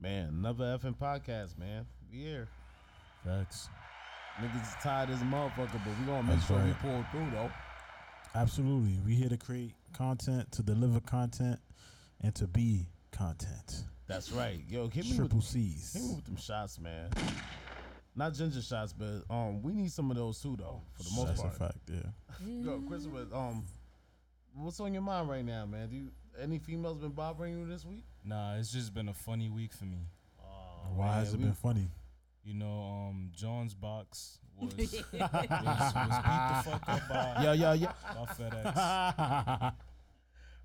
Man, another effing podcast, man. We here. Facts. Niggas tired as a motherfucker, but we gonna make That's sure we pull through though. Absolutely. We here to create content, to deliver content, and to be content. That's right. Yo, hit me with Triple hit me C's. with them shots, man. Not ginger shots, but um, we need some of those too, though, for the most That's part. a fact, yeah. Yo, Christopher, um, what's on your mind right now, man? Do you any females been bothering you this week? Nah, it's just been a funny week for me. Oh, Why has it we- been funny? You know, um, John's box was, was, was beat the fuck up by, Yo, yo, yo. by FedEx.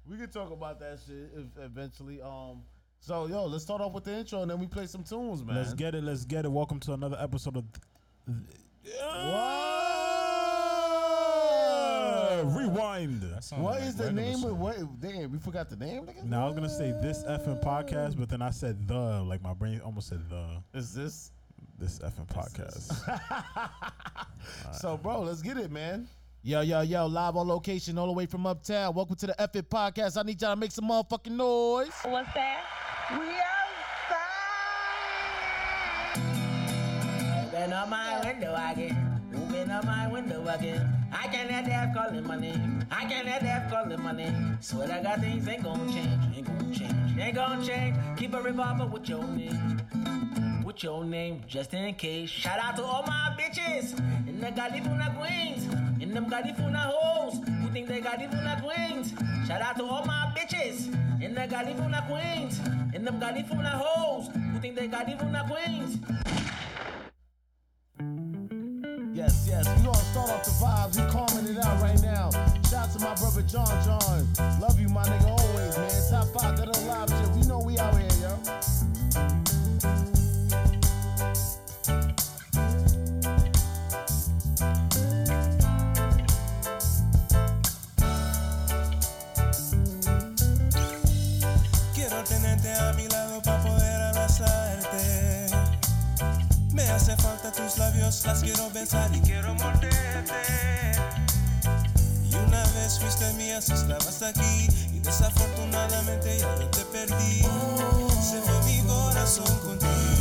We can talk about that shit if, eventually. Um, so yo, let's start off with the intro and then we play some tunes, man. Let's get it. Let's get it. Welcome to another episode of. What? Rewind. That sounds What like is the name of what? Damn, we forgot the name. Nigga? Now I was gonna say this effing podcast, but then I said the. Like my brain almost said the. Is this? This effing podcast. So, bro, let's get it, man. Yo, yo, yo, live on location all the way from uptown. Welcome to the F It Podcast. I need y'all to make some motherfucking noise. What's that? We outside. Open up my window again. Open up my window again. I can't let death calling my name. I can't let death calling my name. Swear to God things ain't gonna change. Ain't gonna change. Ain't gonna change. Keep a revolver with your name. With your name, just in case. Shout out to all my bitches in the Garifuna Queens. In them Garifuna hoes who think they Garifuna Queens. Shout out to all my bitches in the Garifuna Queens. In them Garifuna hoes who think they Garifuna Queens. Yes, yes, we gonna start off the vibes. We calming it out right now. Shout out to my brother John John. Love you, my nigga, always, man. Top five that live shit. Las quiero besar y quiero morderte. Y una vez fuiste mía, si estabas aquí y desafortunadamente ya yo te perdí. Se fue mi corazón contigo.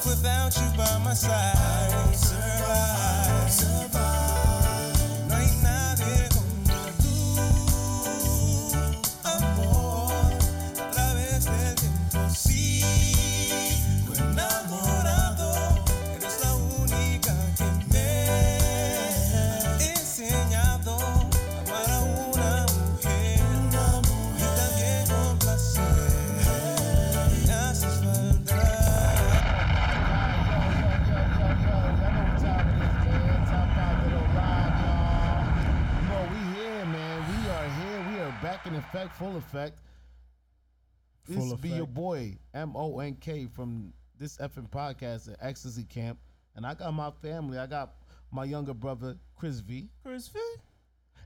Life without you by my side? In effect, full effect. This Full be your boy M O N K from this effing podcast at Ecstasy Camp, and I got my family. I got my younger brother Chris V, Chris V?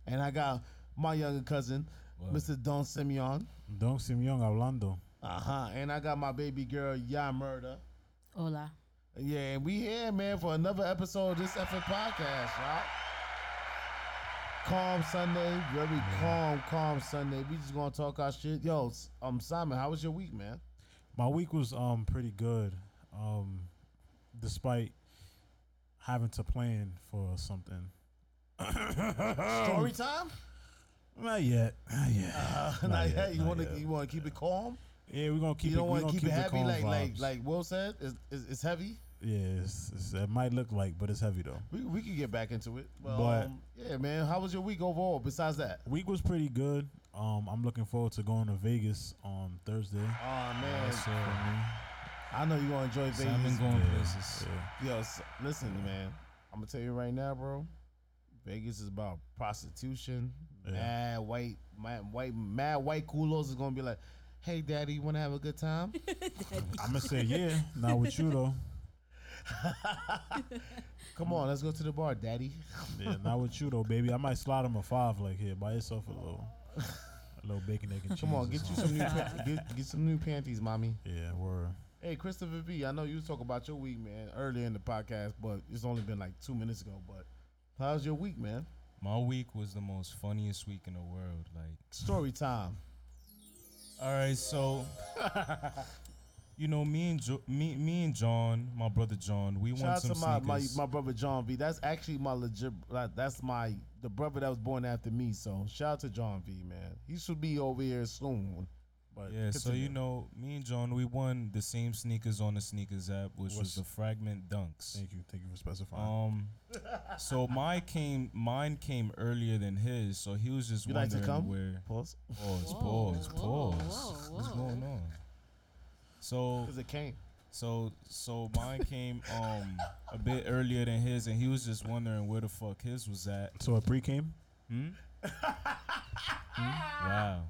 and I got my younger cousin Mr. Don Simeon. Don Simeon hablando. Uh huh. And I got my baby girl Ya Murder. Hola. Yeah, and we here, man, for another episode of this effing podcast, right? Calm Sunday, very calm, calm Sunday. We just gonna talk our shit. Yo, um, Simon, how was your week, man? My week was um pretty good. Um, despite having to plan for something. Story time? Not yet. Not yet. Uh, Not not yet, yet. You want to you want to keep it calm? Yeah, we're gonna keep you it. don't want to keep, keep it heavy, like like vibes. like Will said. It's, it's, it's heavy. Yeah, it's, it's, it might look like, but it's heavy though. We we could get back into it. But, But- um, yeah, man, how was your week overall? Besides that, Week was pretty good. Um, I'm looking forward to going to Vegas on Thursday. oh man, Yes, sir. For me. I know you're gonna enjoy So I've been going Yeah, places. yeah. Yo, s- listen, man. I'm gonna tell you right now, bro. Vegas is about prostitution. Yeah. Mad white, mad white, mad white culos is gonna be like, "Hey, daddy, you wanna have a good time?" I'm gonna say yeah. Not with you though. Come on, let's go to the bar, daddy. Yeah, not with you though, baby. I might slide him a five like here by yourself a little, a little bacon egg and cheese. Come on, get you some new pa- get, get some new panties, mommy. Yeah, word. Hey, Christopher V, I know you was talking about your week, man, earlier in the podcast, but it's only been like two minutes ago. But how's your week, man? My week was the most funniest week in the world. Like, Story time. all right, so you know, me and jo- me, me and John, my brother John, we Shout won out some to my, my sneakers. my brother John V. That's actually my legit. like, That's my the brother that was born after me. So shout out to John V. Man, he should be over here soon. But yeah, so you know, me and John, we won the same sneakers on the sneakers app, which was the Fragment Dunks. Thank you, thank you for specifying. Um, so mine came, mine came earlier than his, so he was just You like to come? where. pause Pause, Whoa, pause, whoa, pause. whoa, What's going on? So, because it came. so, so mine came um a bit earlier than his, and he was just wondering where the fuck his was at. so a pre came. Hmm. Hmm? Wow.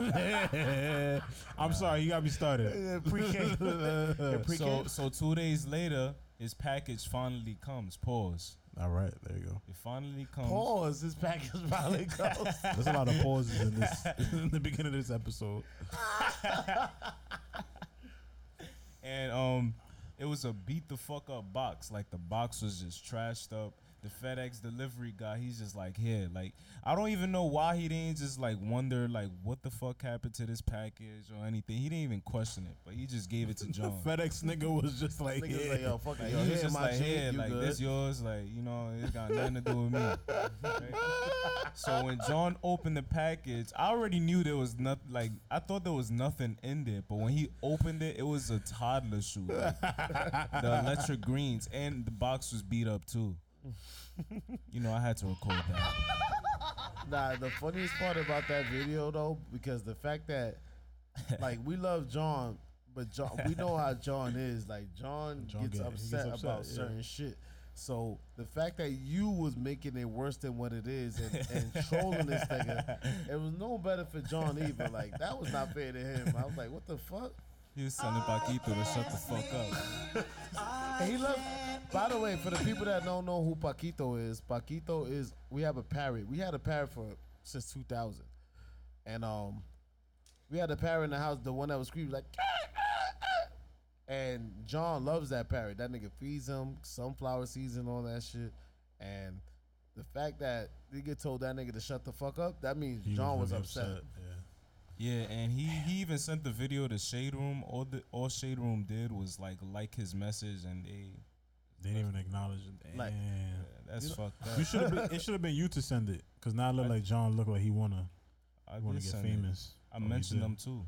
I'm sorry, you got me started. Pre-K. So, so two days later, his package finally comes. Pause. All right, there you go. It finally comes. Pause. This package probably comes. There's a lot of pauses in this in the beginning of this episode. And um, it was a beat the fuck up box. Like the box was just trashed up. The FedEx delivery guy, he's just like, here, like I don't even know why he didn't just like wonder like what the fuck happened to this package or anything. He didn't even question it, but he just gave it to John. FedEx nigga was just like, Niggas yeah. like, yo, fuck Like, it. Yo, he was just my like, G, here, you like good. this yours, like you know, it's got nothing to do with me. Right? So when John opened the package, I already knew there was nothing. Like I thought there was nothing in there, but when he opened it, it was a toddler shoe, like, the electric greens, and the box was beat up too. You know, I had to record that. Nah, the funniest part about that video though, because the fact that like we love John, but John we know how John is. Like John, John gets, get- upset gets upset, about yeah. certain shit. So the fact that you was making it worse than what it is and, and trolling this nigga, it was no better for John either. Like that was not fair to him. I was like, what the fuck? He was telling Paquito oh, to shut the fuck up. He loves. By the way, for the people that don't know who Paquito is, Paquito is. We have a parrot. We had a parrot for since 2000, and um, we had a parrot in the house. The one that was screaming like. Ah, ah, ah. And John loves that parrot. That nigga feeds him sunflower seeds and all that shit. And the fact that they get told that nigga to shut the fuck up, that means He John was, really upset. Yeah. Yeah, and he he even sent the video to Shade Room. All the all Shade Room did was like like his message, and they They didn't even acknowledge it. Like- yeah, that's You fucked up. You should have been. It should have been you to send it, cause now it look like John look like he wanna I wanna get send it. famous. I Oh, mentioned them too.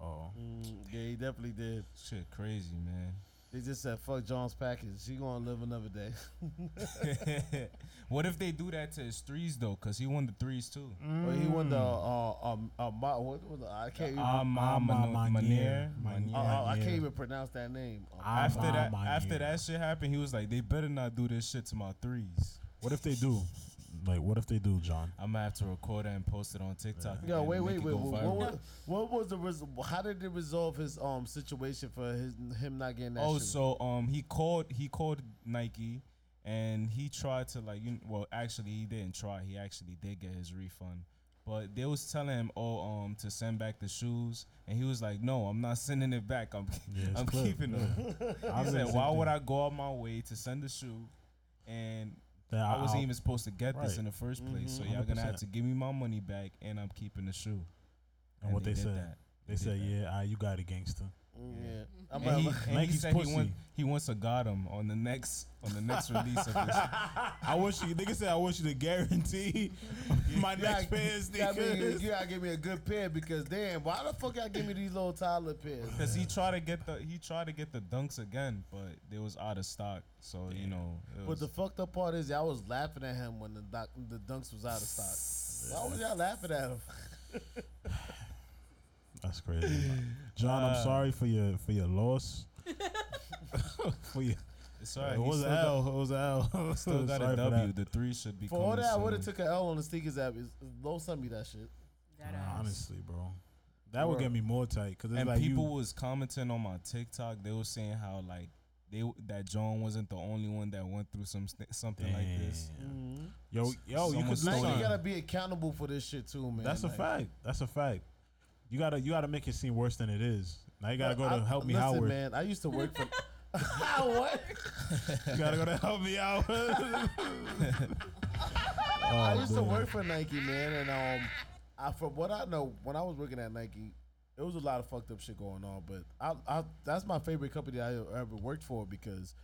Oh, Mm, yeah, he definitely did. Shit, crazy man. They just said, "Fuck John's package. He gonna live another day." what if they do that to his threes though? Cause he won the threes too. Well, he won the uh um uh, Ma- what was the, I can't even Ah, Ma- Ah, Ma- Mano- Manier. Manier. Manier. uh, uh, I can't even pronounce that name. Uh, Ah, After Ma- that, Manier. after that shit happened, he was like, "They better not do this shit to my threes. What if they do? Like, what if they do, John? I'm gonna have to record it and post it on TikTok. Yo, again wait, and wait, wait. What, what, what was the res- how did it resolve his um situation for his him not getting that? Oh, shoe? so um, he called he called Nike, and he tried to like you. Well, actually, he didn't try. He actually did get his refund, but they was telling him oh um to send back the shoes, and he was like, no, I'm not sending it back. I'm Yeah, I'm clear. keeping them. I He said, why would I go out my way to send the shoe, and I wasn't even supposed to get this in the first place. So Mhm. y'all gonna have to give me my money back, and I'm keeping the shoe. And what they did said? that. They did said, that. "Yeah, ah, you got a gangster." Yeah. Mm-hmm. I'm And he, I'm- and he Nike's said he, pussy. want, he wants to guard him on the next on the next release of this. I wish you, nigga said, I want you to guarantee my you next pair of you gotta be- sneakers. You gotta give me a good pair because damn, why the fuck y'all give me these little Tyler pairs? Because he tried to get the he tried to get the dunks again, but they was out of stock. So you know, But was, the fucked up part is, y'all was laughing at him when the doc, the dunks was out of stock. Why was y'all laughing at him? That's crazy. John, I'm Uh, sorry for your for your loss. for your, it's all right. it He was an L. It was an L. Still got Sorry a for W. that. The three should be For all coming that, I would have took an L on the sneakers app. Is low send me that shit. That Nah, honestly, bro, that would get me more tight because And like people you. was commenting on my TikTok. They were saying how like they that John wasn't the only one that went through some st- something like this. Damn. Yo, yo, you Someone could do stole Nike it. something. gotta be accountable for this shit too, man. That's a fact. That's a fact. You gotta you gotta make it seem worse than it is. Now you gotta go to I- help me listen, Howard. man. I used to work for. what? You gotta go to help me out. I Oh, used to work for Nike, man, and um, I from what I know, when I was working at Nike, it was a lot of fucked up shit going on. But I, I that's my favorite company I ever worked for because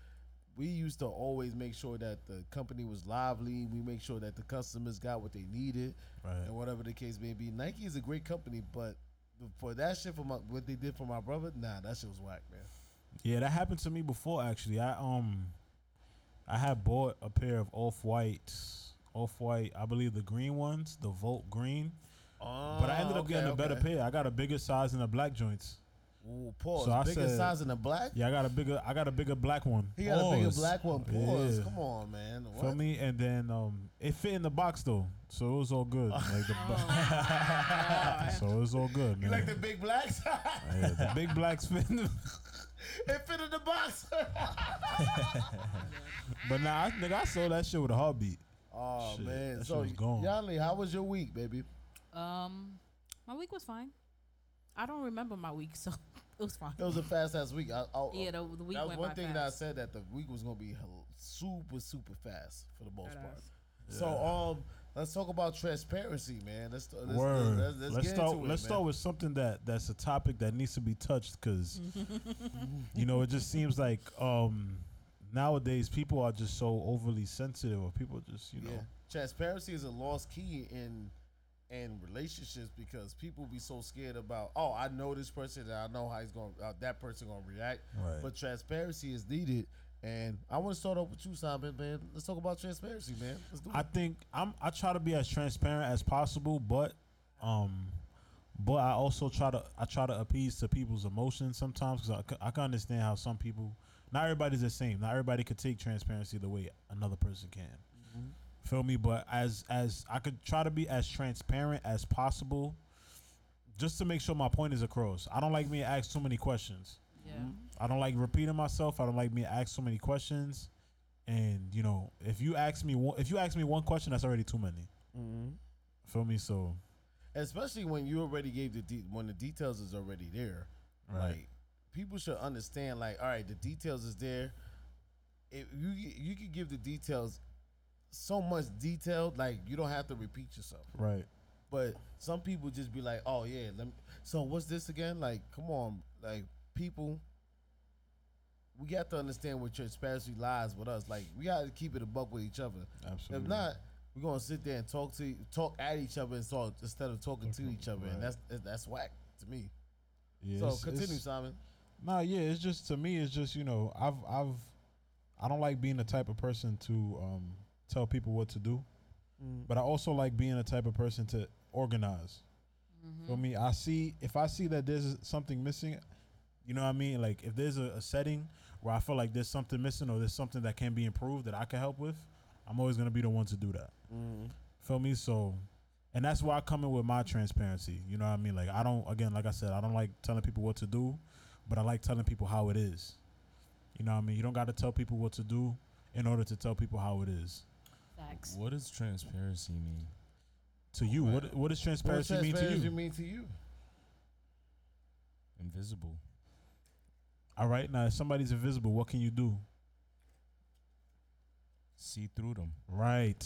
we used to always make sure that the company was lively. We make sure that the customers got what they needed, Right. and whatever the case may be. Nike is a great company, but for that shit for my what they did for my brother, nah, that shit was whack, man. Yeah, that happened to me before actually. I um I had bought a pair of off whites. Off white, I believe the green ones, the Volt green. but I ended up okay, getting a better okay. pair. I got a bigger size in the black joints. Ooh, pause. So I bigger said- size in the black. Yeah, I got a bigger I got a bigger black one. He got a bigger black one. Pause. Yeah. Come on, man. Feel What? me? And then um it fit in the box though. So it was all good. Like the Oh. so it was all good, You man. like the big blacks? Yeah, the big blacks fit in the it fit in the box. But nah, I, nigga, I sold that shit with a heartbeat. oh Shit, man. that shit So was gone. Yanli, how was your week, baby? Um, my week was fine. I don't remember my week, so it was fine. It was a fast ass week. I, I, Yeah, the, the week that was went one by thing that I fast. said that the week was gonna be hell- super super fast for the most That part. ass. So um, let's talk about transparency, man. Let's let's, Word. let's, Let's, let's, get start. into it, let's man. start with something that that's a topic that needs to be touched because you know it just seems like um nowadays people are just so overly sensitive, or people just you know. Yeah. Transparency is a lost key in in relationships because people be so scared about oh I know this person and I know how he's going uh, that person gonna react Right. but transparency is needed and I want to start off with you Simon man let's talk about transparency man let's do I it think I'm. I try to be as transparent as possible, but um, but I also try to I try to appease to people's emotions sometimes because I, I can understand how some people. Not everybody's the same. Not everybody could take transparency the way another person can. Feel me? But as as I could try to be as transparent as possible, just to make sure my point is across. I don't like me to ask too many questions. Yeah. I don't like repeating myself. I don't like me to ask so many questions. And you know, if you ask me one, if you ask me one question, that's already too many. Mhm. Feel me? So especially when you already gave the de- when the details is already there Right. like people should understand like all right the details is there if you you can give the details so much detailed like you don't have to repeat yourself right, But some people just be like, "Oh yeah, let me." So what's this again? Like, come on, like people. We got to understand where transparency lies with us. Like, we got to keep it a buck with each other. absolutely. If not, we're gonna sit there and talk to talk at each other and talk instead of talking to each other, and that's that's whack to me. yeah, so it's- continue, it's- Simon. Nah, yeah, it's just to me, it's just you know, I've I've I don't like being the type of person to um tell people what to do, but I also like being the type of person to organize. For me, I see if I see that there's something missing, you know what I mean. Like if there's a, a setting where I feel like there's something missing or there's something that can be improved that I can help with, I'm always gonna be the one to do that. Mm-hmm. Feel me? So, and that's why I come in with my transparency. You know what I mean? Like I don't, again, like I said, I don't like telling people what to do, but I like telling people how it is. You know what I mean? You don't got to tell people what to do in order to tell people how it is. Facts. What does transparency mean? To you, what what does What transparency, mean to you? mean to you? Invisible. All right, now if somebody's invisible, what can you do? See through them. Right,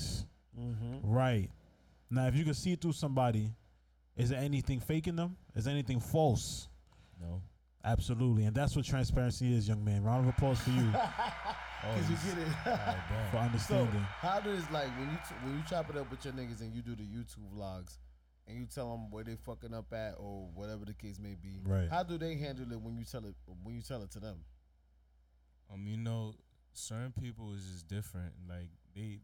Mm-hmm. right. Now, if you can see through somebody, is there anything faking them? Is there anything false? No. Absolutely, and that's what transparency is, young man. Round of applause for you Oh, Cause you get it. alright, bet. for so understanding. how does like when you t- when you chop it up with your niggas and you do the YouTube vlogs and you tell them where they fucking up at or whatever the case may be? Right. How do they handle it when you tell it when you tell it to them? Um, you know, certain people is just different. Like they,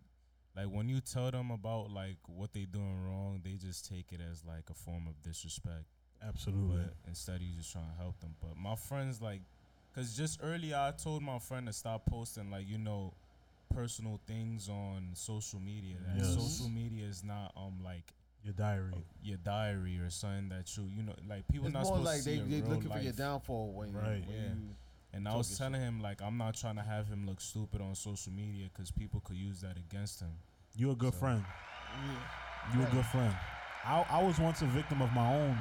like when you tell them about like what they doing wrong, they just take it as like a form of disrespect. Absolutely. But instead, of you just trying to help them. But my friends like, cause just earlier I told my friend to stop posting like you know, personal things on social media. That Yes. social media is not um like Your diary. your diary or something that you you know like people It's not more supposed like to see they your they real looking for your downfall when, Right. when Yeah. you And I was telling him like I'm not trying to have him look stupid on social media because people could use that against him. You're a good So- friend. yeah. You a good friend. I I was once a victim of my own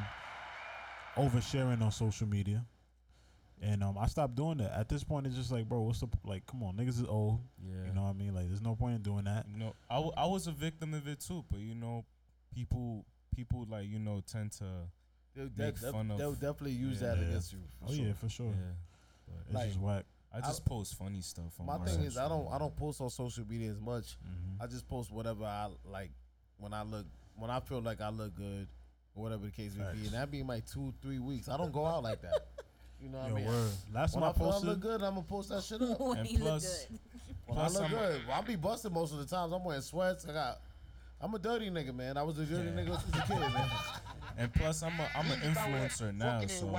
oversharing on social media. And um, I stopped doing that. At this point, it's just like, bro, what's the like? Come on, niggas is old. Yeah. You know what I mean? Like, there's no point in doing that. You know, I, w- I was a victim of it too, but you know, people people like you know tend to They'll, Make they'll, fun of- they'll definitely use Yeah. that against you. For Oh sure. yeah, for sure. yeah. But It's Like- just whack. I just post funny stuff on My my thing is, I don't I don't post on social media as much. Mhm. I just post whatever I like when I look when I feel like I look good or whatever the case may be, and that be my two three weeks. I don't go out like that. You know what Yo, I mean? word. Last When time I I feel I look good, I'm gonna post that shit up. when And he look plus- good. When I look I'm good, well, I be busting most of the times. I'm wearing sweats. I got. I'm a dirty nigga, man. I was a dirty Yeah. nigga since a kid, man. And plus, I'm a I'm an influencer now, so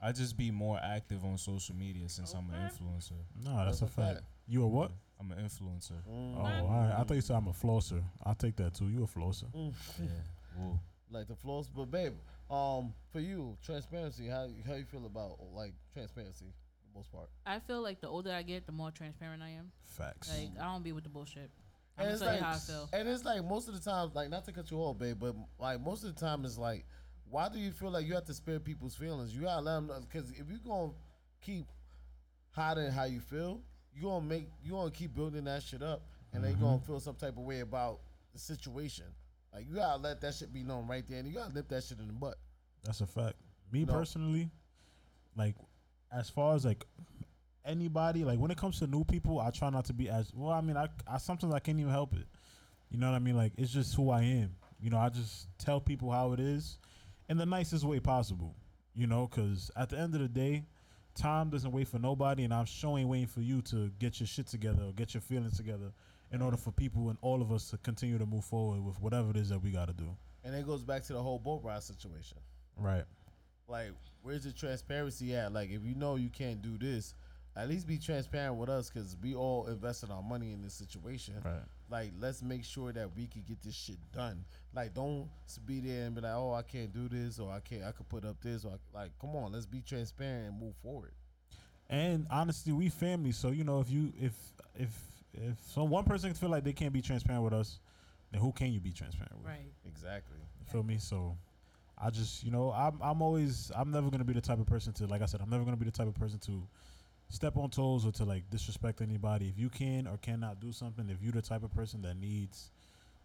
I just be more active on social media since I'm an influencer. no, that's, That's a a fact. fact. You a what? I'm an influencer. Mm. Oh, all right. I thought you said I'm a flosser. I'll take that too. You a flosser? Yeah. Whoa. like the flows, but babe, um, for you, transparency. How how you feel about like transparency? The most part. I feel like the older I get, the more transparent I am. Facts. Like I don't be with the bullshit. I'm And it's like, how I feel. and it's like most of the time, like not to cut you off, babe, but like most of the time, it's like, why do you feel like you have to spare people's feelings? You gotta let them because if you gonna keep hiding how you feel, you gonna make you gonna keep building that shit up, and they gonna mm-hmm. feel some type of way about the situation. Like you gotta let that shit be known right there, and you gotta nip that shit in the butt. That's a fact. Me No. personally, like as far as like anybody, like when it comes to new people, I try not to be as well. I mean, I, I sometimes I can't even help it. You know what I mean? Like it's just who I am. You know, I just tell people how it is in the nicest way possible. You know, because at the end of the day, time doesn't wait for nobody, and I'm sure ain't waiting for you to get your shit together or get your feelings together in order for people and all of us to continue to move forward with whatever it is that we got to do. And it goes back to the whole boat ride situation. Right. like where's the transparency at like if you know you can't do this at least be transparent with us because we all invested our money in this situation Right. like let's make sure that we can get this shit done like don't be there and be like oh i can't do this or i can't i could put up this or I, like come on let's be transparent and move forward And honestly, we family, so you know if you if if if so one person feel like they can't be transparent with us, then who can you be transparent with? Right. exactly You feel me? So I just you know I'm I'm always I'm never gonna be the type of person to like I said I'm never gonna be the type of person to step on toes or to like disrespect anybody. If you can or cannot do something, if you're the type of person that needs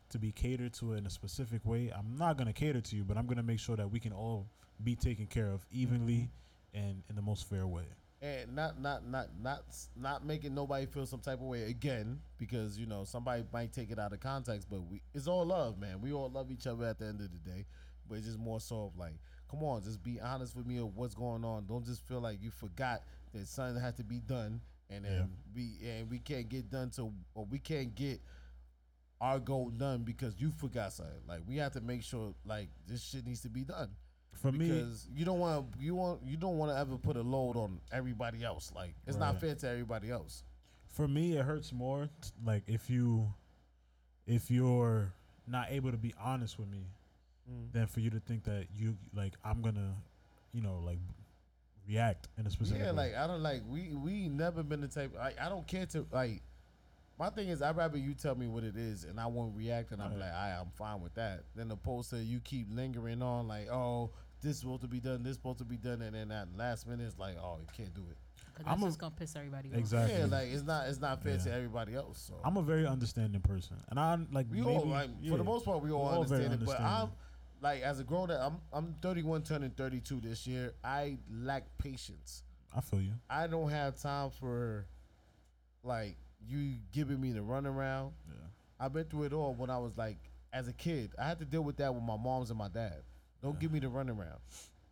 to be catered to in a specific way, I'm not gonna cater to you, but I'm gonna make sure that we can all be taken care of evenly mm-hmm. and in the most fair way. and not not not not not making nobody feel some type of way again because you know somebody might take it out of context but we it's all love man we all love each other at the end of the day but it's just more so of like come on just be honest with me of what's going on don't just feel like you forgot that something that has to be done and then Yeah. we and we can't get done to or we can't get our goal done because you forgot something like we have to make sure like this shit needs to be done For me, because you don't want you want you don't want to ever put a load on everybody else. Like it's not fair to everybody else. for me it hurts more t- like if you if you're not able to be honest with me mm. than for you to think that you like i'm gonna you know like react in a specific Yeah, way. like I don't like we we never been the type. Like I don't care to like. My thing is, I'd rather you tell me what it is, and I won't react, and I'm Right. like, I, I'm fine with that. Than opposed to you keep lingering on, like, oh, this is supposed to be done, this is supposed to be done, and then at last minute, it's like, oh, you can't do it. 'Cause I'm that's a- just gonna piss everybody off. exactly Yeah, like it's not it's not fair Yeah. to everybody else. So i'm a very understanding person and i like we maybe, all like yeah. for the most part we all, We're all very understand it, but I'm understanding. Like as a grown up, I'm I'm 31, turning 32 this year. I lack patience. I feel you. I don't have time for like you giving me the runaround. Yeah. I've been through it all when I was like as a kid. I had to deal with that with my moms and my dad. Don't give me the runaround.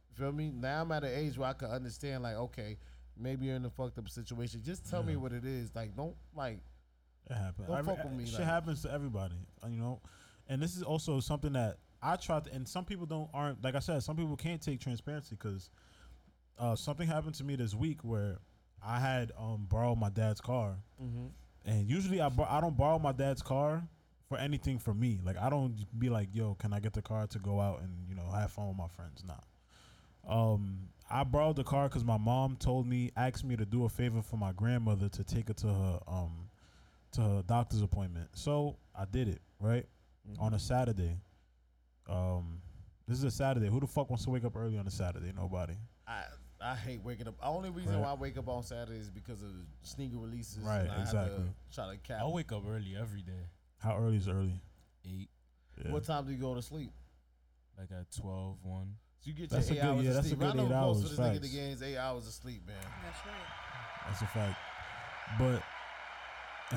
You feel me? Now I'm at an age where I can understand like, okay, maybe you're in a fucked up situation. Just tell me what it is. Like, don't like It happens. Don't Every- fuck with me, Shit like- happens to everybody, you know. And this is also something that I try to. And some people don't aren't like I said. Some people can't take transparency because uh, something happened to me this week where I had um, borrowed my dad's car, and usually I I don't borrow my dad's car for anything for me. Like I don't be like, yo, can I get the car to go out and you know have fun with my friends? Nah. Um, I borrowed the car because my mom told me, asked me to do a favor for my grandmother to take her to her um to her doctor's appointment. So I did it right on a Saturday. Um, this is a Saturday. Who the fuck wants to wake up early on a Saturday? Nobody. I I hate waking up. The only reason Right. why I wake up on Saturdays is because of sneaker releases. Right, and I Have exactly. to try to cap. I wake up early every day. How early is early? Eight, Yeah. What time do you go to sleep? like at 12, 1. So you get That's a your eight good- hours yeah, of that's a sleep. good I know eight most hours, of this nigga the game's eight hours of sleep, man. That's right. That's a fact. But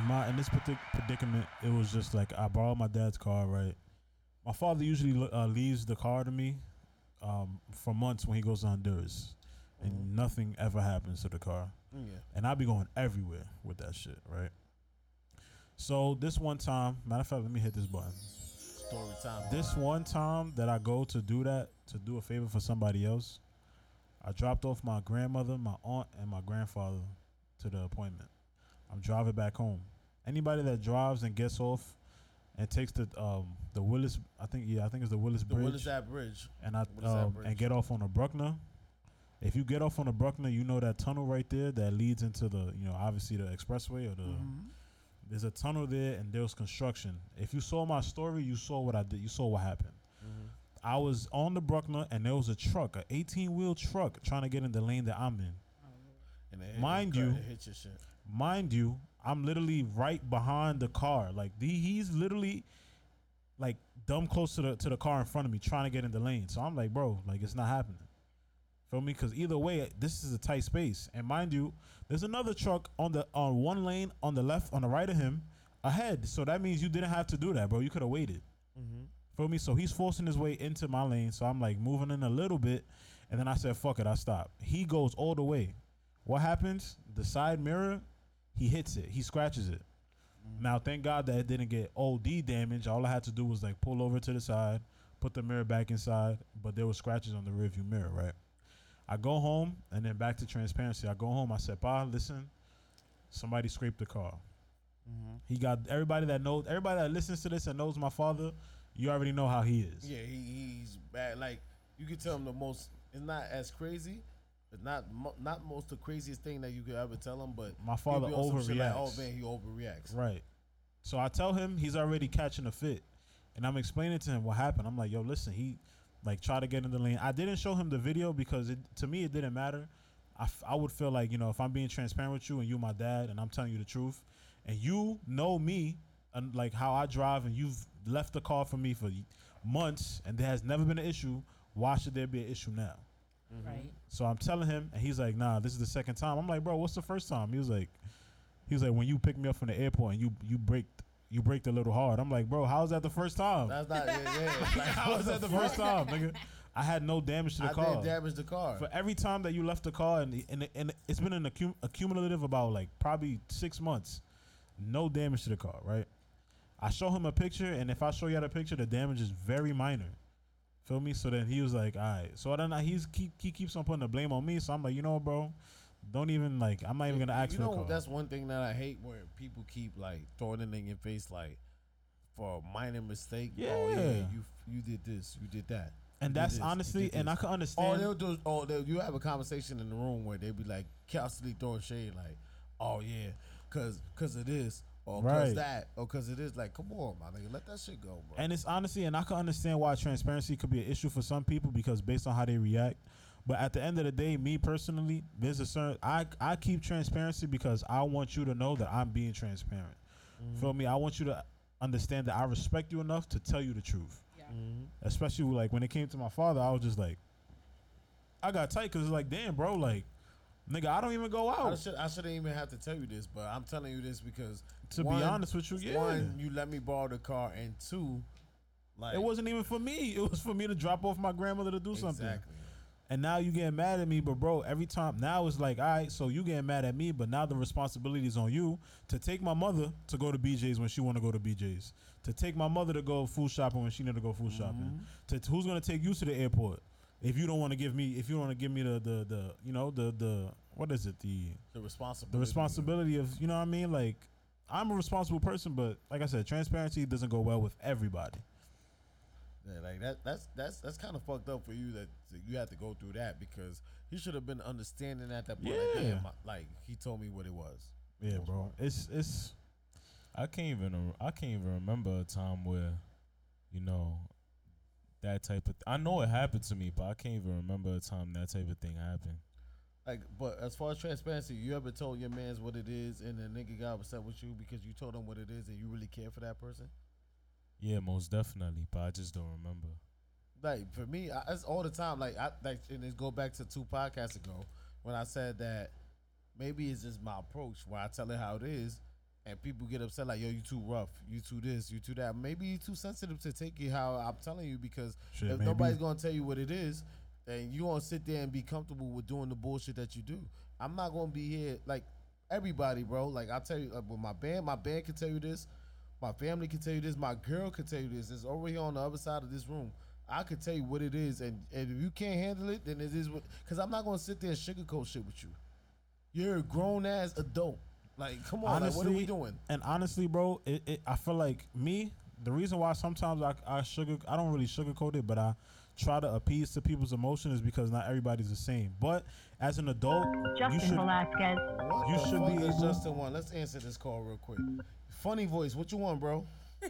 in my in this partic- predicament, it was just like I borrowed my dad's car. Right, my father usually uh, leaves the car to me um, for months when he goes to Honduras, and Mhm. nothing ever happens to the car. Mm, Yeah. and I be going everywhere with that shit, right? So this one time, matter of fact, let me hit this button. Story time. This one time that I go to do that, to do a favor for somebody else, I dropped off my grandmother, my aunt, and my grandfather to the appointment. I'm driving back home. Anybody that drives and gets off and takes the um the Willis, I think yeah, I think it's the Willis the Bridge Willis Ave Bridge. and I that um, bridge? and get off on the Bruckner. If you get off on the Bruckner, you know that tunnel right there that leads into the you know obviously the expressway or the Mm-hmm. there's a tunnel there and there was construction. If you saw my story, you saw what I did. You saw what happened. Mm-hmm. I was on the Bruckner and there was a truck, an 18 wheel truck, trying to get in the lane that I'm in. And it, Mind it, you- it hit your shit. Mind you, I'm literally right behind the car. Like the, he's literally like dumb close to the to the car in front of me, trying to get in the lane. So I'm like, bro, like it's not happening. Feel me? Because either way, this is a tight space. And mind you, there's another truck on the on one lane on the left, on the right of him, ahead. So that means you didn't have to do that, bro. You could have waited. Mm-hmm. Feel me? So he's forcing his way into my lane. So I'm like moving in a little bit. And then I said, fuck it, I stop. He goes all the way. What happens? The side mirror, he hits it. He scratches it. Now, thank God that it didn't get OD damage. All I had to do was like pull over to the side, put the mirror back inside, but there were scratches on the rearview mirror, right? I go home and then back to transparency. I go home. I said, Pa, listen, somebody scraped the car. Mm-hmm. He got everybody that knows, everybody that listens to this and knows my father, you already know how he is. Yeah, he, he's bad. Like you could tell him the most. It's not as crazy. It's not mo- not most the craziest thing that you could ever tell him. But My he'll father be on some shit overreacts. Like, oh man, he overreacts. Right. So I tell him he's already catching a fit, and I'm explaining to him what happened. I'm like, yo, listen, he like try to get in the lane. I didn't show him the video because it to me it didn't matter. I, f- I would feel like you know if I'm being transparent with you and you my dad and I'm telling you the truth, and you know me and like how I drive and you've left the car for me for months and there has never been an issue. Why should there be an issue now? Mm-hmm. Right. So I'm telling him, and he's like, "Nah, this is the second time." I'm like, "Bro, what's the first time?" He was like, "He was like when you picked me up from the airport and you you braked you braked a little hard." I'm like, "Bro, how's that the first time? That's not. Yeah, yeah. Like, How was that the first time, nigga? I had no damage to the I car. did damage the car. For every time that you left the car, and and, and it's been an accum- accumulative about like probably six months, no damage to the car, right? I show him a picture, and if I show you the picture, the damage is very minor. Feel me? So then he was like, "All right." So then I- he's keep he keeps on putting the blame on me. So I'm like, you know, bro, don't even like. I'm not even gonna ask you for know, that's one thing that I hate where people keep like throwing it in your face, like for a minor mistake. Oh yeah, Yeah. you you did this, you did that. and that's this, honestly, and I can oh, understand. Oh, they'll do. Oh, they'll, you have a conversation in the room where they be like constantly throwing shade, like, "Oh yeah, cause cause of this, or cause Right. that, or cause it is." Like, come on, my nigga, let that shit go, bro. And it's honestly, and I can understand why transparency could be an issue for some people because based on how they react. But at the end of the day, me personally, there's a certain I I keep transparency because I want you to know that I'm being transparent. Mm-hmm. Feel me? I want you to understand that I respect you enough to tell you the truth. Yes. Especially like when it came to my father, I was just like, I got tight because it's like, damn, bro, like, nigga, I don't even go I out. should I shouldn't even have to tell you this, but I'm telling you this because To be honest with you, yeah. one, you let me borrow the car, and two, like It wasn't even for me. It was for me to drop off my grandmother to do something. exactly. And now you getting mad at me, but bro, every time now it's like, all right, so you getting mad at me, but now the responsibility is on you to take my mother to go to BJ's when she want to go to BJ's, to take my mother to go food shopping when she need to go food shopping. Mm-hmm. To who's gonna take you to the airport if you don't want to give me if you don't want to give me the the the you know the the what is it the The responsibility. the responsibility of you know what I mean like I'm a responsible person, but like I said, transparency doesn't go well with everybody. Yeah, like that. That's that's that's kind of fucked up for you that that you had to go through that because he should have been understanding at that point. Like, Yeah. damn, I- like he told me what it was. Yeah, bro, it's it's I can't even I can't even remember a time where, you know, that type of. I know it happened to me, but I can't even remember a time that type of thing happened. Like, but as far as transparency, you ever told your man's what it is, and the nigga got upset with you because you told him what it is, and you really care for that person? Yeah, most definitely, but I just don't remember. Like for me, I, it's all the time. Like I like, and it go back to two podcasts ago when I said that maybe it's just my approach where I tell it how it is, and people get upset like, "Yo, you too rough, you too this, you too that." Maybe you too sensitive to take it how I'm telling you because Shit, if maybe. nobody's gonna tell you what it is, then you gonna sit there and be comfortable with doing the bullshit that you do. I'm not gonna be here like everybody, bro. Like I tell you, like, with my band, my band can tell you this. My family can tell you this. My girl can tell you this. It's over here on the other side of this room. I could tell you what it is, and, and if you can't handle it, then it is what. Because I'm not gonna sit there and sugarcoat shit with you. You're a grown ass adult. Like, come on, like, what are we doing? And honestly, bro, it, it, I feel like me. The reason why sometimes I, I sugar, I don't really sugarcoat it, but I try to appease to people's emotion is because not everybody's the same. But as an adult, you Justin should. Velasquez. What You the should fuck be is able- Justin one. Let's answer this call real quick. Funny voice. What you want, bro?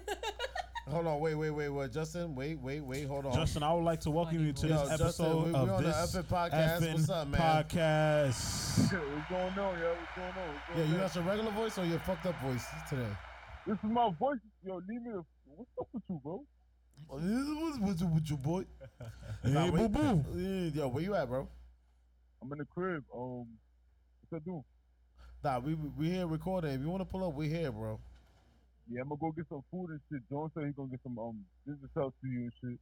hold on. Wait, wait, wait, wait. Justin, wait, wait, wait. Hold on. Justin, I would like to welcome you to Yo, this Justin, episode we- we of on the this effing podcast. effing What's up, man? podcast. What's going on, yo? What's going on? What's yeah, going you on? got your regular voice or your fucked up voice today? This is my voice. Yo, leave me the. What's up with you, bro? Oh, this is what's with your boy. Hey, Nah, boo wait. boo. Yeah, Yo, where you at, bro? I'm in the crib. Um, what's I doing? Nah, we we here recording. If you want to pull up, we here, bro. Yeah, I'm gonna go get some food and shit. John said he gonna get some um business help to you and shit.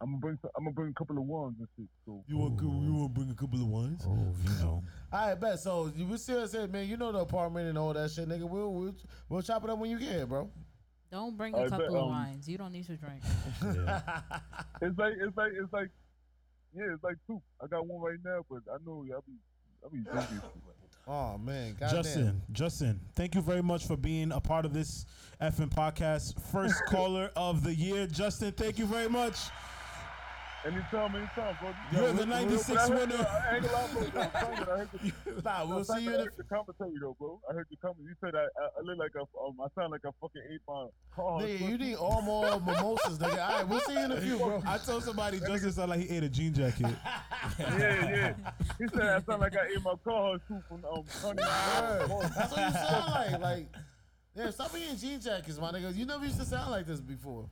I'm gonna bring some, I'm gonna bring a couple of ones and shit. So You want you want to bring a couple of ones? Oh, you know. All right, bet. So you we still said, man, you know the apartment and all that shit, nigga. We'll we'll, we'll chop it up when you get here, bro. Don't bring I a bet, couple of um, wines. You don't need to drink. Yeah. it's like it's like it's like yeah, it's like two. I got one right now, but I know y'all be I'll be drinking. Oh man, goddamn. Justin, Justin, thank you very much for being a part of this effing podcast. First caller of the year. Justin, thank you very much. Anytime, anytime, bro. You're the But I 96 heard- winner. I ain't gonna lie, bro. yo, Simon, I heard the- Nah, we'll see you in I the. heard the commentary though, bro. I heard the comment. You said I, I, I look like a, um, I sound like a fucking ate my car. Nigga, you need all more mimosas, nigga. All right, we'll see you in a few, bro. I told somebody Justin sounded like he ate a jean jacket. yeah, yeah. He said I sound like I ate my car too from um. Honey. That's what you sound like. Like, yeah, stop being jean jackets, my nigga. You never used to sound like this before.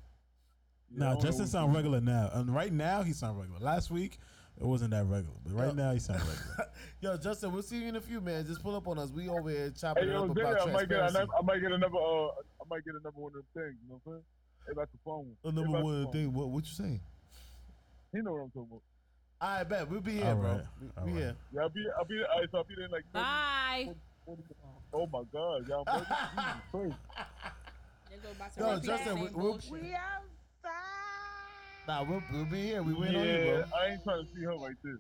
Nah, Justin know. sound regular now. And right now he sound regular. Last week it wasn't that regular, but right Yeah. now he sound regular. Yo, Justin, we'll see you in a few, man. Just pull up on us. We over here chopping Hey, it yo, up Diddy, about I might get, transparency. another, I might get another, uh, I might get another one of them things. You know what I'm saying? If I can phone. The If number I can one phone. thing. What, what you saying? He know what I'm talking about. All right, bet. We'll be here, All bro. right. We, All we right. here. Yeah, I'll be, I'll be, all right, so I'll be there in like. 30, Bye. 40, oh my God, y'all. Jesus Christ. Yo, Justin, we, we'll, nah, we'll, we'll be here. We wait on you, Yeah, bro. I ain't trying to see her like this.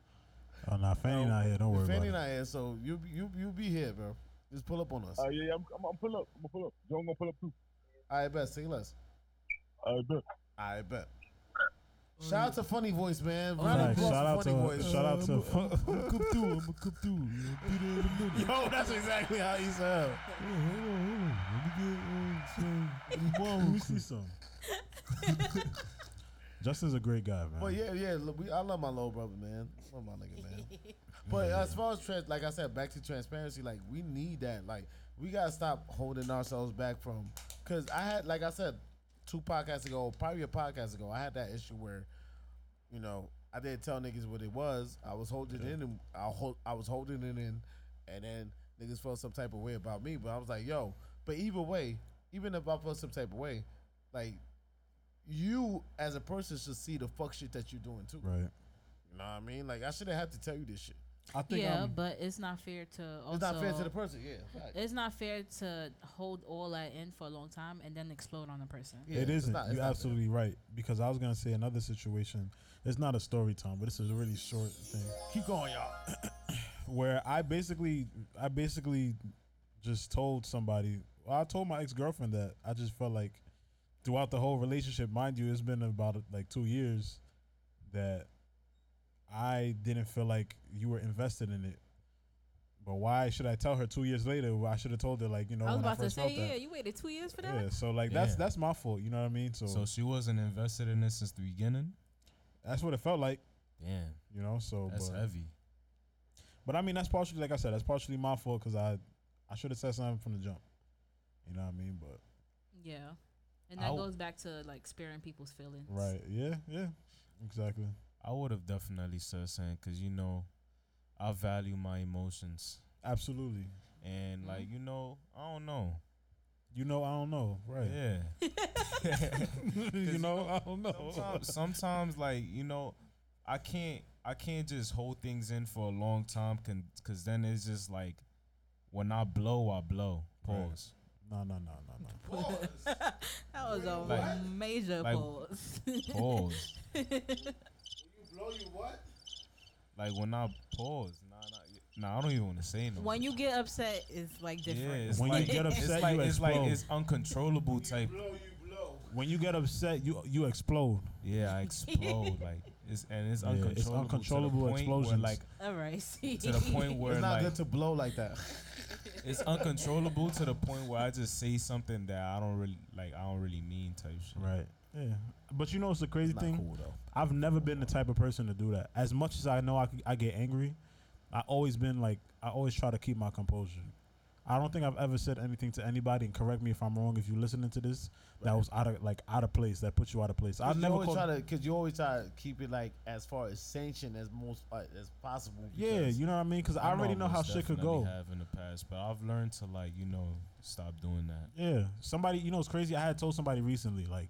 Oh nah, Fanny not here. Don't worry Fanny about not here, so you you you be here, bro. Just pull up on us. Uh, yeah, yeah, I'm, I'm, I'm pull up. I'm gonna pull up. John gonna pull up too. All right, bet. Say less. I bet. All right, bet. Shout out to Funny Voice, man. it. Round of Facts. applause Shout for out Funny to Voice. shout out to. I'm gonna come through. I'm gonna come through. You know, be there in a minute. Yo, that's exactly how he sound. Hold on, hold on. Let me get uh, some. Let me see some. Justin's a great guy, man. But yeah, yeah, look, we, I love my little brother, man. I love my nigga, man. But as far as trans, like I said, back to transparency, like we need that. Like we gotta stop holding ourselves back from, cause I had, like I said, two podcasts ago, probably a podcast ago, I had that issue where, you know, I didn't tell niggas what it was. I was holding it in, and I hold, I was holding it in, and then niggas felt some type of way about me. But I was like, yo, but either way, even if I felt some type of way, like you as a person should see the fuck shit that you're doing too. Right. You know what I mean? Like I shouldn't have to tell you this shit. I think yeah, um, but it's not fair to also. It's not fair to the person. Yeah, fact. It's not fair to hold all that in for a long time and then explode on the person. Yeah, it's isn't. not- it's You're not fair. absolutely right. Because I was gonna say another situation. It's not a story time, but this is a really short thing. Keep going, y'all. where I basically I basically just told somebody well, I told my ex girlfriend that I just felt like throughout the whole relationship, mind you, it's been about like two years that I didn't feel like you were invested in it. But why should I tell her two years later? Well, I should have told her like you know I was when I about to first say, yeah, that. you waited two years for that. Yeah, so like that's Yeah. that's my fault. You know what I mean? So, So she wasn't invested in this since the beginning. that's what it felt like. Damn, You know, so that's but, heavy. But I mean, that's partially, like I said, that's partially my fault because I, I should have said something from the jump. You know what I mean? But Yeah, and that I'll- goes back to like sparing people's feelings. right, yeah, yeah, exactly. I would have definitely said something because you know, I value my emotions Absolutely. and Mhm. like you know, I don't know. You know, I don't know. Right. Yeah. you know, I don't know. sometimes, sometimes like you know i can't i can't just hold things in for a long time because then it's just like when i blow i blow Right. Pause No, no, no, no, no. that was a Like- major like- pause. pause You blow you what? like when i pause nah nah, nah i don't even want to say no when you get upset, it's like yeah different. it's When you get upset, it's like you it's like explode. it's uncontrollable type Blow you blow. When you get upset, you you explode. yeah i explode like it's and it's Yeah, uncontrollable, it's uncontrollable to the point where, explosions. like All right, see. to the point where It's not like good to blow like that. It's uncontrollable to the point where I just say something that I don't really like. I don't really mean type shit. Right. Yeah. But you know, it's the crazy thing. cool. I've never been the type of person to do that. As much as I know I, I get angry, I always been like I always try to keep my composure. I don't think I've ever said anything to anybody, and correct me if I'm wrong. If you're listening to this, that was out of like out of place. That put you out of place. I've never always called. try to because you always try to keep it like as far as sanctioned as most uh, as possible. yeah, because you know what I mean? Because I already know how shit could go. Have in the past, but I've learned to like you know stop doing that. Yeah, somebody, you know, it's crazy. I had told somebody recently, like,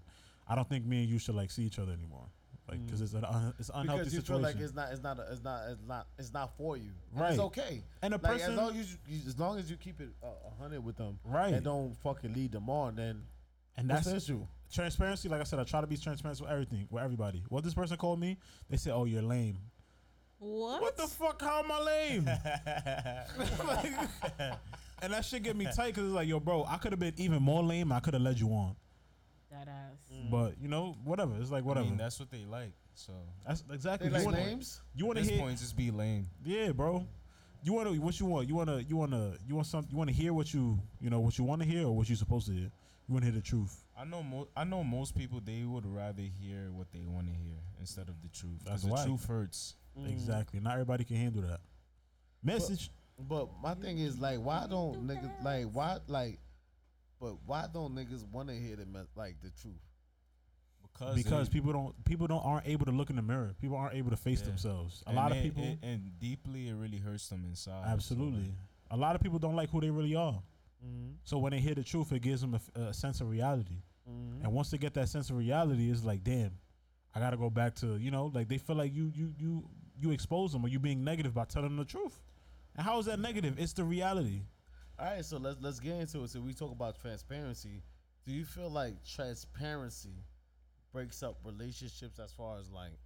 I don't think me and you should like see each other anymore, like, because Mm. it's an un- it's an unhealthy because you situation. feel like it's not it's not it's not it's not it's not for you. And Right. It's okay. and a Like person, as long as you, you as long as you keep it uh, a hundred with them right? and don't fucking lead them on, then and what's that's the issue? transparency. Like I said, I try to be transparent with everything, with everybody. What this person called me, they said, "Oh, you're lame." what? What the fuck? How am I lame? and that shit get me tight because it's like, yo, bro, I could have been even more lame. I could have led you on, that ass. Mm. but you know, whatever. It's like whatever. I mean, that's what they like. So that's exactly. They you like wanna, names. You want to this hear? point, just be lame. Yeah, bro. You want to what you want? You want to you want to you want some you want to hear what you you know what you want to hear or what you supposed to hear. You want to hear the truth. I know mo- I know most people they would rather hear what they want to hear instead of the truth. 'cause That's the why. truth hurts. Mm. Exactly. Not everybody can handle that. Message. But my thing is like, why don't niggas like why like, but why don't niggas want to hear the me- like the truth? Because because they- people don't people don't aren't able to look in the mirror. People aren't able to face Yeah. themselves. A and lot of people it- and deeply it really hurts them inside. so, absolutely. like, A lot of people don't like who they really are. Mm-hmm. So when they hear the truth, it gives them a sense of reality. Mm-hmm. And once they get that sense of reality, it's like, damn, I gotta go back to you know, like they feel like you you you you expose them or you being negative by telling them the truth. And how is that negative? It's the reality. All right, so let's let's get into it. So we talk about transparency. Do you feel like transparency breaks up relationships as far as like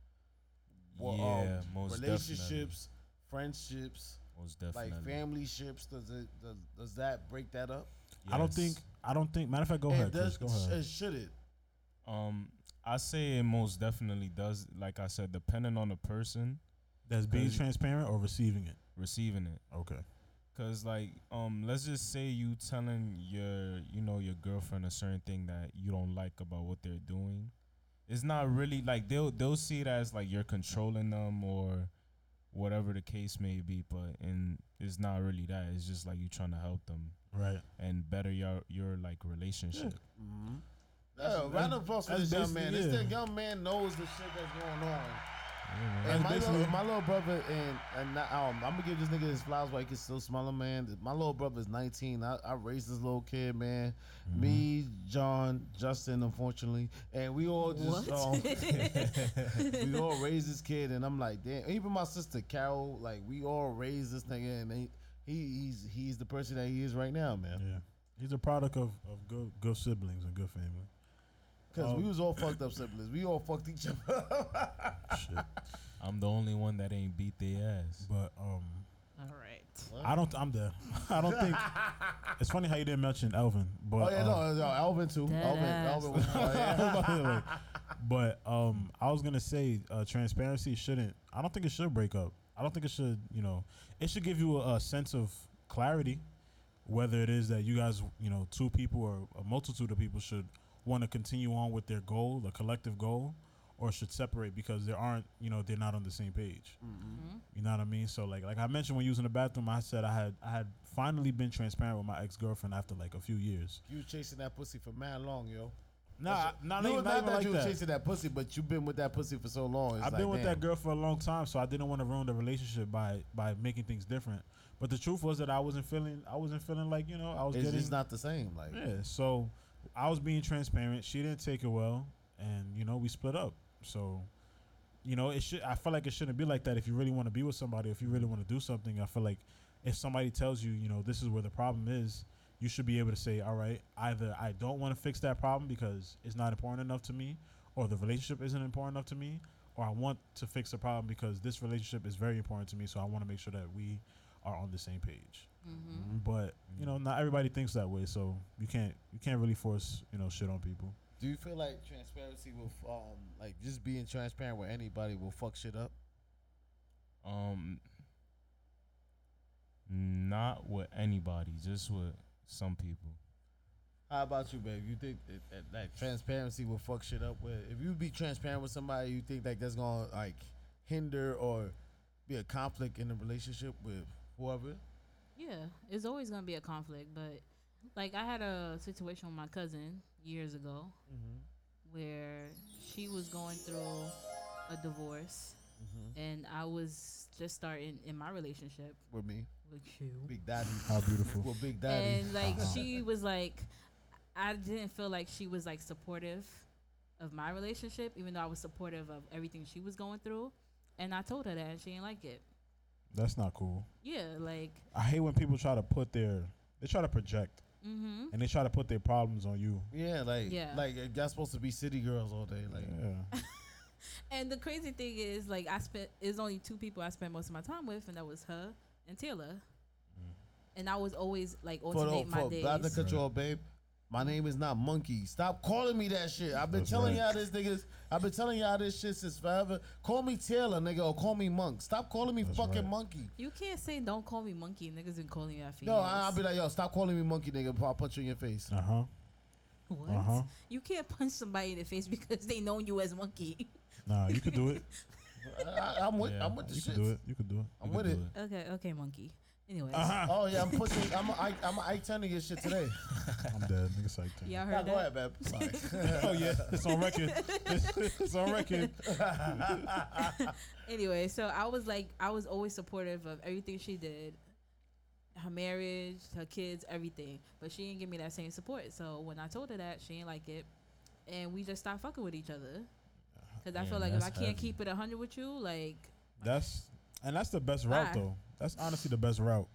well, yeah, um, most relationships, friendships. Most definitely. like family ships? Does it does, does that break that up? I don't think I don't think matter of fact, go And ahead, does, Chris. Go ahead. sh- should it? Um, I say it most definitely does. Like I said, depending on the person That's being transparent or receiving it. receiving it. Okay. Cause like, um, let's just say you telling your, you know, your girlfriend a certain thing that you don't like about what they're doing. It's not really like they'll they'll see it as like you're controlling them or whatever the case may be, but and it's not really that. It's just like you trying to help them Right. and better your your like relationship. Mm-hmm. Yeah, round of applause for this young man. basically- This the young man knows the shit that's going on. That's And my little, my little brother and and not- um, I'm gonna give this nigga his flowers while he can still smell him, man. My little brother is 19. I, I raised this little kid, man. Mm-hmm. Me, John, Justin, unfortunately, and we all just What? um, we all raised this kid, and I'm like, damn. Even my sister Carol, like we all raised this nigga, and he, he he's he's the person that he is right now, man. Yeah, he's a product of, of good good siblings and good family. Because we Um, was all fucked up siblings. We all fucked each other. Shit, I'm the only one that ain't beat their ass. but um, All right. I don't. I'm there. I don't think. It's funny how you didn't mention Elvin, but oh yeah, uh, no, no, Alvin too. Dead Alvin, ass. Alvin was oh, yeah. Like, but um, I was gonna say uh, transparency shouldn't. I don't think it should break up. I don't think it should. You know, it should give you a, a sense of clarity, whether it is that you guys, you know, two people or a multitude of people should want to continue on with their goal, the collective goal, or should separate because they aren't. You know, they're not on the same page. Mm-hmm. You know what I mean? So like like I mentioned when you was in the bathroom, I said I had I had finally been transparent with my ex girlfriend after like a few years. You was chasing that pussy for mad long, yo. Nah, not, no, even, not not even that like you was that. chasing that pussy, but you've been with that pussy for so long. It's I've like, been with damn. that girl for a long time, so I didn't want to ruin the relationship by by making things different. But the truth was that I wasn't feeling I wasn't feeling like you know I was It's getting just not the same. Like, yeah. So I was being transparent. She didn't take it well, and you know we split up. So you know it should. I feel like it shouldn't be like that. If you really want to be with somebody, if you really want to do something, I feel like if somebody tells you you know this is where the problem is. You should be able to say, all right, either I don't want to fix that problem because it's not important enough to me, or the relationship isn't important enough to me, or I want to fix the problem because this relationship is very important to me. So I want to make sure that we are on the same page. Mm-hmm. But you know, not everybody thinks that way, so you can't you can't really force you know shit on people. do you feel like transparency will, um, like just being transparent with anybody will fuck shit up? Um, not with anybody, just with some people. How about you, babe? You think that, that, that transparency will fuck shit up? With if you be transparent with somebody, you think like that's gonna like hinder or be a conflict in the relationship with whoever? Yeah, it's always gonna be a conflict, but like I had a situation with my cousin years ago Mm-hmm. where she was going through a divorce, and I was just starting in my relationship With me, with you. Big Daddy. How beautiful. With Big Daddy. And like she was like, I didn't feel like she was like supportive of my relationship, even though I was supportive of everything she was going through. And I told her that, and she didn't like it. That's not cool. Yeah, like, I hate when people try to put their they try to project mm-hmm. and they try to put their problems on you. yeah, like Yeah. like uh, y'all supposed to be city girls all day. Like Yeah. And the crazy thing is, like, I spent it's only two people I spent most of my time with, and that was her and Taylor. And I was always like for the alternate my for days. not to cut you babe. My name is not Monkey. Stop calling me that shit. I've been That's telling right. y'all this niggas. I've been telling y'all this shit since forever. Call me Taylor, nigga, or call me Monk. Stop calling me That's fucking right. Monkey. You can't say don't call me monkey. Niggas been calling you that for No, years. I- I'll be like, yo, stop calling me Monkey, nigga. Before I punch you in your face. Uh huh. what? Uh huh. You can't punch somebody in the face because they know you as monkey. Nah, you could do it. I, am with. Yeah. I'm with the You shit. could do it. You could do it. I'm with could it. okay, okay, monkey. Anyways, Uh-huh. Oh yeah, I'm pushing. I'm a, I, I'm a Ike Turner your shit today. I'm dead. Nigga psyched. y'all Nah, heard go that? ahead, babe. Sorry. oh yeah, it's on record. it's on record. anyway, so I was like, I was always supportive of everything she did, her marriage, her kids, everything. But she didn't give me that same support. So when I told her that, she didn't like it, and we just stopped fucking with each other. Cause I Yeah, feel like if I can't heavy. keep it hundred with you, like That's and that's the best route Bye. though. That's honestly the best route.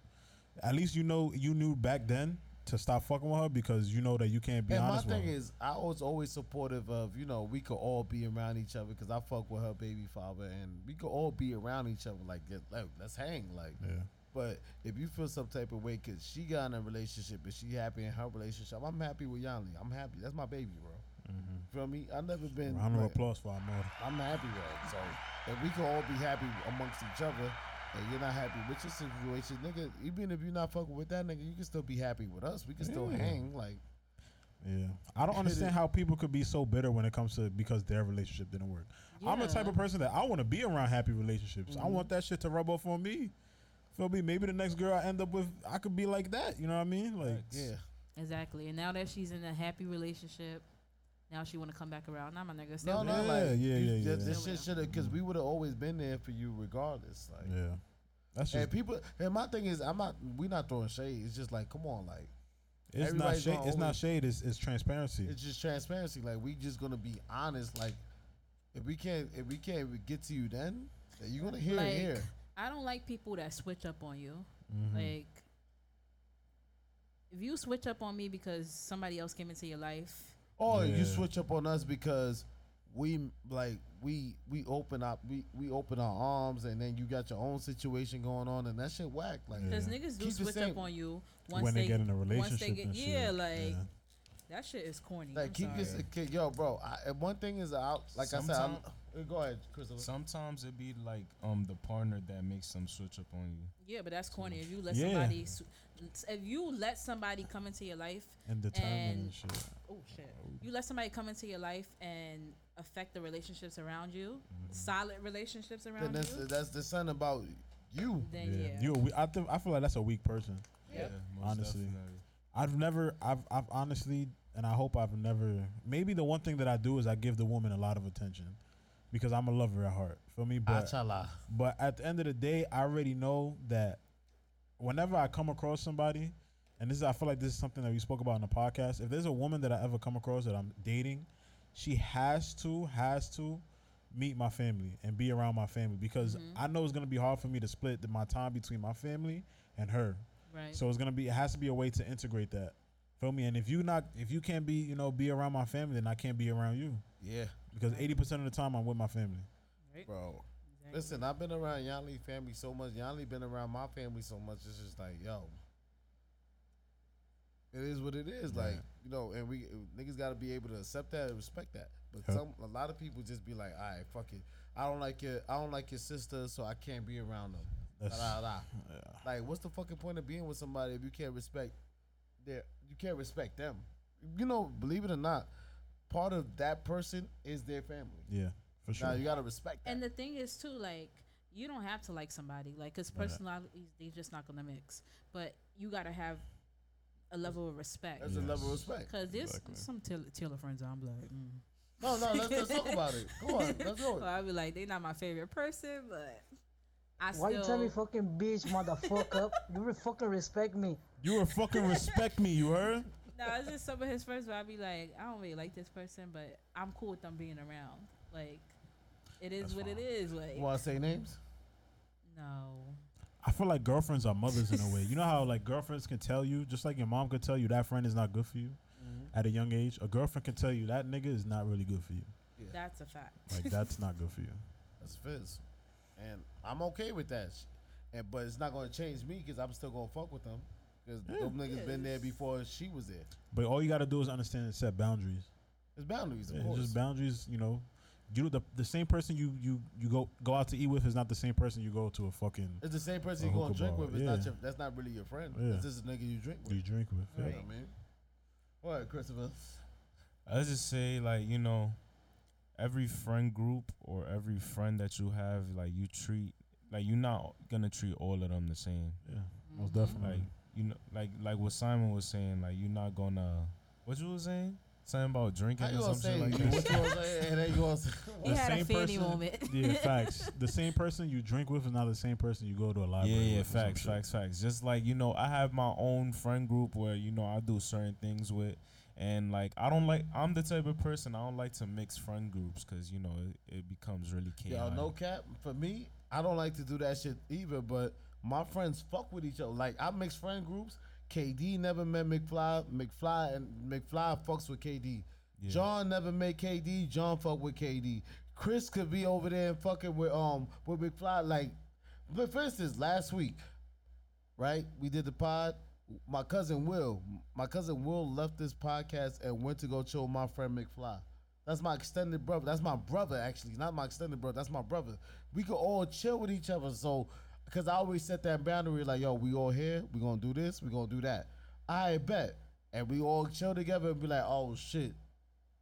At least you know you knew back then to stop fucking with her because you know that you can't be And my honest with thing her. is, I was always supportive of, you know, we could all be around each other because I fuck with her baby father, and we could all be around each other. Like, like let's hang. Like, yeah. but if you feel some type of way because she got in a relationship and she happy in her relationship, I'm happy with Yanli. I'm happy. That's my baby, bro. Feel me? I never been. Round of like, applause for our mother. I'm happy with it. So if we can all be happy amongst each other, and you're not happy with your situation, nigga, even if you're not fucking with that nigga, you can still be happy with us. We can still hang. Like, Yeah, I don't understand how people could be so bitter when it comes to because their relationship didn't work. I'm the type of person that I want to be around happy relationships. Mm-hmm. I want that shit to rub off on me. Feel me? Maybe the next girl I end up with, I could be like that. You know what I mean? Like, yeah. exactly. And now that she's in a happy relationship, now she want to come back around. Nah, my nigga, stay No, with no, her. Yeah, like yeah, you- yeah, th- yeah. This Yeah. shit should have, because we would have always been there for you regardless. Like, Yeah, that's just and people, and my thing is, I'm not, we not throwing shade. It's just like, come on, like, it's not everybody's shade. gonna It's not always- shade. It's, it's transparency. it's just transparency. Like, we just gonna be honest. Like, if we can't, if we can't get to you, then then you're gonna hear Like, it here. I don't like people that switch up on you. Mhm. Like, if you switch up on me because somebody else came into your life, Or Yeah. you switch up on us because we like we we open up we we open our arms and then you got your own situation going on and that shit whack. Like Yeah. because niggas do Keep the switch up on you once when they, they, get in a once relationship they get yeah, shit. like yeah. that shit is corny. like I'm keep sorry. this kid, yo, bro. I, one thing is out. Like I said, I'm, go ahead, Christopher. Sometimes it be like um the partner that makes them switch up on you. Yeah, but that's corny. If you let Yeah. somebody, sw- if you let somebody come into your life, and determine and- and shit. oh shit, you let somebody come into your life and affect the relationships around you, Mm-hmm. solid relationships Then around that's you, that's the son about you. then Yeah, yeah, you. we- I think I feel like that's a weak person. Yep. most Honestly. definitely. I've never, I've, I've honestly, and I hope I've never. Maybe the one thing that I do is I give the woman a lot of attention because I'm a lover at heart. Feel me? But Achala. but at the end of the day, I already know that whenever I come across somebody, and this is, I feel like this is something that we spoke about in the podcast. If there's a woman that I ever come across that I'm dating, she has to, has to meet my family and be around my family because Mhm. I know it's gonna be hard for me to split my time between my family and her. right. So it's gonna be, it has to be a way to integrate that. Feel me? And if you not, if you can't be, you know, be around my family, then I can't be around you Yeah, because eighty percent of the time I'm with my family. right? bro. Listen, I've been around Yanli family so much. Yanli been around my family so much. It's just like, yo, it is what it is. Like, you know, and we niggas got to be able to accept that and respect that. But Yep. some, a lot of people just be like, all right, fuck it. I don't like your, I don't like your sister, so I can't be around them. Da, That's, da, da. yeah. Like, what's the fucking point of being with somebody if you can't respect their, you can't respect them? You know, believe it or not, part of that person is their family. yeah, for sure. Now you gotta respect that. And the thing is too, like you don't have to like somebody, like because Right. personalities they just not gonna mix. But you gotta have a level of respect. That's a level of Yes. respect. Cause there's Exactly. some Taylor, Taylor friends I'm like, mm. No, no, let's, let's talk about it. Go on, let's go. well, I'll be like, they're not my favorite person, but I Why still. you tell me fucking bitch, motherfucker? you re- fucking respect me. You were fucking respect me, you heard? no, it's just some of his friends where I be like, I don't really like this person, but I'm cool with them being around. Like, it is That's what it fine. is. Like, You want to say names? no. I feel like girlfriends are mothers in a way. You know how like girlfriends can tell you, just like your mom could tell you that friend is not good for you Mm-hmm. at a young age. A girlfriend can tell you that nigga is not really good for you. That's a fact. Like that's not good for you. That's a Fizz, and I'm okay with that. sh- And but it's not gonna change me because I'm still gonna fuck with them because Yeah. those niggas been there before she was there. But all you got to do is understand and set boundaries. It's boundaries, of Yeah, course. just boundaries. You know, you know the the same person you you you go go out to eat with is not the same person you go to a fucking it's the same person A you gonna hookah drink bar, with. It's not yeah. your, that's not really your friend. Yeah. It's just a nigga you drink with. you drink with. You know Yeah. what I mean? What, Christopher? I just say like you know, every friend group or every friend that you have, like you treat like you're not gonna treat all of them the same. Yeah, most definitely. Like you know, like like what Simon was saying, like you're not gonna. What you was saying? Something about drinking or gonna some shit like that. what you gonna say? And then you gonna say? He The had a same fanny person- moment. yeah, facts. The same person you drink with is not the same person you go to a library. Yeah, yeah, with facts, facts, facts. Just like you know, I have my own friend group where you know I do certain things with, and like I don't like. I'm the type of person I don't like to mix friend groups because you know it, it becomes really Yo, chaotic. no cap. For me, I don't like to do that shit either. But my friends fuck with each other. Like I mix friend groups. KD never met McFly. McFly and McFly fucks with KD. Yeah. John never met KD. John fuck with KD. Chris could be over there and fucking with um with McFly. Like, but for instance, last week, right? We did the pod. My cousin Will, my cousin Will left this podcast and went to go chill with my friend McFly. That's my extended brother. That's my brother, actually. Not my extended brother. That's my brother. We could all chill with each other. So, because I always set that boundary like, yo, we all here. We going to do this. We going to do that. I bet. And we all chill together and be like, oh, shit.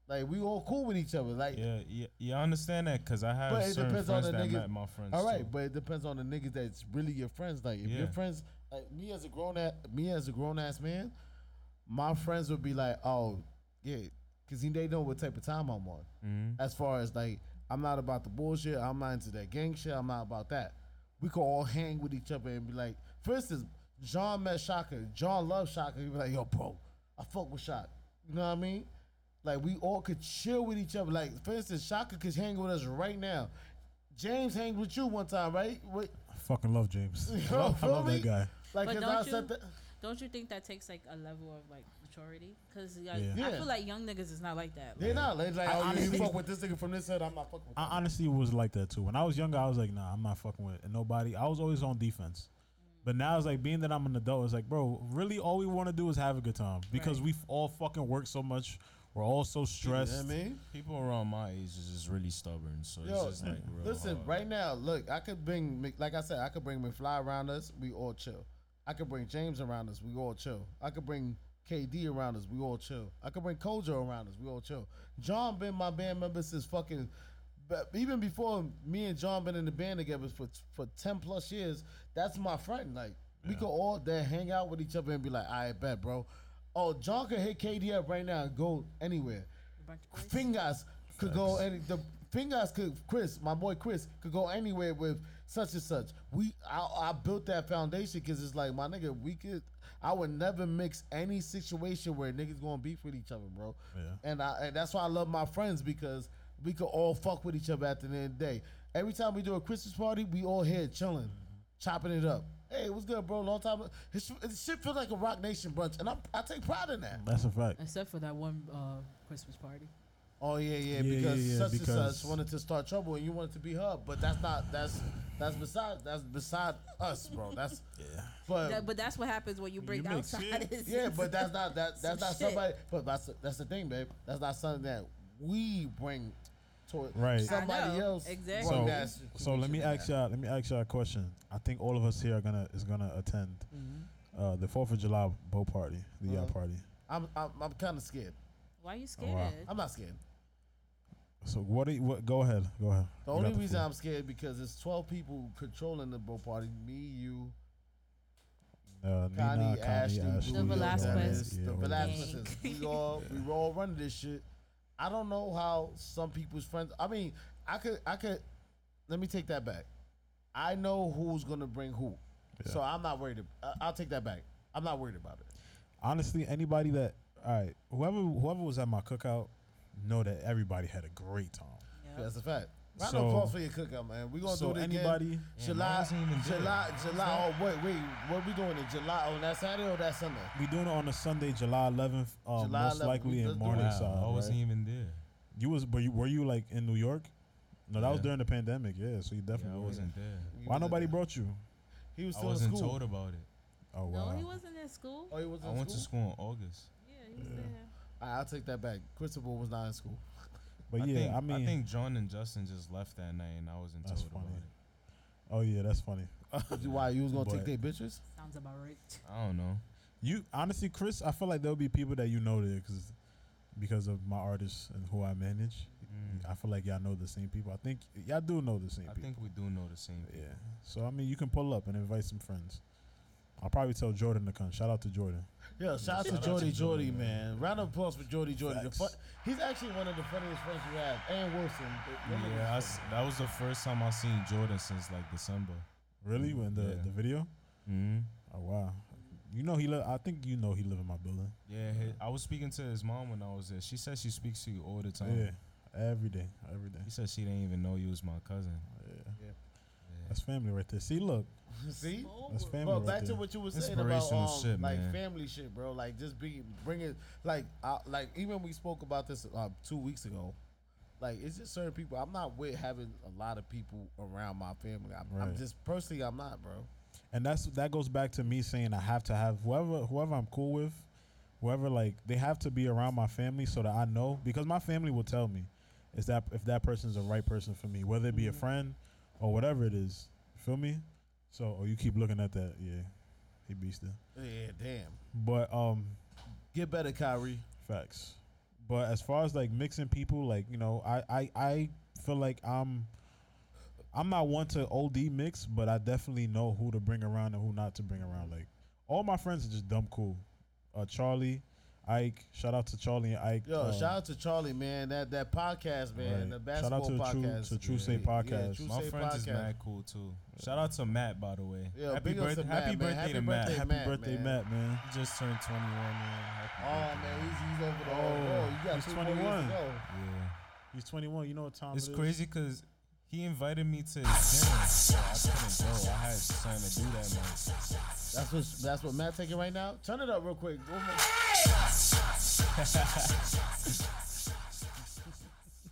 Like, we all cool with each other. Like, Yeah, yeah, yeah. I understand that because I have But it certain depends on friends the that niggas- met my friends. all right, too. but it depends on the niggas that's really your friends. Like if your friends, like me as a grown ass, me as a grown ass man, my friends would be like, oh yeah, because they know what type of time I'm on. Mhm. As far as like, I'm not about the bullshit. I'm not into that gang shit. I'm not about that. We could all hang with each other and be like, for instance, John met Shaka. John loves Shaka. He'd be like, yo, bro, I fuck with Shaka. You know what I mean? Like we all could chill with each other. Like for instance, Shaka could hang with us right now. James hanged with you one time, right? Wait, I fucking love James. I love, I love that guy. like But 'cause don't I you- said that. Don't you think that takes like a level of like maturity? Because like, Yeah. I Yeah. feel like young niggas is not like that. They're not. They're like, I oh, you honestly- fuck with this nigga from this head. I'm not fucking with. I honestly was like that too. When I was younger, I was like, nah, I'm not fucking with nobody. I was always on defense. But now it's like being that I'm an adult, it's like, bro, really all we want to do is have a good time because Right. we all fucking work so much. We're all so stressed. You know stressed. what I mean? People around my age is just really stubborn, so Yo, it's just like real Listen, hard. right now, look, I could bring, Mc- like I said, I could bring McFly around us. We all chill. I could bring James around us. We all chill. I could bring KD around us. We all chill. I could bring Kojo around us. We all chill. John been my band member since fucking, but even before me and John been in the band together for for ten plus years. That's my friend. Like we could all there hang out with each other and be like, I bet, bro. Oh, John could hit KD up right now and go anywhere. A bunch of boys. Fingers could go any the fingers could Chris, my boy Chris, could go anywhere with such and such. We I, I built that foundation because it's like my nigga, we could I would never mix any situation where niggas gonna beef with each other, bro. Yeah. And I and that's why I love my friends because we could all fuck with each other at the end of the day. Every time we do a Christmas party, we all here chilling, chopping it up. Hey, what's good, bro? Long time. This this shit feels like a Roc Nation brunch, and I'm, I take pride in that. That's a fact. Except for that one uh, Christmas party. Oh yeah, yeah, Yeah, because yeah, yeah, such and because- such wanted to start trouble and you wanted to be her, but that's not that's that's beside that's beside us, bro. That's Yeah. but That, but that's what happens when you bring you mix outside. shit. yeah, but that's not that that's Some not shit. somebody. But that's that's the thing, babe. That's not something that we bring toward Right. somebody know, else. exactly. brought So, that so let me situation ask in y'all. Let me ask y'all a question. I think all of us here are gonna is gonna attend uh, the Fourth of July boat party, the yacht Uh-huh. party. I'm I'm, I'm kind of scared. Why are you Oh, wow. scared? I'm not scared. So what? Do you, what go ahead. Go ahead. The You only got reason floor. I'm scared because it's 12 people controlling the boat party. Me, you, uh, Connie, Nina, Ashley, Connie, Ashley, The Julio, Velasquez. Dennis, Yeah, the all Velasquez. Gang. We all we all running this shit. I don't know how some people's friends. I mean, I could I could. Let me take that back. I know who's gonna bring who, so I'm not worried. ab- I- I'll take that back. I'm not worried about it. Honestly, anybody that all right, whoever whoever was at my cookout, know that everybody had a great time. Yeah. That's a fact. Round So- of applause for your cookout, man. We gonna so do it again. anybody, Yeah, July, mine wasn't. July, July. Oh wait, wait. What we doing in July? On that Saturday or that Sunday? we doing it on a Sunday, July 11th, um, July most 11th, likely in just do. Morningside. Wow, I wasn't right? even there. You was were you were you like in New York? No, that was during the pandemic. Yeah, so you Yeah, definitely I wasn't. wasn't there. Why wasn't nobody there. brought you? He was I still in wasn't school. told about it. Oh wow. No, he wasn't in school. Oh, he was in I went to school. school in August. Yeah, he was Yeah. there. All right, I'll take that back. Christopher was not in school. but I yeah, think, I mean, I think John and Justin just left that night, and I wasn't That's told funny. about it. oh yeah, that's funny. Why you was gonna take But- their bitches? Sounds about right. I don't know. You honestly, Chris, I feel like there'll be people that you know there because because of my artists and who I manage. Mm. I feel like y'all know the same people. I think y'all do know the same people. I people. think we do know the same. People. Yeah. So I mean, you can pull up and invite some friends. I'll probably tell Jordan to come. Shout out to Jordan. Yeah, shout out to Shout out Jordy Jordy, Jordy, man. Round of applause for Jordy Jordy. The fun, he's actually one of the funniest friends we have. And Wilson. Yeah, is that was the first time I seen Jordan since like December. Really? When the, Yeah. the video? Mm-hmm. Oh wow. You know he live. I think you know he live in my building. Yeah, he, I was speaking to his mom when I was there. She said she speaks to you all the time. Yeah. Every day. Every day. He said she didn't even know you was my cousin. Yeah. Yeah. That's family right there. See, look, See? that's family Bro, right back there. to what you were saying about Inspirational um, shit, like man. family shit, bro. Like just be bringing like uh, like even we spoke about this uh, two weeks ago. Like it's just certain people. I'm not with having a lot of people around my family. I'm, I'm just personally, I'm not, bro. and that's that goes back to me saying I have to have whoever whoever I'm cool with, whoever like they have to be around my family so that I know because my family will tell me is that if that person's the right person for me, whether it be a Mm-hmm. friend or whatever it is. Feel me? So or you keep looking at that, yeah, he beasted. Yeah, damn. But um, Get better, Kyrie. Facts. But as far as like mixing people, like you know, I I I feel like I'm I'm not one to OD mix, but I definitely know who to bring around and who not to bring around. Like all my friends are just dumb cool. Uh, Charlie, Ike. Shout out to Charlie and Ike. Yo, uh, shout out to Charlie, man. That that podcast, man. Right. The Shout out basketball to True- podcast. to True Yeah, Say yeah, Podcast. True My Say friends is podcast. mad cool too. Shout out to Matt, by the way. Yo, happy big ups birthday, Matt, happy birthday Happy to birthday, Matt. Happy Matt, birthday, man. Matt, man. He just turned 21, man. Happy Oh birthday, man, he's, he's over the. Oh, Oh, you got he's two more years 21. Yeah. He's 21. You know what time It's it is? crazy because he invited me to his dinner, I couldn't go. I had something to do that night. That's what that's what Matt taking right now. Turn it up real quick. One more-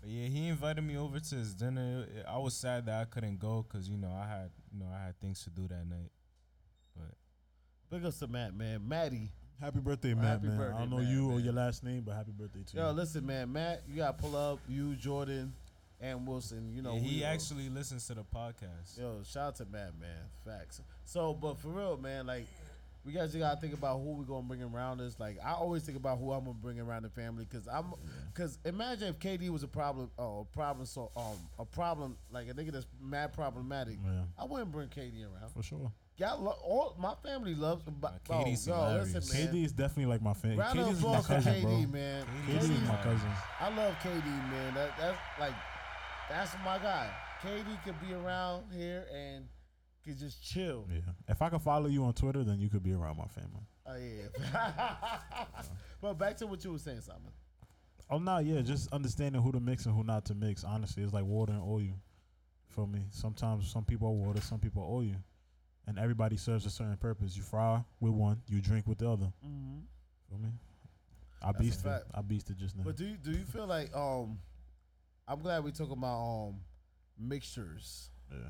But yeah, he invited me over to his dinner. I was sad that I couldn't go because you know I had you know I had things to do that night. But big ups to Matt, man. Matty. Happy birthday, Matt, happy man. birthday, I don't know Matt, you or your last name, but happy birthday to Yo, you. listen, man. Matt, you gotta pull up. You, Jordan, and Wilson. You know yeah, he we- actually listens to the podcast. Yo, shout out to Matt, man. Facts. So, but for real, man, like we guys just gotta think about who we gonna bring around us. Like I always think about who I'm gonna bring around the family, cause I'm, cause imagine if KD was a problem, oh, a problem, so um, a problem like a nigga that's mad problematic. Yeah, I wouldn't bring KD around. for sure. Y'all, lo- all my family loves. But, Nah, KD's yo, listen. KD is definitely like my. Round of KD is my cousin, KD, bro. man. KD KD is my- cousin. I love KD, man. That that's like that's my guy. KD could be around here and could just chill. Yeah. If I could follow you on Twitter, then you could be around my family. Oh yeah. but back to what you were saying, Simon. Oh no, yeah, just understanding who to mix and who not to mix. Honestly, it's like water and oil. Feel me? Sometimes some people are water, some people are oil, and everybody serves a certain purpose. You fry with one, you drink with the other. Mm-hmm. Feel me? I That's a beasted. fact. I beasted just now. But do you do you feel like um I'm glad we talking about um mixtures yeah.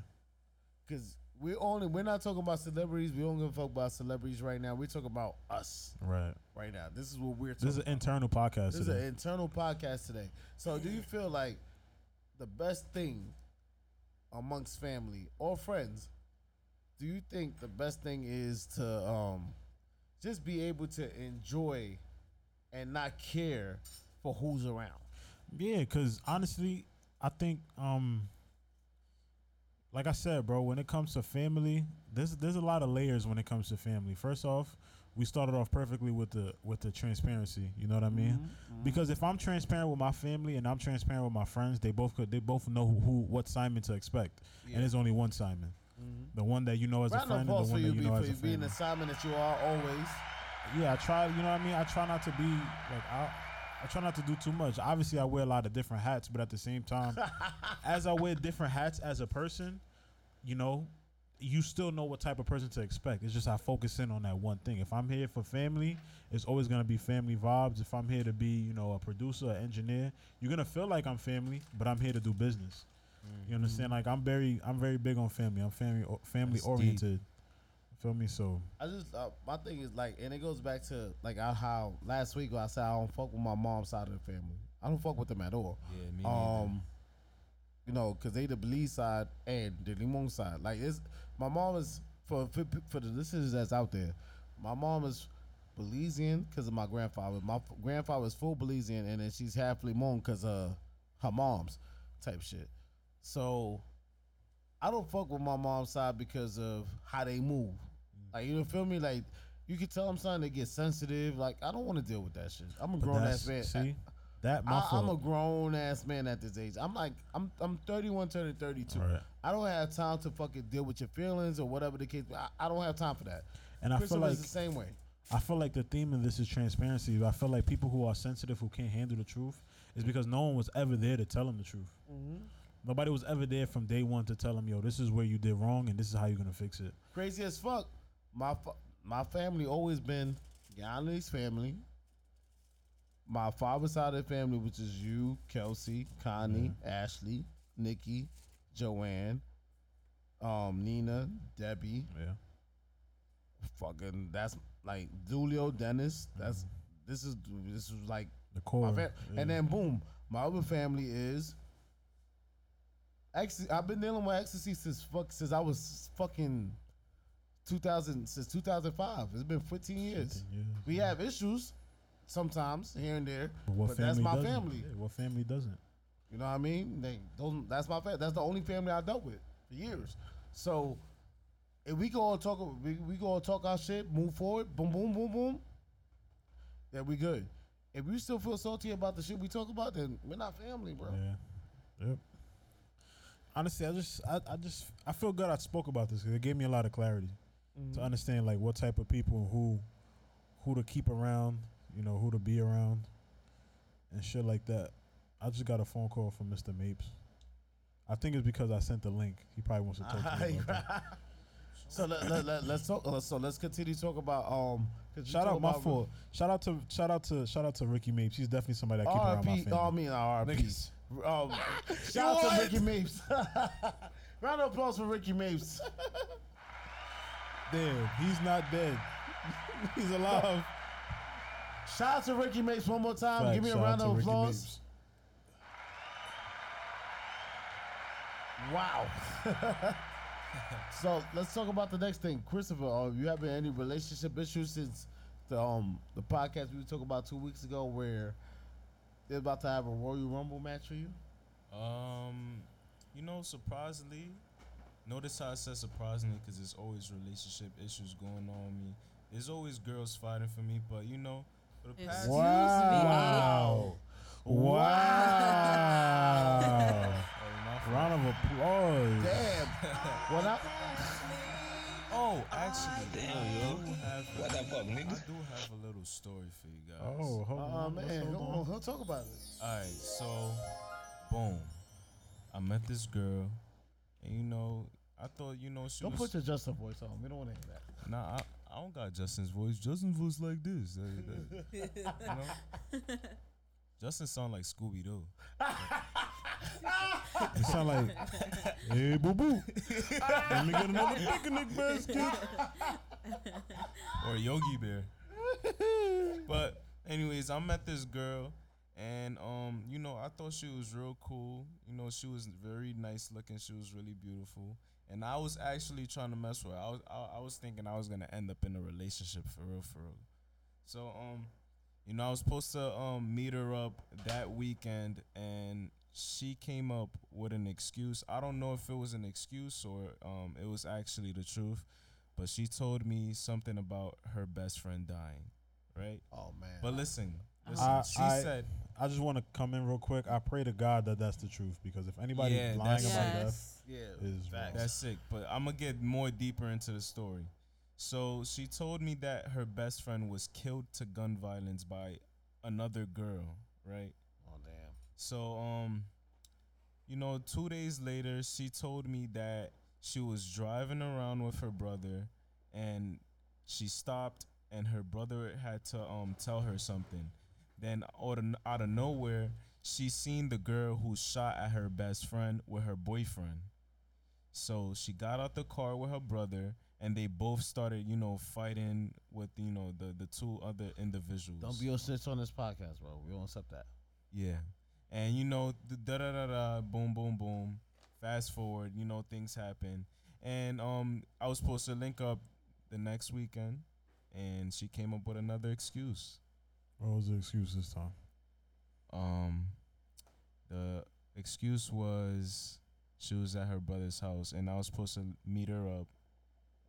because we only we're not talking about celebrities. We don't give a fuck about celebrities right now. We're talking about us Right. right now. This is what we're talking. This is an internal podcast This is today. an internal podcast today. So, do you feel like the best thing amongst family or friends? Do you think the best thing is to um, just be able to enjoy and not care for who's around? Yeah, because honestly, I think, um, like I said, bro, when it comes to family, there's there's a lot of layers when it comes to family. First off, we started off perfectly with the with the transparency. You know what I mean? Mm-hmm, mm-hmm. Because if I'm transparent with my family and I'm transparent with my friends, they both could they both know who, who what Simon to expect, Yeah. and there's only one Simon, mm-hmm. the one that you know as a Round friend and the one you, that you know as a you being the Simon that you are always. Yeah, I try. You know what I mean? I try not to be like I. I try not to do too much. Obviously, I wear a lot of different hats, but at the same time, as I wear different hats as a person, you know, you still know what type of person to expect. It's just I focus in on that one thing. If I'm here for family, it's always gonna be family vibes. If I'm here to be, you know, a producer, an engineer, you're gonna feel like I'm family, but I'm here to do business. You mm-hmm. understand? Like I'm very, I'm very big on family. I'm family, family That's deep. Oriented. Feel me? So I just uh, my thing is like, and it goes back to like I, how last week I said I don't fuck with my mom's side of the family. I don't fuck with them at all. Yeah, me neither. Um, you know, cause they the Belize side and the Limon side. Like it's my mom is for for, for the listeners that's out there. My mom is Belizean because of my grandfather. My f- grandfather is full Belizean, and then she's half Limon because of her mom's type shit. So I don't fuck with my mom's side because of how they move. Like you know feel me? Like you can tell I'm starting to get sensitive. Like I don't want to deal with that shit. I'm a grown ass man. See, that my I, I'm a grown ass man at this age. I'm like, I'm I'm 31, turning 32. Right. I don't have time to fucking deal with your feelings or whatever the case. I, I don't have time for that. And I feel like is the same way. I feel like the theme of this is transparency. I feel like people who are sensitive who can't handle the truth is because no one was ever there to tell them the truth. Mm-hmm. Nobody was ever there from day one to tell them, "Yo, this is where you did wrong, and this is how you're gonna fix it." Crazy as fuck. My fa- my family always been Yanni's family. My father's side of the family, which is you, Kelsey, Connie, Ashley, Nikki, Joanne, um, Nina, Debbie, Yeah. fucking that's like Julio, Dennis. That's this is this is like The core. my fam- yeah. and then boom, my other family is. Ecstasy, I've been dealing with ecstasy since fuck since I was fucking 2000 since 2005. It's been 15 years. 15 years, We yeah. have issues sometimes here and there, But but that's my doesn't? family. Yeah, what family doesn't? You know what I mean? They, those, that's my family. That's the only family I dealt with for years. So if we go and talk, we, we go and talk our shit, move forward, boom, boom, boom, boom. then we good. If you still feel salty about the shit we talk about, then we're not family, bro. Yeah. Yep. Honestly, I just, I, I just, I feel good. I spoke about this because it gave me a lot of clarity to understand like what type of people who, who to keep around, you know, who to be around, and shit like that. I just got a phone call from Mr. Mapes. I think it's because I sent the link. He probably wants to talk to me about that. so let, let, let, let's talk. uh, So let's continue to talk about um. Shout out my fault. Shout out to shout out to shout out to Ricky Mapes. He's definitely somebody I keep around my family. Oh, I mean R.I.P. Um, shout out to Ricky Mapes. Round of applause for Ricky Mapes. Dead. He's not dead. He's alive. Shout out to Ricky Mapes one more time. Facts. Give me a round of applause. Mapes. Wow. so let's talk about the next thing, Christopher. Are you having any relationship issues since the um the podcast we talked about two weeks ago, where they're about to have a Royal Rumble match for you? Um, you know, surprisingly, notice how I said surprisingly because there's always relationship issues going on with me. There's always girls fighting for me, but you know, for the past Excuse Wow. Wow. Oh. Round of applause. Damn. what I, Oh, actually, Damn, I yo. do have What the fuck, I nigga? do have a little story for you guys. Oh, hold oh on. Let's man, hold on. on, he'll talk about it. All right, so boom, I met this girl, and you know, I thought you know she Don't was. put your Justin voice on. We don't want to hear that. Nah, I, I don't got Justin's voice. Justin's voice like this. That- that- you know? Justin sound like Scooby Doo. You sound like, hey, boo boo. Let me get another picnic basket. or Yogi Bear. but anyways, I met this girl and um, you know, I thought she was real cool. You know, she was very nice looking. She was really beautiful. And I was actually trying to mess with her. I was I, I was thinking I was gonna end up in a relationship for real, for real. So um, you know, I was supposed to um meet her up that weekend and she came up with an excuse. I don't know if it was an excuse or um it was actually the truth but she told me something about her best friend dying, right? Oh man. But listen, listen I- she I- said, I just want to come in real quick. I pray to God that that's the truth because if anybody's Yeah, lying that's- about death, yeah, is wrong. that's sick. But I'm gonna get more deeper into the story. So she told me that her best friend was killed to gun violence by another girl, right? Oh damn. So um, you know, two days later, she told me that she was driving around with her brother, and she stopped, and her brother had to um tell her something. Then out of, out of nowhere, she seen the girl who shot at her best friend with her boyfriend. So she got out the car with her brother, and they both started, you know, fighting with you know the the two other individuals. Don't be a snitch on this podcast, bro. We don't accept that. Yeah. And you know, da da da da, boom, boom, boom. Fast forward, you know, things happen. And um, I was supposed to link up the next weekend, and she came up with another excuse. What was the excuse this time? Um, the excuse was she was at her brother's house, and I was supposed to meet her up,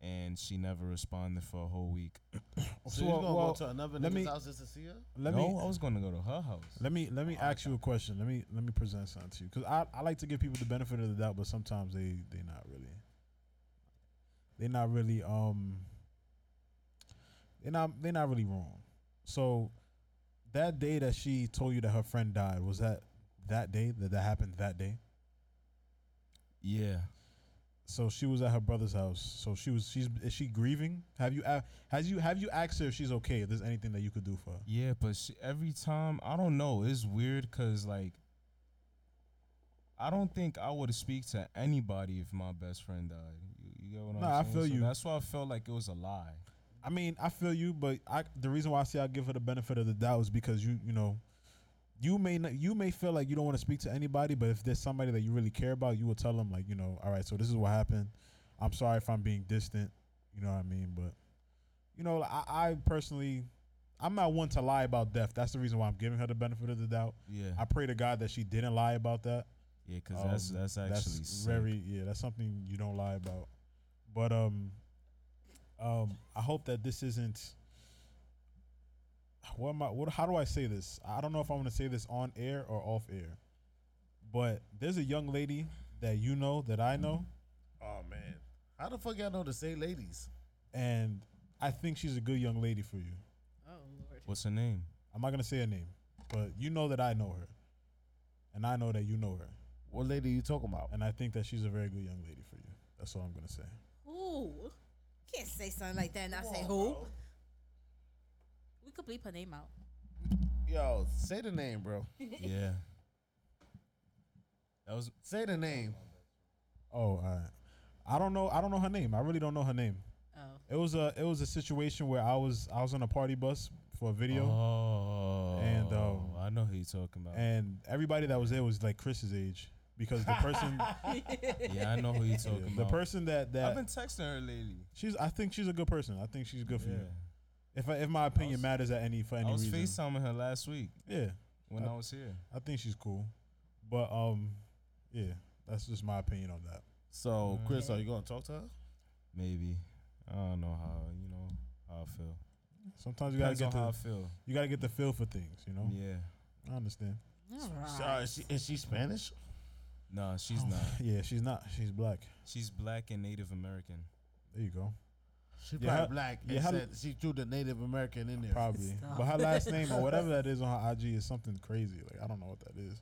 and she never responded for a whole week. So, you well- gonna well, go to another let nigga's me- house just to see her? Let no, me I was gonna go to her house. let me let me ask you a question. Let me let me present something to you because I, I like to give people the benefit of the doubt, but sometimes they they not really they not really um they not they not really wrong. So that day that she told you that her friend died was that that day that that happened that day. Yeah. So she was at her brother's house. So she was she's is she grieving? Have you a- has you have you asked her if she's okay? If there's anything that you could do for her? Yeah, but she, every time I don't know, it's weird because like I don't think I would speak to anybody if my best friend died. You, you get what Nah, I I'm saying? feel So you. That's why I felt like it was a lie. I mean, I feel you, but I the reason why I say I give her the benefit of the doubt is because you you know, you may not, you may feel like you don't want to speak to anybody, but if there's somebody that you really care about, you will tell them like you know, all right, so this is what happened. I'm sorry if I'm being distant. You know what I mean? But you know, I, I personally, I'm not one to lie about death. That's the reason why I'm giving her the benefit of the doubt. Yeah, I pray to God that she didn't lie about that. yeah, because that's Um, that's actually sick. very yeah. That's something you don't lie about. But um, um, I hope that this isn't. what am I? What? How do I say this? I don't know if I want to say this on air or off air. But there's a young lady that you know that I know, Oh man, how the fuck y'all know to say ladies? and I think she's a good young lady for you. Oh lord. What's her name? I'm not gonna say her name, but you know that I know her, and I know that you know her, What lady you talking about? and I think that she's a very good young lady for you. That's all I'm gonna say. Ooh. Can't say something like that and not say who. We could bleep her name out. Yo, say the name, bro. yeah. That was Say the name. Oh, all right. I don't know. I don't know her name. I really don't know her name. Oh. It was a it was a situation where I was I was on a party bus for a video, Oh, And, um, I know who you're talking about. and everybody that was there was like Chris's age because the person yeah, I know who you're talking about. the person that that I've been texting her lately. she's I think she's a good person. I think she's good for Yeah. you. If I, if my opinion was- matters at any for any I was reason, FaceTiming her last week yeah, when I- I was here. I think she's cool. But um, yeah, that's just my opinion on that. So, Mm. Chris, are you gonna talk to her? Maybe. I don't know how, you know, how I feel. Sometimes you gotta Depends get on how I the feel. you gotta get the feel for things. You know, Yeah. I understand. Uh, is, she, is she Spanish? No, she's oh. not. Yeah, she's not. She's black. She's black and Native American. There you go. She Yeah, probably how- black. yeah, and how- said she threw the Native American in there. Probably. Stop. But her last name or whatever that is on her IG is something crazy. Like I don't know what that is.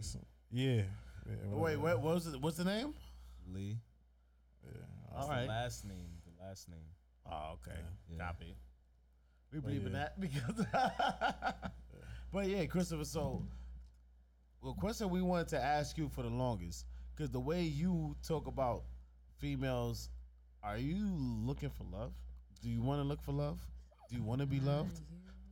Some- yeah. yeah Wait, what, what was it? What's the name? Lee. Yeah. All That's right. The last name. The last name. Oh, okay. Yeah. Copy. We But believe in that because. but yeah, Christopher. So, well, question we wanted to ask you for the longest, because the way you talk about females, are you looking for love? Do you want to look for love? Do you want to be loved?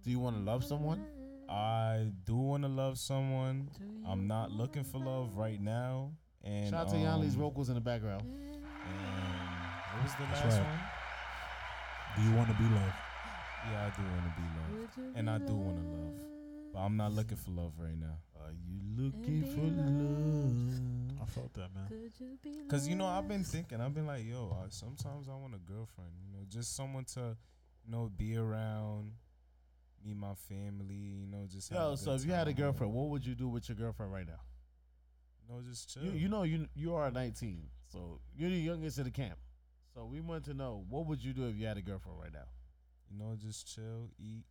Do you want to love someone? I do want to love someone. I'm not looking for love right now. And Shout out to um, Yanli's vocals in the background. And what was the That's last right. one? Do you want to be loved? Yeah, I do want to be loved, and I do want to love, but I'm not looking for love right now. Are you looking for love? I felt that, man. Could you be Cause you know I've been thinking, I've been like, yo, I, sometimes I want a girlfriend, you know, just someone to, you know, be around, meet my family, you know, just Yo, so if you had a girlfriend, what would you do with your girlfriend right now? you know, just chill. You, you know you you are 19, so you're the youngest of the camp. So we want to know what would you do if you had a girlfriend right now? you know, just chill, eat.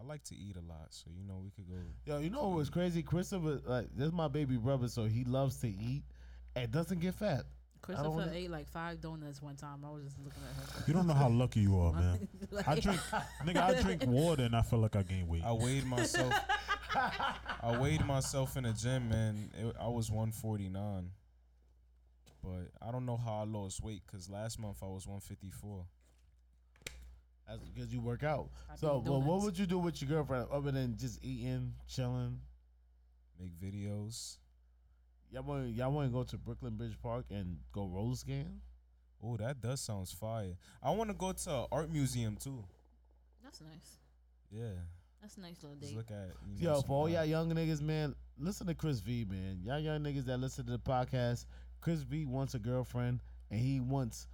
I like to eat a lot, so you know we could go. Yo, you know what was crazy? Christopher, like this is my baby brother, so he loves to eat and doesn't get fat. Christopher wanna- ate like five donuts one time. I was just looking at her. You don't know how lucky you are, man. Like- I drink, nigga. I drink water and I feel like I gain weight. I weighed myself. I weighed myself in the gym, man. It, I was 149. But I don't know how I lost weight because last month I was 154. That's because you work out. I So, eat but what donuts. would you do with your girlfriend other than just eating, chilling? Make videos. Y'all want y'all want to go to Brooklyn Bridge Park and go roller skating? Oh, that does sounds fire. I want to go to an art museum too. That's nice. Yeah. That's a nice little Just date. look at you know, Yo, for all y'all young niggas, man, listen to Chris V, man. Y'all young niggas that listen to the podcast, Chris V wants a girlfriend and he wants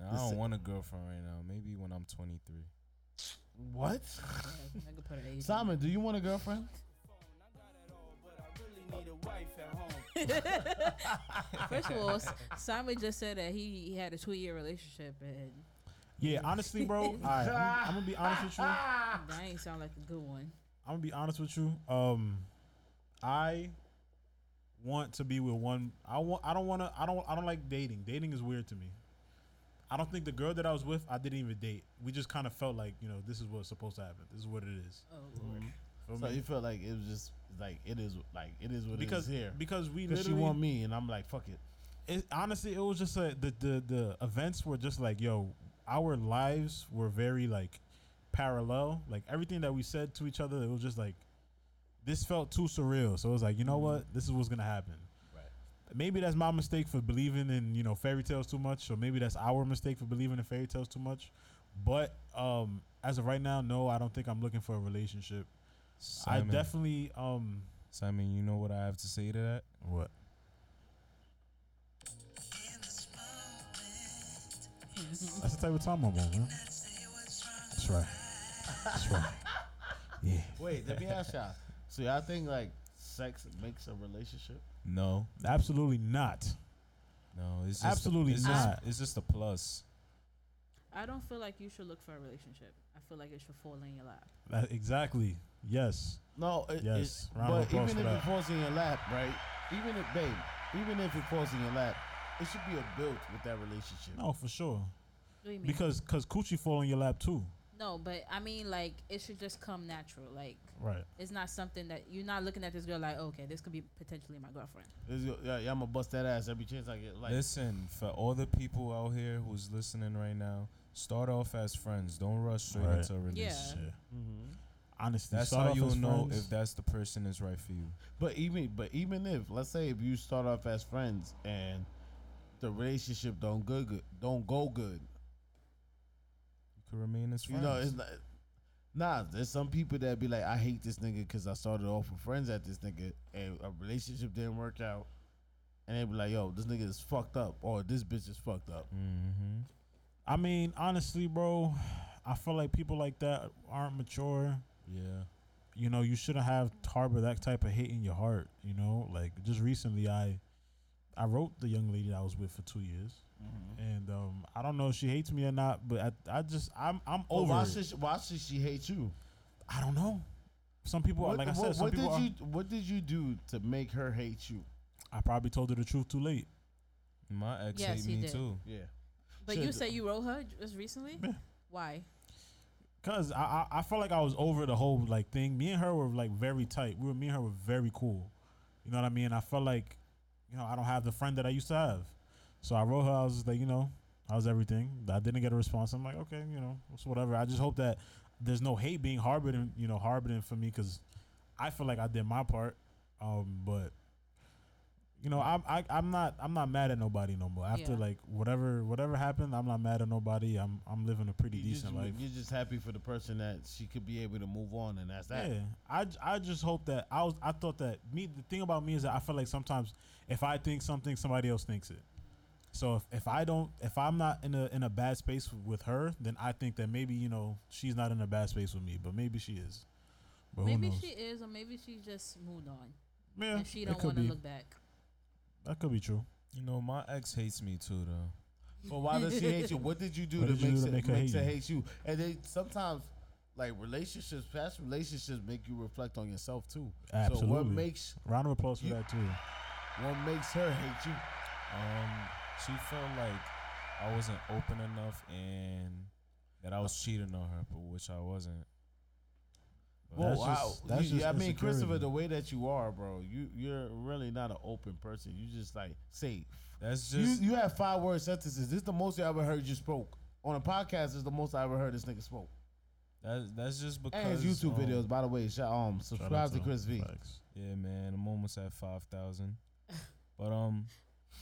I don't want a girlfriend right now. Maybe when I'm 23. what? I could put her age. Simon, do you want a girlfriend? First of all, Simon just said that he, he had a two year relationship and yeah, honestly, bro. All right, I'm, I'm gonna be honest with you. that ain't sound like a good one. I'm gonna be honest with you. Um, I want to be with one. I want. I don't want to. I don't. I don't like dating. Dating is weird to me. I don't think the girl that I was with, I didn't even date. We just kind of felt like, you know, this is what's supposed to happen. This is what it is. Oh mm-hmm. Lord. Feel So me? you feel like it was just like it is like it is what because it is here. because we Because she want me and I'm like fuck it. it, honestly, it was just a, the the the events were just like, yo, our lives were very like parallel. Like everything that we said to each other, it was just like this felt too surreal. So it was like, you know mm-hmm. what, this is what's gonna happen. Right. Maybe that's my mistake for believing in you know fairy tales too much, or maybe that's our mistake for believing in fairy tales too much. But um, as of right now, no, I don't think I'm looking for a relationship. Simon, I definitely um, Simon, you know what I have to say to that? what? That's the type of time I'm on, man. That's right. That's right. Yeah. Wait, let me ask y'all. So y'all think like sex makes a relationship? No, Absolutely not. no, it's just Absolutely a, it's not. Just, it's just a plus. I don't feel like you should look for a relationship. I feel like it should fall in your lap. That- exactly. Yes. No, it, Yes. it- Round but even if that. it falls in your lap, right? Even if, babe, even if it falls in your lap, it should be a build with that relationship. No, for sure. What do you mean? Because cause coochie fall in your lap too. No, but I mean like it should just come natural. Like Right. it's not something that you're not looking at this girl like, okay, this could be potentially my girlfriend. It's your- yeah, yeah, I'm gonna bust that ass every chance I get. Like, Listen, for all the people out here who's listening right now, start off as friends. Don't rush straight Right. into a relationship. Yeah. Mhm. Honestly, That's start how you'll know friends. if that's the person is right for you. But even but even if let's say if you start off as friends and the relationship don't good, good don't go good, You could remain as you know it's not. Nah, there's some people that be like, I hate this nigga because I started off with friends at this nigga and a relationship didn't work out, and they be like, Yo, this nigga is fucked up or this bitch is fucked up. mm-hmm. I mean, honestly, bro, I feel like people like that aren't mature. Yeah. You know, you shouldn't have harbor that type of hate in your heart. You know, like just recently, I I wrote the young lady I was with for two years, and um, I don't know if she hates me or not, but I, I just I'm I'm Well, over. why it. should she, why should she hate you? I don't know. Some people, are like I what- said, some what people did are, you what did you do to make her hate you? I probably told her the truth too late. My ex Yes, hate me did. too. Yeah. But Should- you say you wrote her just recently? Yeah. Why? Cause I, I I felt like I was over the whole like thing. Me and her were like very tight. We were me and her were very cool. You know what I mean? I felt like, you know, I don't have the friend that I used to have. So I wrote her. I was just like, you know, how's everything? I didn't get a response. I'm like, okay, you know, it's whatever. I just hope that there's no hate being harbored, in, you know, harbored in for me because I feel like I did my part. Um, but you know, I'm I, I'm not I'm not mad at nobody no more. After Yeah. like whatever whatever happened, I'm not mad at nobody. I'm I'm living a pretty You decent just, life. You're just happy for the person that she could be able to move on, and that's that. Yeah, I, j- I just hope that I was I thought that me the thing about me is that I feel like sometimes if I think something somebody else thinks it. So if, if I don't if I'm not in a in a bad space with her, then I think that maybe you know she's not in a bad space with me, but maybe she is. But maybe she is, or maybe she just moved on yeah, and she don't want to look back. That could be true. You know, my ex hates me too though. But why does she hate you? What did you do What to did you make, do to her, make her makes hate her you? hate you? And they sometimes like relationships, past relationships make you reflect on yourself too. Absolutely. So what makes Round of applause for You- that too. what makes her hate you? Um, she felt like I wasn't open enough and that I was cheating on her, but which I wasn't. But Well, That's wow. just- that's You- just I mean, Christopher, the way that you are, bro, you you're really not an open person. You just like safe. that's just you You have five word sentences. This is the most I ever heard you spoke on a podcast. This is the most I ever heard this nigga spoke. that's that's just because And his YouTube um, videos, by the way. Shout, um, Shout out subscribe to him. Chris V. Facts. Yeah, man, I'm almost at five thousand. But um,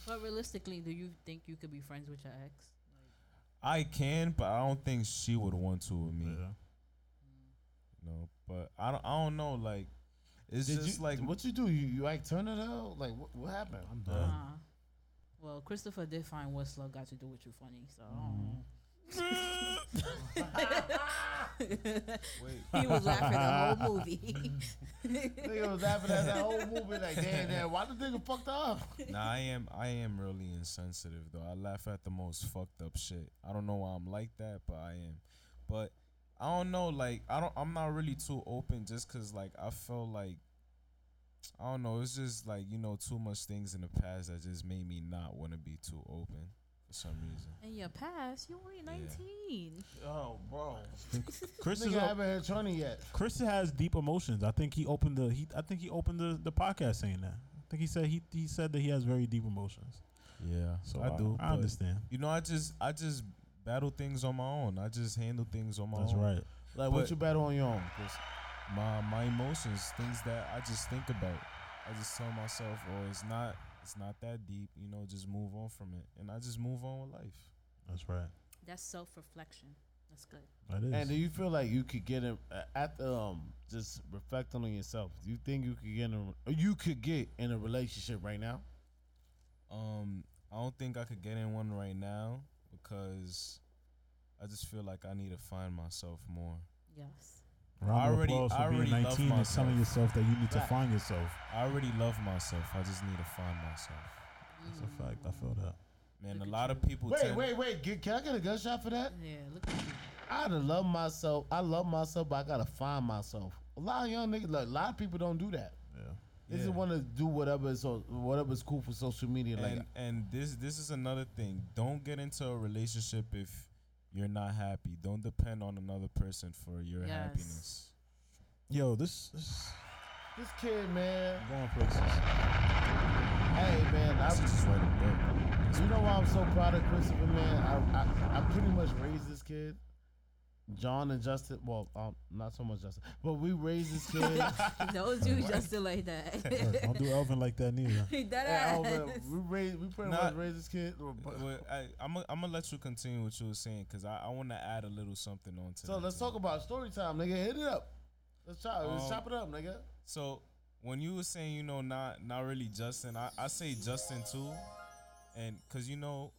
But realistically, do you think you could be friends with your ex? I can, but I don't think she would want to with me. Yeah. You know, but I don't. I don't know. Like, it's Did just you like what you do? You you like turn it out? Like what, what happened? I'm done. Uh, well, Christopher did find what slug got to do with you funny, so. Wait. he was laughing the whole movie. Nigga was laughing at that whole movie like, damn, damn, why the nigga fucked up? Nah, I am. I am really insensitive though. I laugh at the most fucked up shit. I don't know why I'm like that, but I am. But I don't know. Like I don't. I'm not really too open just cause like I feel like. I don't know. It's just like you know too much things in the past that just made me not want to be too open for some reason. In your past, you only 19. Oh, bro. Chris is Nigga a- haven't heard Tony yet. Chris has deep emotions. I think he opened the he. I think he opened the, the podcast saying that. I think he said he he said that he has very deep emotions. Yeah, So I do. I but, understand. You know, I just I just battle things on my own. I just handle things on my own. That's own. right. Like, what But- you battle on your own, Chris? my my emotions, things that I just think about. I just tell myself, oh, it's not it's not that deep, you know, just move on from it. And I just move on with life. That's right. That's self reflection. That's good. That is. And do you feel like you could get in at the um just reflecting on yourself? Do you think you could get in a, you could get in a relationship right now? Um, I don't think I could get in one right now because I just feel like I need to find myself more. Yes. Round I of already- I for being already love 19 and telling myself. yourself that you need to Fact. find yourself. I already love myself. I just need to find myself. That's a fact. I feel that. Man, Look a at lot of people. Wait, tend- wait, wait. Get, can I get a gunshot for that? Yeah, look at you. I done love myself. I love myself, but I gotta find myself. A lot of young niggas, like, a lot of people don't do that. Yeah. They Yeah. just want to do whatever is so, whatever's cool for social media. Like, and and this this is another thing. Don't get into a relationship if you're not happy. Don't depend on another person for your Yes. happiness. Yo, this is this kid, man. I'm going places. Hey, man. I, Just write a book. you know why I'm so proud of Christopher, man? I, I, I pretty much raised this kid. John and Justin, well, um, not so much Justin, but we raised this kid. Don't do Justin like that. Look, Don't do Elvin like that neither. that Yeah, ass. oh, we raised, we pretty Nah. much raised this kid. but- Well, I, I'm gonna I'm let you continue what you were saying because I, I want to add a little something on to So that let's too. talk about story time, nigga. Hit it up. Let's chop, let's Um, chop it up, nigga. So when you were saying, you know, not not really Justin, I, I say Justin too, and cause you know,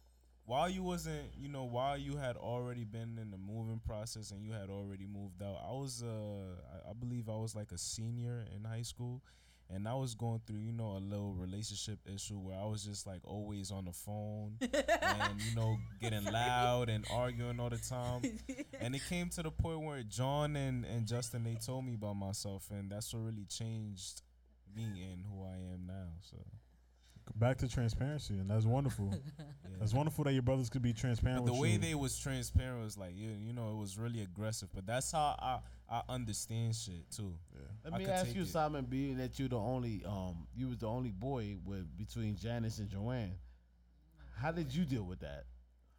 while you wasn't, you know, while you had already been in the moving process and you had already moved out, I was, uh, I, I believe I was like a senior in high school, and I was going through, you know, a little relationship issue where I was just like always on the phone and you know getting loud and arguing all the time and it came to the point where John and, and Justin they told me about myself and that's what really changed me and who I am now. So Back to transparency, and that's wonderful. yeah. That's wonderful that your brothers could be transparent But the with way you. they was transparent was like you, you know it was really aggressive. But that's how I I understand shit too. Let I me ask you, it. Simon, being that you the only, um, you was the only boy with between Janice and Joanne. How did you deal with that?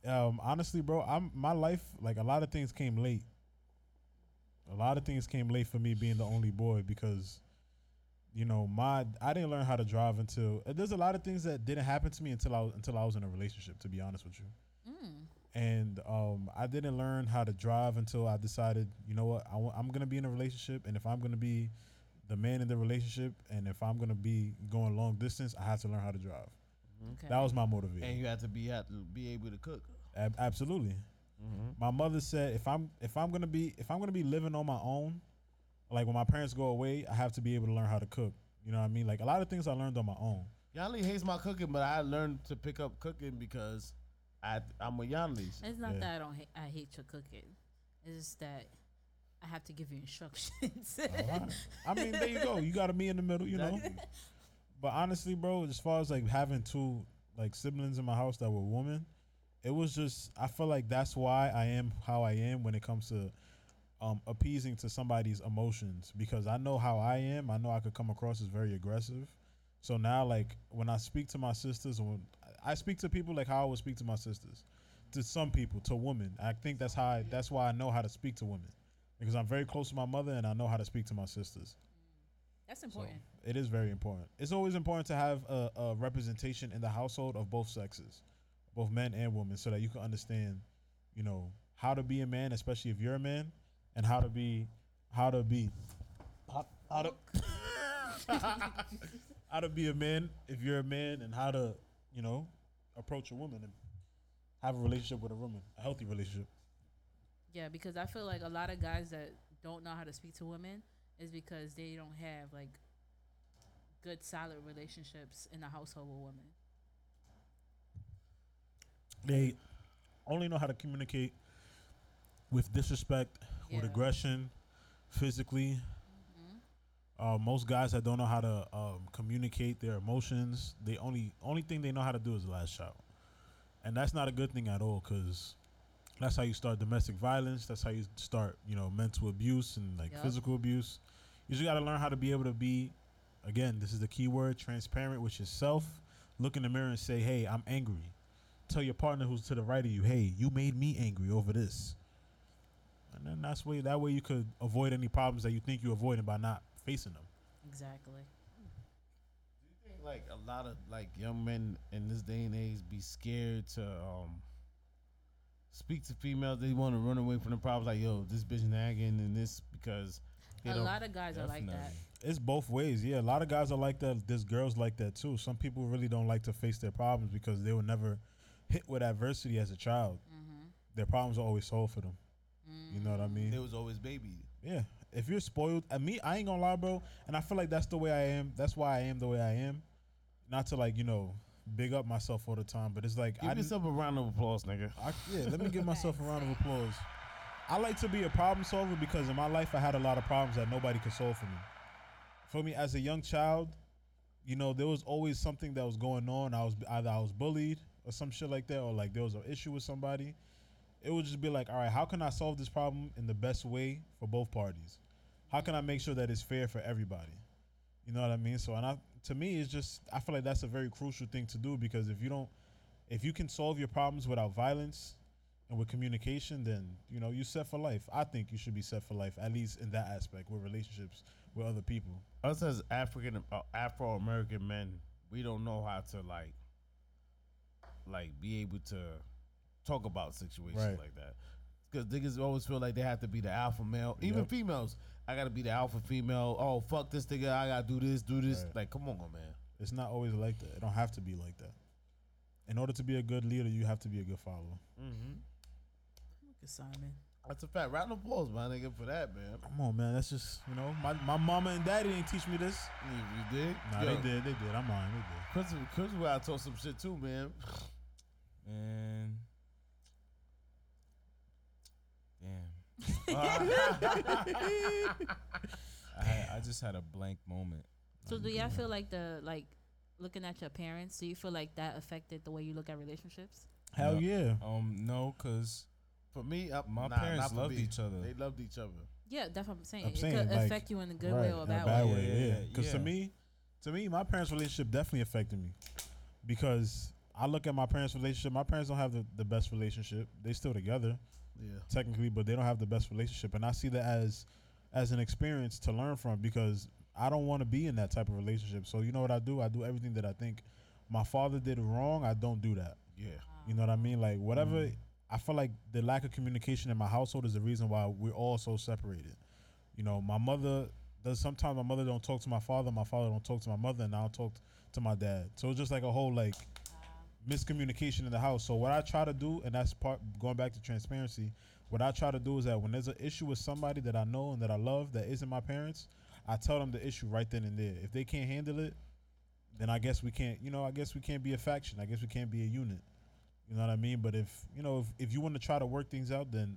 um, honestly, bro, I'm my life like a lot of things came late. A lot of things came late for me being the only boy because, you know, my I didn't learn how to drive until uh, there's a lot of things that didn't happen to me until I was until I was in a relationship. To be honest with you, Mm. and um, I didn't learn how to drive until I decided, you know what, I wa- I'm gonna be in a relationship, and if I'm gonna be the man in the relationship, and if I'm gonna be going long distance, I have to learn how to drive. Okay. That was my motivation. And you had to be had to be able to cook. Ab- absolutely. Mm-hmm. My mother said if I'm if I'm gonna be if I'm gonna be living on my own, like when my parents go away, I have to be able to learn how to cook. You know what I mean? Like a lot of things I learned on my own. Yanli hates my cooking, but I learned to pick up cooking because I I'm with Yanli's. It's not Yeah. that I don't hate, I hate your cooking. It's just that I have to give you instructions. Oh, Alright. I mean, there you go. You got to me in the middle, you know. But honestly, bro, as far as like having two like siblings in my house that were women, it was just I feel like that's why I am how I am when it comes to um, appeasing to somebody's emotions because I know how I am. I know I could come across as very aggressive. So now, like when I speak to my sisters, when I speak to people like how I would speak to my sisters, to some people, to women, I think that's how I, that's why I know how to speak to women because I'm very close to my mother and I know how to speak to my sisters. That's So important. it is very important. It's always important to have a, a representation in the household of both sexes, both men and women, so that you can understand, you know, how to be a man, especially if you're a man, and how to be, how to be, how, how to, how to be a man if you're a man, and how to, you know, approach a woman and have a relationship with a woman, a healthy relationship. Yeah, because I feel like a lot of guys that don't know how to speak to women is because they don't have like good solid relationships in the household with women. they only know how to communicate with disrespect, with aggression, physically. Uh, most guys that don't know how to um, communicate their emotions, the only only thing they know how to do is lash out, and that's not a good thing at all. Cause that's how you start domestic violence. That's how you start, you know, mental abuse and like Yup. physical abuse. You just got to learn how to be able to be, again, this is the key word, transparent with yourself. Look in the mirror and say, "Hey, I'm angry." tell your partner who's to the right of you, hey, you made me angry over this. And then that's way that way you could avoid any problems that you think you're avoiding by not facing them. Exactly. Do you think like a lot of like young men in this day and age be scared to um speak to females. They want to run away from the problems. Like, yo, this bitch nagging and this because they a don't. lot of guys are like that. It's both ways. Yeah, a lot of guys are like that. There's girls like that too. Some people really don't like to face their problems because they were never hit with adversity as a child. Mm-hmm. Their problems are always solved for them. You know what I mean? It was always baby. Yeah, if you're spoiled, and me, I ain't gonna lie, bro. And I feel like that's the way I am. That's why I am the way I am. Not to like you know big up myself all the time, but it's like I Give didn't- yourself a round of applause, nigga. I, yeah, let me give myself a round of applause. I like to be a problem solver because in my life I had a lot of problems that nobody could solve for me. For me, as a young child, you know, there was always something that was going on. I was either I was bullied or some shit like that, or like there was an issue with somebody. It would just be like, all right, how can I solve this problem in the best way for both parties? How can I make sure that it's fair for everybody? You know what I mean? So, and I, to me, it's just I feel like that's a very crucial thing to do because if you don't, if you can solve your problems without violence and with communication, then you know you set for life. I think you should be set for life, at least in that aspect with relationships with other people. Us as African uh, Afro American men, we don't know how to like, like be able to talk about situations Right. like that. Because niggas always feel like they have to be the alpha male. Even Yep. females, I gotta be the alpha female. Oh fuck this nigga, I gotta do this, do this. Right. Like, come on, man. It's not always like that. It don't have to be like that. In order to be a good leader, you have to be a good follower. Mm-hmm. Look at Simon. That's a fact. Round of applause, my nigga, for that, man. Come on, man. That's just you know, my, my mama and daddy didn't teach me this. You, you did? Nah, Yo, they did. They did. I'm lying. They did. Christopher, Christopher, I told some shit too, man. And I I just had a blank moment. So do y'all feel like the like looking at your parents? Do you feel like that affected the way you look at relationships? Hell No. yeah. Um, no, cause For me, I, My nah, parents for loved me. each other. They loved each other. Yeah, that's what I'm saying. I'm it saying, could like, affect you in a good right, way or a in bad, bad way. way. Yeah, Yeah, yeah, because to yeah. me, to me, my parents' relationship definitely affected me. Because I look at my parents' relationship. My parents don't have the, the best relationship. They still together Yeah. technically, but they don't have the best relationship. And I see that as as an experience to learn from because I don't want to be in that type of relationship. So you know what I do? I do everything that I think my father did wrong. I don't do that. Yeah. You know what I mean? Like whatever. Mm. I feel like the lack of communication in my household is the reason why we're all so separated. You know, my mother does. Sometimes my mother don't talk to my father. My father don't talk to my mother, and I don't talk to my dad. So it's just like a whole like miscommunication in the house. So what I try to do, and that's part going back to transparency. What I try to do is that when there's an issue with somebody that I know and that I love that isn't my parents, I tell them the issue right then and there. If they can't handle it, then I guess we can't. You know, I guess we can't be a faction. I guess we can't be a unit. You know what I mean? But if you know, if, if you want to try to work things out, then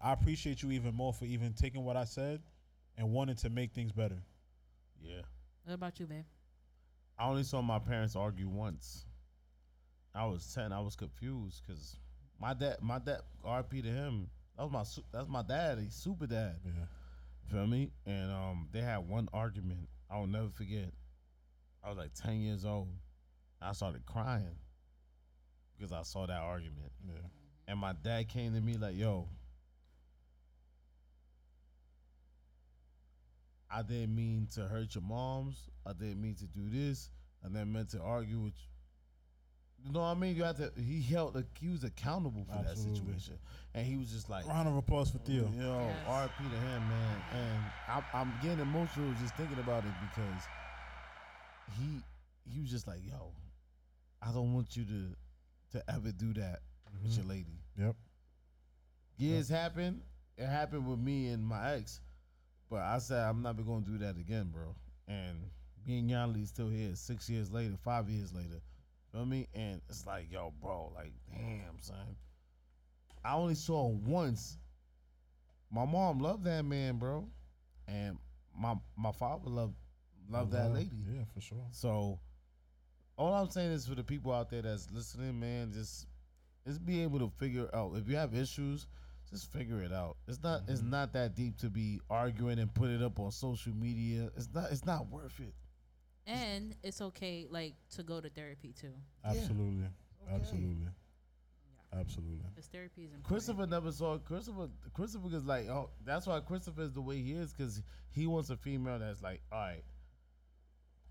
I appreciate you even more for even taking what I said and wanting to make things better. Yeah. What about you, babe? I only saw my parents argue once. I was ten. I was confused because my dad, my dad, RP to him. That was my, su- that's my dad. He's super dad. Yeah. Feel me? And um, they had one argument. I will never forget. I was like ten years old. I started crying because I saw that argument. Yeah. And my dad came to me like, "Yo, I didn't mean to hurt your moms. I didn't mean to do this. I never meant to argue with you." You know what I mean? You have to. He held. He was accountable for Absolutely. that situation, and he was just like, Round of applause for Theo. Yo, Yes. RP to him, man. And I'm, I'm getting emotional just thinking about it because he he was just like, yo, I don't want you to to ever do that with Mhm. your lady. Yep. Years happened. It happened with me and my ex, but I said I'm never gonna do that again, bro. And me and Yanli still here six years later, five years later. Feel me? And it's like, yo, bro, like, damn, son. I only saw him once. My mom loved that man, bro, and my my father loved loved that Love. lady. Yeah, for sure. So all I'm saying is for the people out there that's listening, man, just just be able to figure out if you have issues, just figure it out. It's not it's Mm-hmm. not that deep to be arguing and put it up on social media. It's not it's not worth it. And it's okay, like, to go to therapy too. Absolutely. Okay. Absolutely. Absolutely. Because therapy is important. Christopher never saw Christopher. Christopher is like, oh, that's why Christopher is the way he is because he wants a female that's like, all right,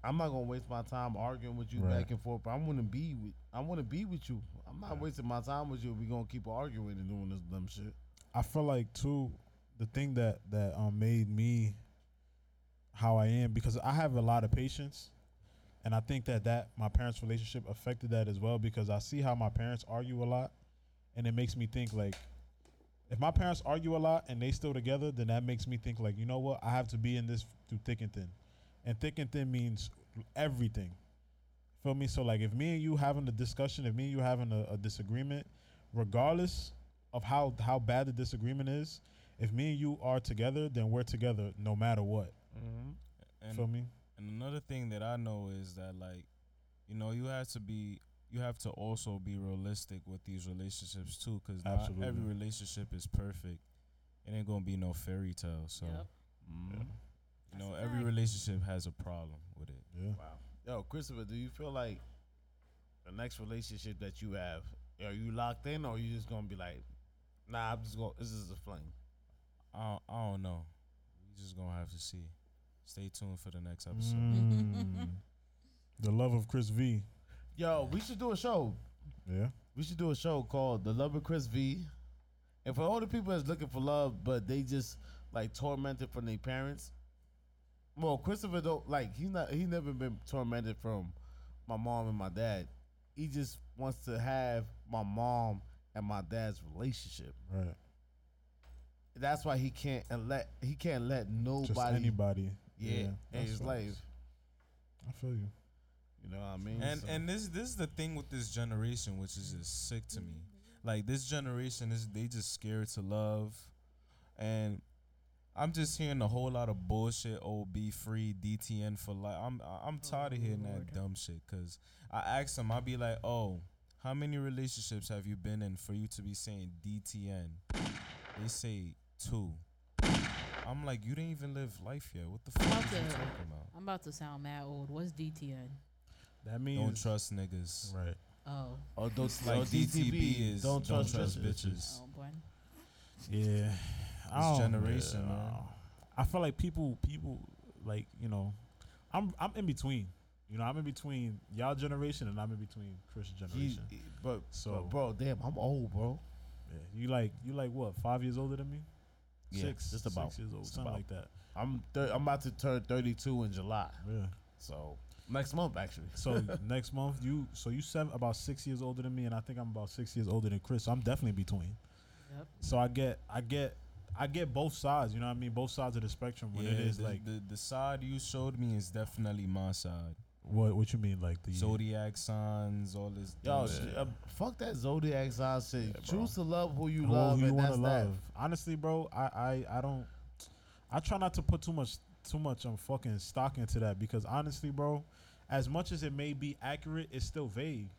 I'm not gonna waste my time arguing with you Right. back and forth. But I want to be with, I want to be with you. I'm not wasting my time with you. if We gonna keep arguing and doing this dumb shit. I feel like too the thing that that um made me how I am because I have a lot of patience, and I think that that my parents' relationship affected that as well because I see how my parents argue a lot, and it makes me think like if my parents argue a lot and they still together, then that makes me think like, you know what? I have to be in this through thick and thin, and thick and thin means everything. Feel me? So like, if me and you having a discussion, if me and you having a, a disagreement, regardless of how how bad the disagreement is, if me and you are together, then we're together no matter what. Mm-hmm. And, Feel me? and another thing that I know is that like, you know, you have to be you have to also be realistic with these relationships too, because not every relationship is perfect. It ain't gonna be no fairy tale. So mm-hmm. Yep. you know, every fact. relationship has a problem with it. Yeah. Wow. Yo, Christopher, do you feel like the next relationship that you have, are you locked in or you just gonna be like, nah, I'm just going to this is a fling. I don't, I don't know. We just gonna have to see. Stay tuned for the next episode. Mm. the love of Chris V. Yo, we should do a show. Yeah. We should do a show called The Love of Chris V. And for all the people that's looking for love, but they just like tormented from their parents. Well, Christopher don't like he's not he never been tormented from my mom and my dad. He just wants to have my mom and my dad's relationship. Right. That's why he can't and let he can't let nobody Just anybody. Yeah, in that's his facts. life. I feel you. You know what I mean? And So- and this this is the thing with this generation, which is just sick to me. Like this generation is they just scared to love, and I'm just hearing a whole lot of bullshit. Oh, be free, DTN for life. I'm I'm oh, tired of hearing Lord. that dumb shit. Cause I ask them, I'll be like, oh, how many relationships have you been in for you to be saying DTN? They say two. I'm like, you didn't even live life yet. What the fuck are you talking about? I'm about to sound mad old. What's DTN? That means Don't trust niggas. Right. Oh, oh, don't, like DTB is don't trust, bitches. bitches. oh boy. Yeah. I This don't- generation, yeah, man. I feel like people people like, you know, I'm I'm in between. You know, I'm in between y'all generation and I'm in between Chris He, generation. but So- but bro, damn, I'm old, bro. yeah. You like you like what, five years older than me? Yeah, six, just about. six years old, Just something about. like that. I'm thir- I'm about to turn 32 in July, Yeah. so next month actually. So next month you so you seven about six years older than me and I think I'm about six years older than Chris. So I'm definitely between. Yep. So I get I get I get both sides, you know what I mean? Both sides of the spectrum when it is the, like the the side you showed me is definitely my side. What what you mean like the Zodiac signs, all this. Yo, sh- shit. uh, fuck that zodiac sign shit. bro. Choose to love who you who love, you and wanna that's that. love. Honestly, bro, I, I I don't I try not to put too much too much um fucking stock into that because honestly, bro, as much as it may be accurate, it's still vague.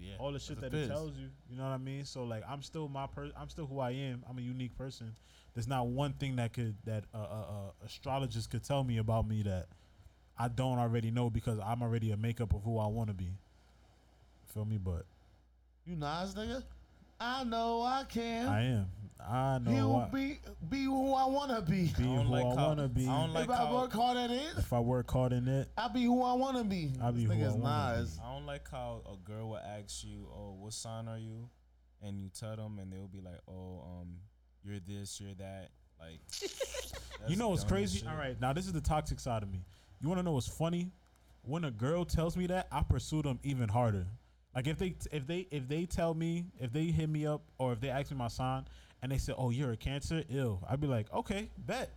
Yeah, All the shit that's that a it fizz. tells you, you know what I mean? So like, I'm still my per, I'm still who I am. I'm a unique person. There's not one thing that could that uh, uh, uh, astrologist could tell me about me that I don't already know because I'm already a makeup of who I want to be. Feel me? But You Nas nigga. I know I can. I am. I know. He'll I, be be who I wanna be. be I don't who like I how- want to be. I don't like if I work hard at it, if I work hard in it, I'll be who I wanna be. I'll be this who I wanna Nas. I don't like how a girl will ask you, "Oh, what sign are you?" and you tell them, and they'll be like, "Oh, um, you're this, you're that." Like, you know what's crazy? shit. All right, now this is the toxic side of me. You want to know what's funny? When a girl tells me that, I pursue them even harder. Like if they if they if they tell me if they hit me up or if they ask me my sign and they say, "Oh, you're a Cancer," ill. I'd be like, "Okay, bet,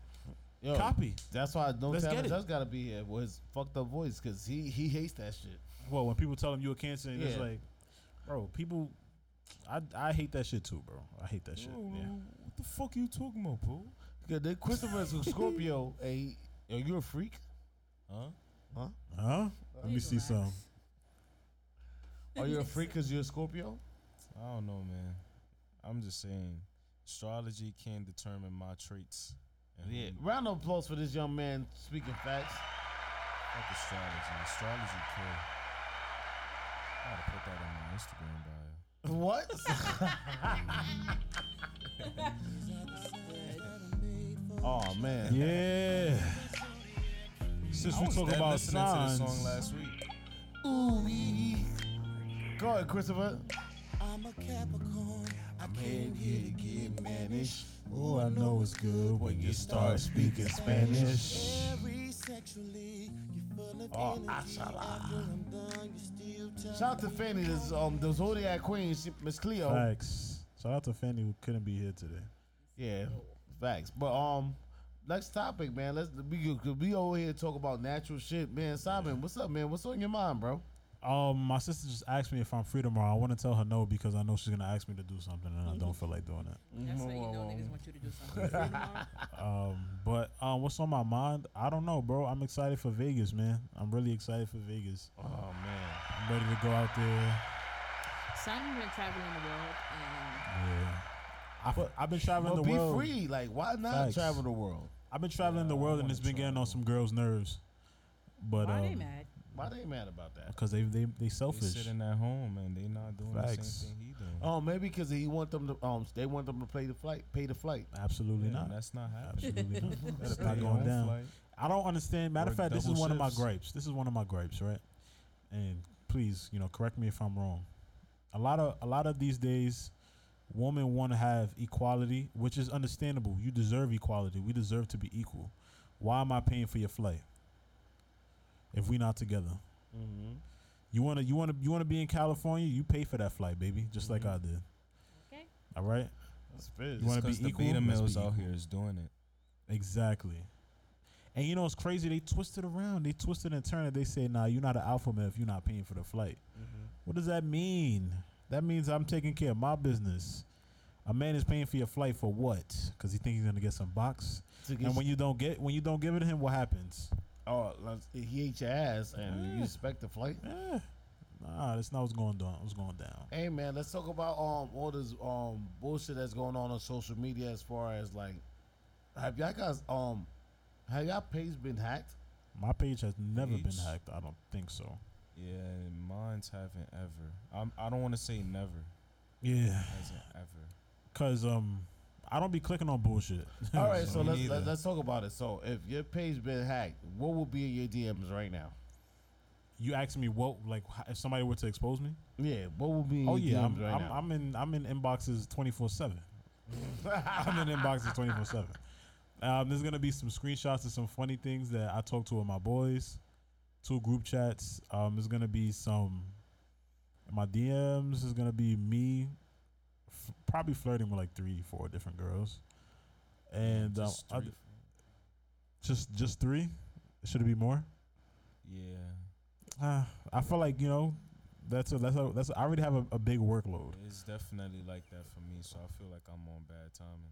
Yo, copy." That's why don't Let's tell get it. just gotta be here with his fucked up voice because he he hates that shit. Well, when people tell him you're a Cancer, and it's like, bro, people, I I hate that shit too, bro. I hate that shit. Oh, Yeah. What the fuck are you talking about, bro? Cause then Christopher's a Scorpio. Hey, yo, you a freak? Huh? Huh? Huh? Let me Please see relax. some. Are you a freak because you're a Scorpio? I don't know, man. I'm just saying, astrology can determine my traits. And Yeah. who- Round of applause for this young man speaking facts. Fuck astrology. Astrology kill. I gotta put that in my Instagram bio. What? oh man. Yeah. Since I we talk about listening signs, to this song last week. Ooh. wee. Go ahead, Christopher. I'm a Capricorn. I came here to get managed. oh, I know it's good when you start speaking Spanish. Very sexually. You full of Oh, energy. achala. I'm done, you still Shout out to Fanny, this, um, the Zodiac Queen, she- Miss Cleo. Facts. Shout out to Fanny who couldn't be here today. Yeah, facts. But um, next topic, man. Let's we go- we over here talk about natural shit, man. Simon, what's up, man? What's on your mind, bro? Um, my sister just asked me if I'm free tomorrow. I want to tell her no because I know she's gonna ask me to do something, and I don't feel like doing it. That's how you know niggas want you to do something. Free tomorrow? Um, but um, what's on my mind? I don't know, bro. I'm excited for Vegas, man. I'm really excited for Vegas. Oh man. I'm ready to go out there. Simon been traveling the world, and Yeah. I've, I've been traveling But the world. be world. free. Like, why not Facts. travel the world? I've been traveling the Yeah, I world, and it's been getting on some girls' nerves. But why um, they mad? Why they mad about that? Because they they they They selfish. sitting at home and they not doing the Facts. same thing he doing. Oh, maybe because he want them to um they want them to pay the flight, pay the flight. Absolutely Yeah, not. That's not happening. Absolutely not. That's Stay not going own down. flight. I don't understand. Matter of Work fact, this is double one of my shifts. gripes. This is one of my gripes, right? And please, you know, correct me if I'm wrong. A lot of a lot of these days, women want to have equality, which is understandable. You deserve equality. We deserve to be equal. Why am I paying for your flight if we not together? Mm-hmm. You wanna you wanna you wanna be in California? You pay for that flight, baby, just like I did. Okay. All right. That's fair. You wanna be Because the equal? beta Let's be males out here is doing it. Exactly. And you know it's crazy. They twisted around. They twisted and turned. it. They say, "Nah, you're not an alpha male if you're not paying for the flight." What does that mean? That means I'm taking care of my business. A man is paying for your flight for what? Because he thinks he's gonna get some box. And when you don't get when you don't give it to him, what happens? oh, let's- he ate your ass and you expect the flight. Eh, nah, that's not what's going down. What's going down? Hey man, let's talk about um all this um bullshit that's going on on social media as far as like, have y'all guys um, have y'all page been hacked? My page has never been Page? hacked. I don't think so. Yeah, mine's haven't ever. I'm, I don't want to say never. Yeah, Hasn't ever. cause um, I don't be clicking on bullshit. All right, so Me let's neither. let, let's talk about it. So if your page been hacked, what will be in your DMs right now? you asking me what like if somebody were to expose me? Yeah, what will be in Oh your yeah, DMs I'm, right I'm, now? I'm in I'm in inboxes twenty four seven. I'm in inboxes twenty four seven. Um, there's gonna be some screenshots of some funny things that I talked to with my boys, two group chats. Um, there's gonna be some my DMs. Is gonna be me, f- probably flirting with like three, four different girls, and um, Just other- three- just just three. Should it be more? yeah, Uh, I feel like you know that's a that's a that's a, I already have a, a big workload. it's definitely like that for me. So I feel like I'm on bad timing.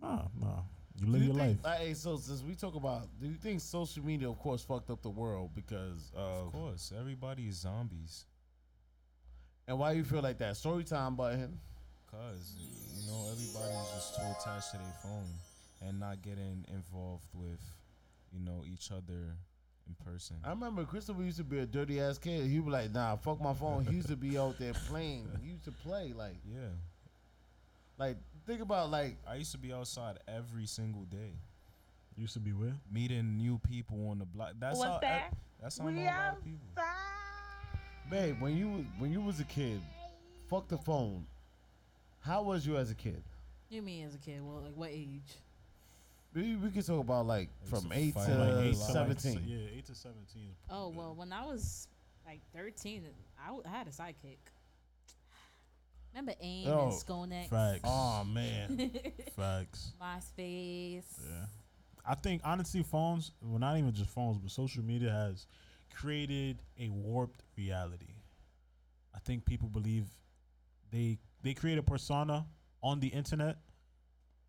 Nah, nah. You Do live you your think, life. hey, so since we talk about, do you think social media, of course, fucked up the world because of, Of course, everybody is zombies. and why you feel like that? Story time, button. Cause you know everybody's just too attached to their phone and not getting involved with, you know, each other in person. I remember Christopher used to be a dirty ass kid. He was like, "Nah, fuck my phone." He used to be out there playing. He used to play like, yeah, like think about like I used to be outside every single day, Used to be where? meeting new people on the block. That's What's how. that? That's how I know a lot of people. Babe, when you was- when you was a kid, fuck the phone. How was you as a kid? You mean as a kid? Well, like what age? We, we could talk about like from to eight fight to like eight eight to, like, seventeen. se- yeah, eight to seventeen. is Oh pretty well, when I was like thirteen, I, w- I had a sidekick. Remember AIM Oh, and Sconex? Facts. Oh man, Facts. MySpace. Yeah. I think honestly, phones. Well, not even just phones, but social media has created a warped reality. I think people believe they they create a persona on the internet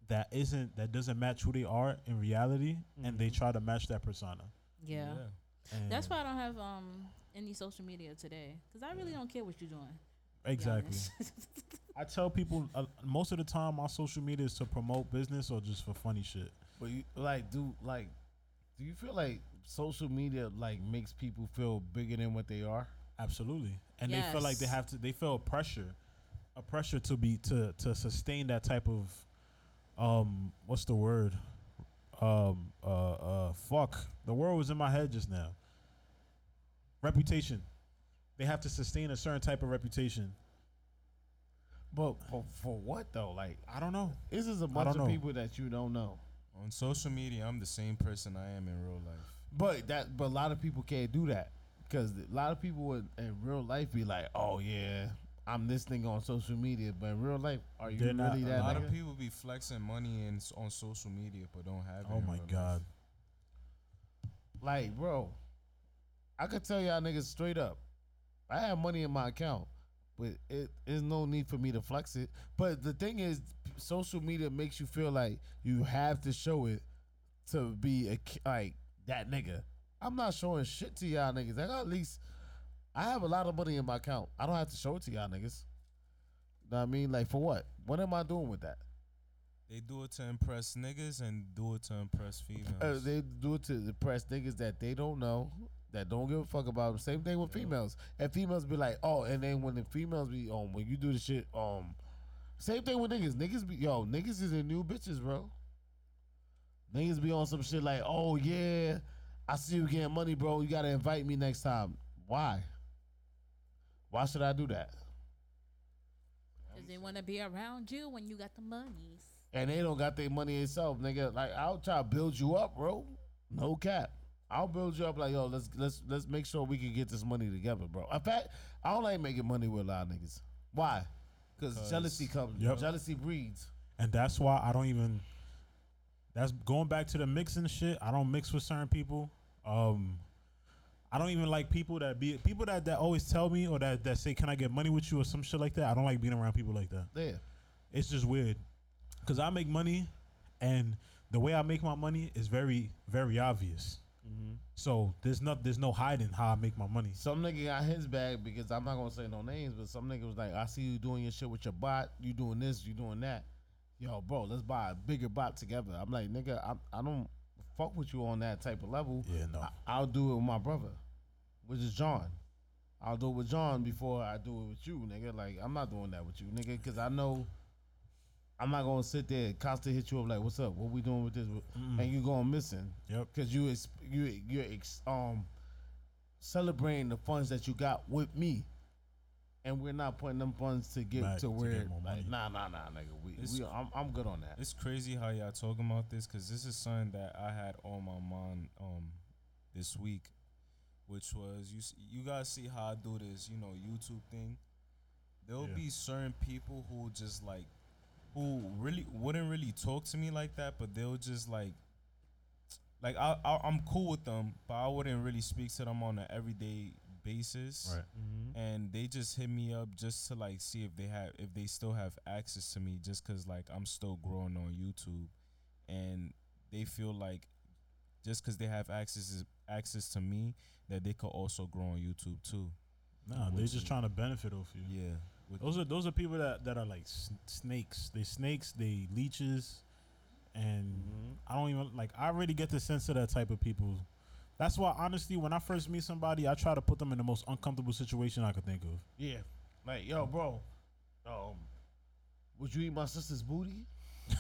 that isn't that doesn't match who they are in reality, and they Mhm. try to match that persona. Yeah. And That's why I don't have um any social media today because I really don't care what you're doing. To be exactly. I tell people uh, most of the time my social media is to promote business or just for funny shit. but you like do like, do you feel like social media like makes people feel bigger than what they are? Absolutely, and they feel like they have to. They feel a pressure, a pressure to be to to sustain that type of, um, what's the word? Um, uh, uh, fuck. The word was in my head just now. Reputation. They have to sustain a certain type of reputation. But for, for what though? Like I don't know. this is a bunch of know. people that you don't know. On social media, I'm the same person I am in real life. But that but a lot of people can't do that because a lot of people would in real life be like, oh yeah, I'm this thing on social media, but in real life, are you They're not- really A lot nigga? of people be flexing money in, on social media, but don't have it. Oh in my real life. god. Like, bro, I could tell y'all niggas straight up. I have money in my account, but it is no need for me to flex it. But the thing is, social media makes you feel like you have to show it to be a like that nigga. I'm not showing shit to y'all niggas. I got at least I have a lot of money in my account. I don't have to show it to y'all niggas. Know what I mean? Like for what? What am I doing with that? They do it to impress niggas and do it to impress females. Uh, they do it to impress niggas that they don't know, that don't give a fuck about them. Same thing with females. And females be like, oh, and then when the females be um when you do the shit, um same thing with niggas. Niggas be yo, niggas is the new bitches, bro. Niggas be on some shit like, oh yeah, I see you getting money, bro. You gotta invite me next time. Why? Why should I do that? Cause they want to be around you when you got the monies. and they don't got their money itself, nigga. Like I'll try to build you up, bro. No cap. I'll build you up like yo. Let's let's let's make sure we can get this money together, bro. In fact, I don't like making money with a lot of niggas. Why? Because jealousy comes. Yep. Jealousy breeds. And that's why I don't even. That's going back to the mixing shit. I don't mix with certain people. Um, I don't even like people that be people that, that always tell me or that, that say, "Can I get money with you?" or some shit like that. I don't like being around people like that. Yeah. It's just weird, cause I make money, and the way I make my money is very very obvious. Mm-hmm. So there's not there's no hiding how I make my money. Some nigga got his bag because I'm not gonna say no names, but some nigga was like, I see you doing your shit with your bot. You doing this, you doing that. Yo, bro, let's buy a bigger bot together. I'm like, nigga, I, I don't fuck with you on that type of level. Yeah, no. I, I'll do it with my brother, which is John. I'll do it with John before I do it with you, nigga. Like, I'm not doing that with you, nigga, because I know I'm not gonna sit there and constantly hit you up like, "What's up? What we doing with this?" And you going missing. Yep. Because you ex- you you're ex- um celebrating the funds that you got with me, and we're not putting them funds to get Back to where get like nah nah nah nigga. We, It's- we I'm I'm good on that. It's crazy how y'all talking about this because this is something that I had on my mind um this week, which was you you guys see how I do this you know YouTube thing. There'll Yeah. be certain people who just like who really wouldn't really talk to me like that, but they'll just like like I, I I'm cool with them, but I wouldn't really speak to them on an everyday basis Right. Mm-hmm. and they just hit me up just to like see if they have if they still have access to me just cuz like I'm still growing on YouTube and they feel like just cuz they have access access to me that they could also grow on YouTube too. Nah, they're just trying to benefit off you. Yeah. With- Those are those are people that, that are like s- snakes. They snakes. They leeches, and I don't even like. I already get the sense of that type of people. That's why, honestly, when I first meet somebody, I try to put them in the most uncomfortable situation I could think of. Yeah, like yo, bro, um, would you eat my sister's booty?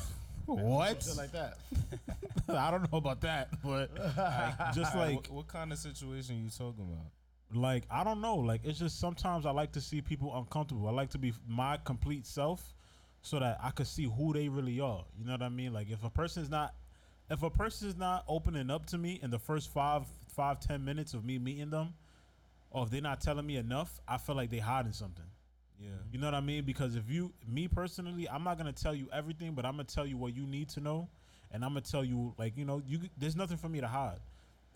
What? Shit like that. I don't know about that, but just like what, what kind of situation you talking about? Like I don't know. Like it's just sometimes I like to see people uncomfortable. I like to be my complete self, so that I could see who they really are. You know what I mean? Like if a person's not, if a person's not opening up to me in the first five, five, ten minutes of me meeting them, or if they're not telling me enough, I feel like they hiding something. Yeah. You know what I mean? Because if you, me personally, I'm not gonna tell you everything, but I'm gonna tell you what you need to know, and I'm gonna tell you like you know you. There's nothing for me to hide.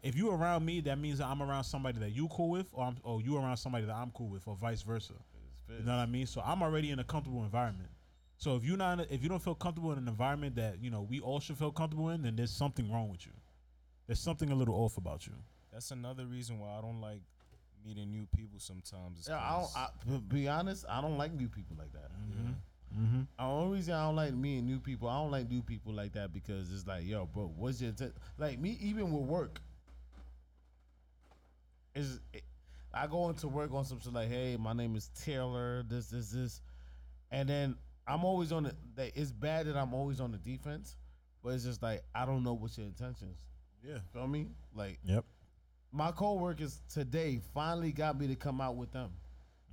If you around me, that means that I'm around somebody that you cool with, or I'm, or you around somebody that I'm cool with, or vice versa. You know what I mean? So I'm already in a comfortable environment. So if you're not, if you don't feel comfortable in an environment that you know we all should feel comfortable in, then there's something wrong with you. There's something a little off about you. That's another reason why I don't like meeting new people sometimes. Yeah, I don't. 'cause- I, to be honest, I don't like new people like that. yeah. Mm-hmm. The only reason I don't like meeting new people, I don't like new people like that because it's like, yo, bro, what's your intent? Like me, even with work, is I go into work on some shit like, hey, my name is Taylor, this, this, this, and then I'm always on the. That it's bad that I'm always on the defense, but it's just like I don't know what's your intentions. Yeah. Feel me? Like Yep. my coworkers today finally got me to come out with them,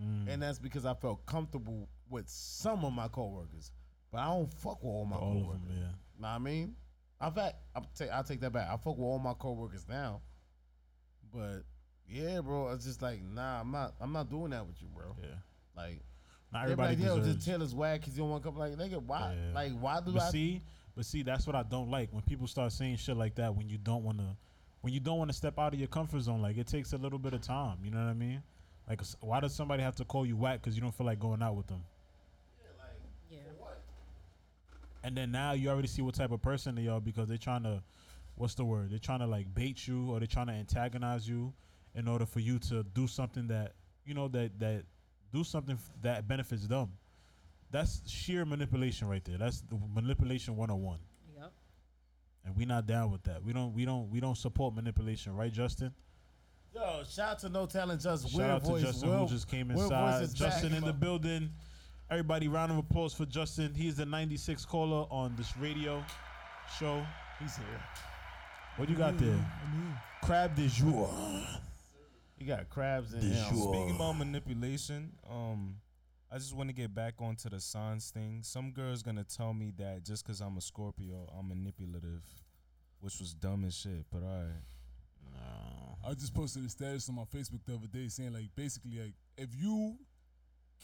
Mm. and that's because I felt comfortable with some of my coworkers, but I don't fuck with all my All of coworkers. them. Yeah. Know what I mean? In fact, I'll take I'll take that back. I fuck with all my coworkers now, but yeah, bro, I was just like nah, I'm not I'm not doing that with you, bro. Yeah. Like Not They be everybody like, yo, deserves. just Taylor's whack because you don't want to come. Like, nigga, why? Yeah. Like, why do But I? see, but see, that's what I don't like when people start saying shit like that. When you don't want to, when you don't want to step out of your comfort zone, like it takes a little bit of time. You know what I mean? Like, why does somebody have to call you whack because you don't feel like going out with them? Yeah. Like yeah. And then now you already see what type of person they are because they're trying to, what's the word? They're trying to like bait you or they're trying to antagonize you in order for you to do something that you know that that do something that benefits them. That's sheer manipulation right there. That's the manipulation 101. Yep. And we not down with that. We don't we don't we don't support manipulation, right, Justin? Yo, shout out to No Talent Just. Shout Weird out voice. to Justin Will- who just came inside. Justin back. in the building. Everybody, round of applause for Justin. He's the 96 caller on this radio show. He's here. What do you got there? Crab de jour. You got crabs in De him. Speaking about manipulation, um, I just want to get back onto the signs thing. Some girl's gonna tell me that just because I'm a Scorpio, I'm manipulative, which was dumb as shit. But alright, I just posted a status on my Facebook the other day saying like basically like if you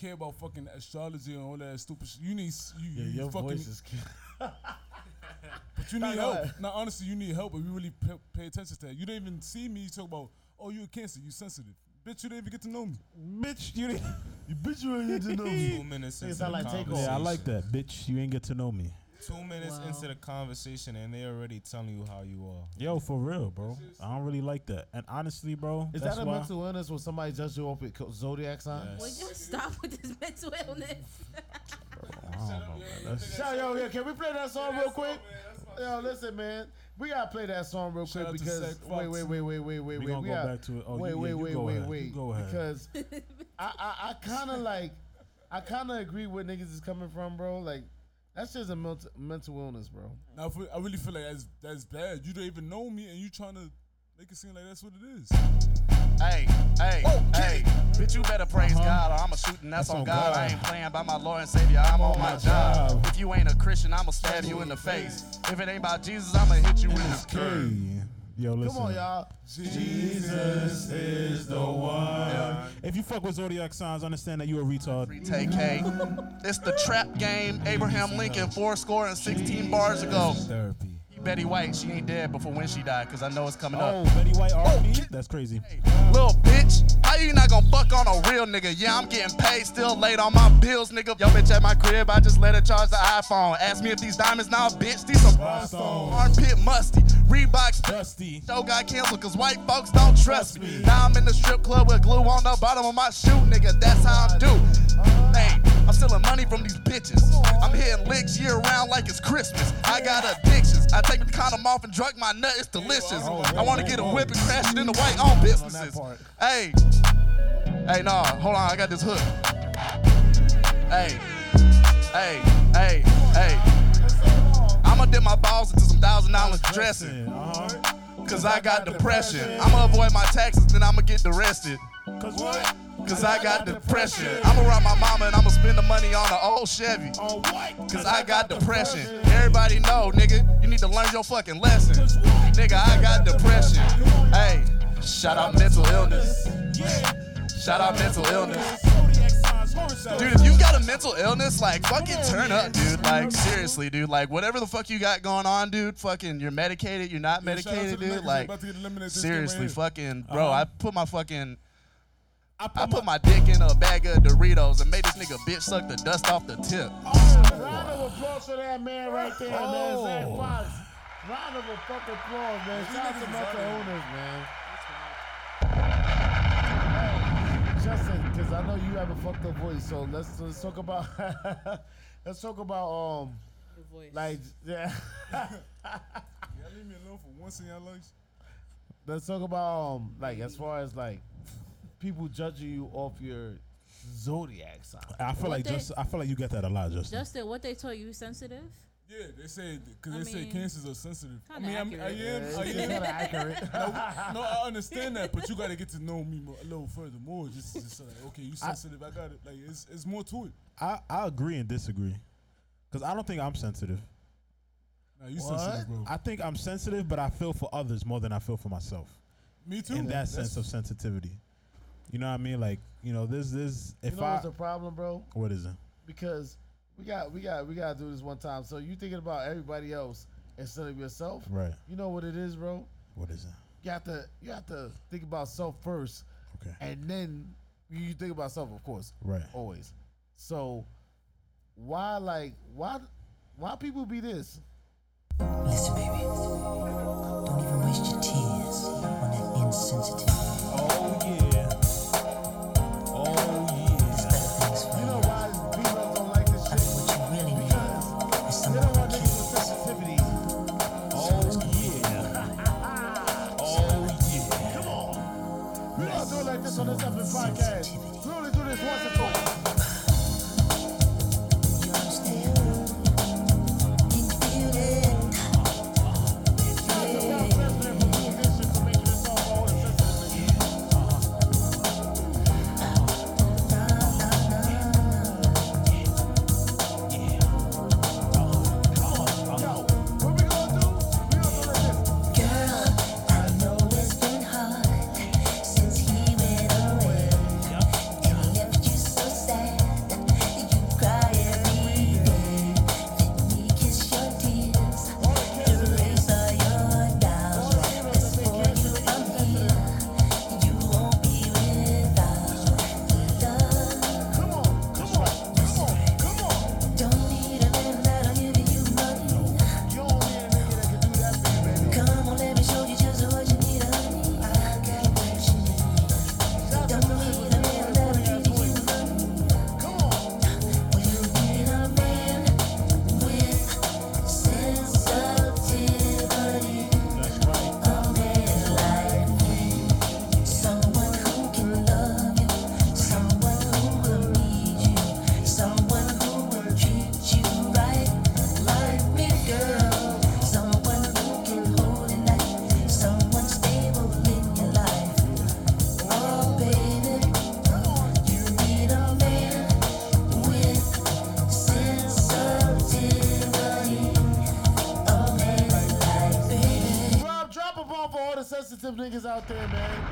care about fucking astrology and all that stupid shit, you need s- you, Yeah, you your fucking voice is cute. but you need help. Now honestly, you need help if you really pay, pay attention to that. You don't even see me. You talk about oh you a cancer, you sensitive. Bitch, you didn't even get to know me. Bitch, you didn't. You bitch, you ain't get to know me. two minutes into sound the like Takeoff. conversation, Yeah, I like that. Bitch, you ain't get to know me. Two minutes Wow. into the conversation, and they already telling you how you are. Yo, for real, bro. I don't really like that. And honestly, bro, Is that's that a why. mental illness when somebody judges you off with co- zodiac sign? Yes. Would you stop with this mental illness? I don't know, man. That's- Shout yo, yeah, can we play that song real quick? Yo, listen, man, we gotta play that song real Shout quick because Zach wait, Fox. wait, wait, wait, wait, wait, We wait. gonna we go gotta- back to it. Oh, wait, you- wait, you wait, go wait, ahead. wait. Go ahead. Because I, I, I kind of like, I kind of agree where niggas is coming from, bro. Like, that's just a mental, mental illness, bro. Now I, I really feel like that's that's bad. You don't even know me and you trying to make it seem like that's what it is. Hey, hey, hey, bitch, you better praise uh-huh. God or I'ma shoot and that's, on God. I ain't playing by my Lord and Savior, I'm on my job. If you ain't a Christian, I'ma stab you in the face. If it ain't about Jesus, I'ma hit you in the curve. Yo, listen. Come on, y'all. Jesus is the one. If you fuck with zodiac signs, understand that you a retard. TK. It's the trap game. Abraham Lincoln, four score and 16 bars ago. Therapy. Betty White, she ain't dead before when she died, cause I know it's coming Oh, up. Betty White RP? That's crazy. Little bitch, how you not gonna fuck on a real nigga? Yeah, I'm getting paid, still late on my bills, nigga. Yo, bitch, at my crib, I just let her charge the iPhone. Ask me if these diamonds now, bitch, these some Rhinestones. armpit musty. Reeboks Dusty. show got canceled cause white folks don't trust me. Now I'm in the strip club with glue on the bottom of my shoe, nigga. That's how I'm due. Hey, I'm stealing money from these bitches. I'm hitting licks year round like it's Christmas. I got addictions. I take the condom off and drug my nut. It's delicious. I want to get a whip and crash it into white owned businesses. Hey, hey, nah, hold on. I got this hook. Hey, hey, hey, hey. Dip my balls into some thousand dollars dressing. Cause I got depression. I'ma avoid my taxes, then I'ma get arrested. Cause what? Cause I got depression. I'ma rob my mama and I'ma spend the money on an old Chevy. Cause I got depression. Everybody know, nigga, you need to learn your fucking lesson. Nigga, I got depression. Hey, shout out mental illness. Shout out mental illness. Zodiac. Dude, if you got a mental illness, like fucking turn up, dude. Like seriously, dude. Like whatever the fuck you got going on, dude. Fucking, you're medicated. You're not Yeah, shout out to medicated, the dude. niggas Like about to get eliminated this game right seriously, fucking, bro. Uh-huh. I put my fucking. I I put my dick in a bag of Doritos and made this nigga bitch suck the dust off the tip. Oh, Round of applause for that man right there, man. Zach Oh. Fox. Round of a fucking applause, man. Shout out to mental illness, man. Justin, because I know you have a fucked up voice, so let's let's talk about let's talk about um Your voice. like yeah. Y'all leave me alone for once in your lives. let's talk about um like as far as like people judging you off your zodiac sign. I feel What like they- just I feel like you get that a lot, Justin. Justin, what they told you sensitive? Yeah, they say because I they say mean, cancers are sensitive. I kinda mean, I'm, I am, Yeah, I am. accurate. no, I understand that, but you got to get to know me more, a little further more. Just, just like, okay, you sensitive. I, got it. Like, it's, it's more to it. I I agree and disagree, cause I don't think I'm sensitive. Nah, you What? sensitive, bro. I think I'm sensitive, but I feel for others more than I feel for myself. me too. in that That's- sense of sensitivity. You know what I mean? Like, you know, this this You if know I what's the problem, bro? what is it? Because we got we got we got to do this one time. So you thinking about everybody else instead of yourself. Right. You know what it is, bro? What is it? You have to you have to think about self first, Okay. and then you think about self, of course, Right. always. So why like why why people be this? Listen, baby. Don't even waste your tears on that insensitive. Out there, man.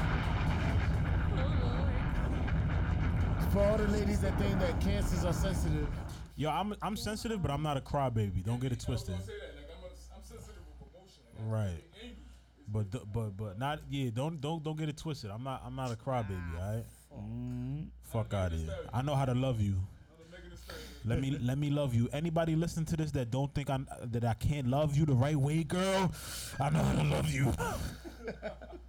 For all the ladies that think that cancers are sensitive. Yo, I'm I'm sensitive, but I'm not a crybaby. Don't get it twisted. Right. But but but not yeah. Don't don't don't get it twisted. I'm not I'm not a crybaby. All right. Fuck out of here. I know how to love you. Let me let me love you. Anybody listen to this that don't think I that I can't love you the right way, girl? I know how to love you.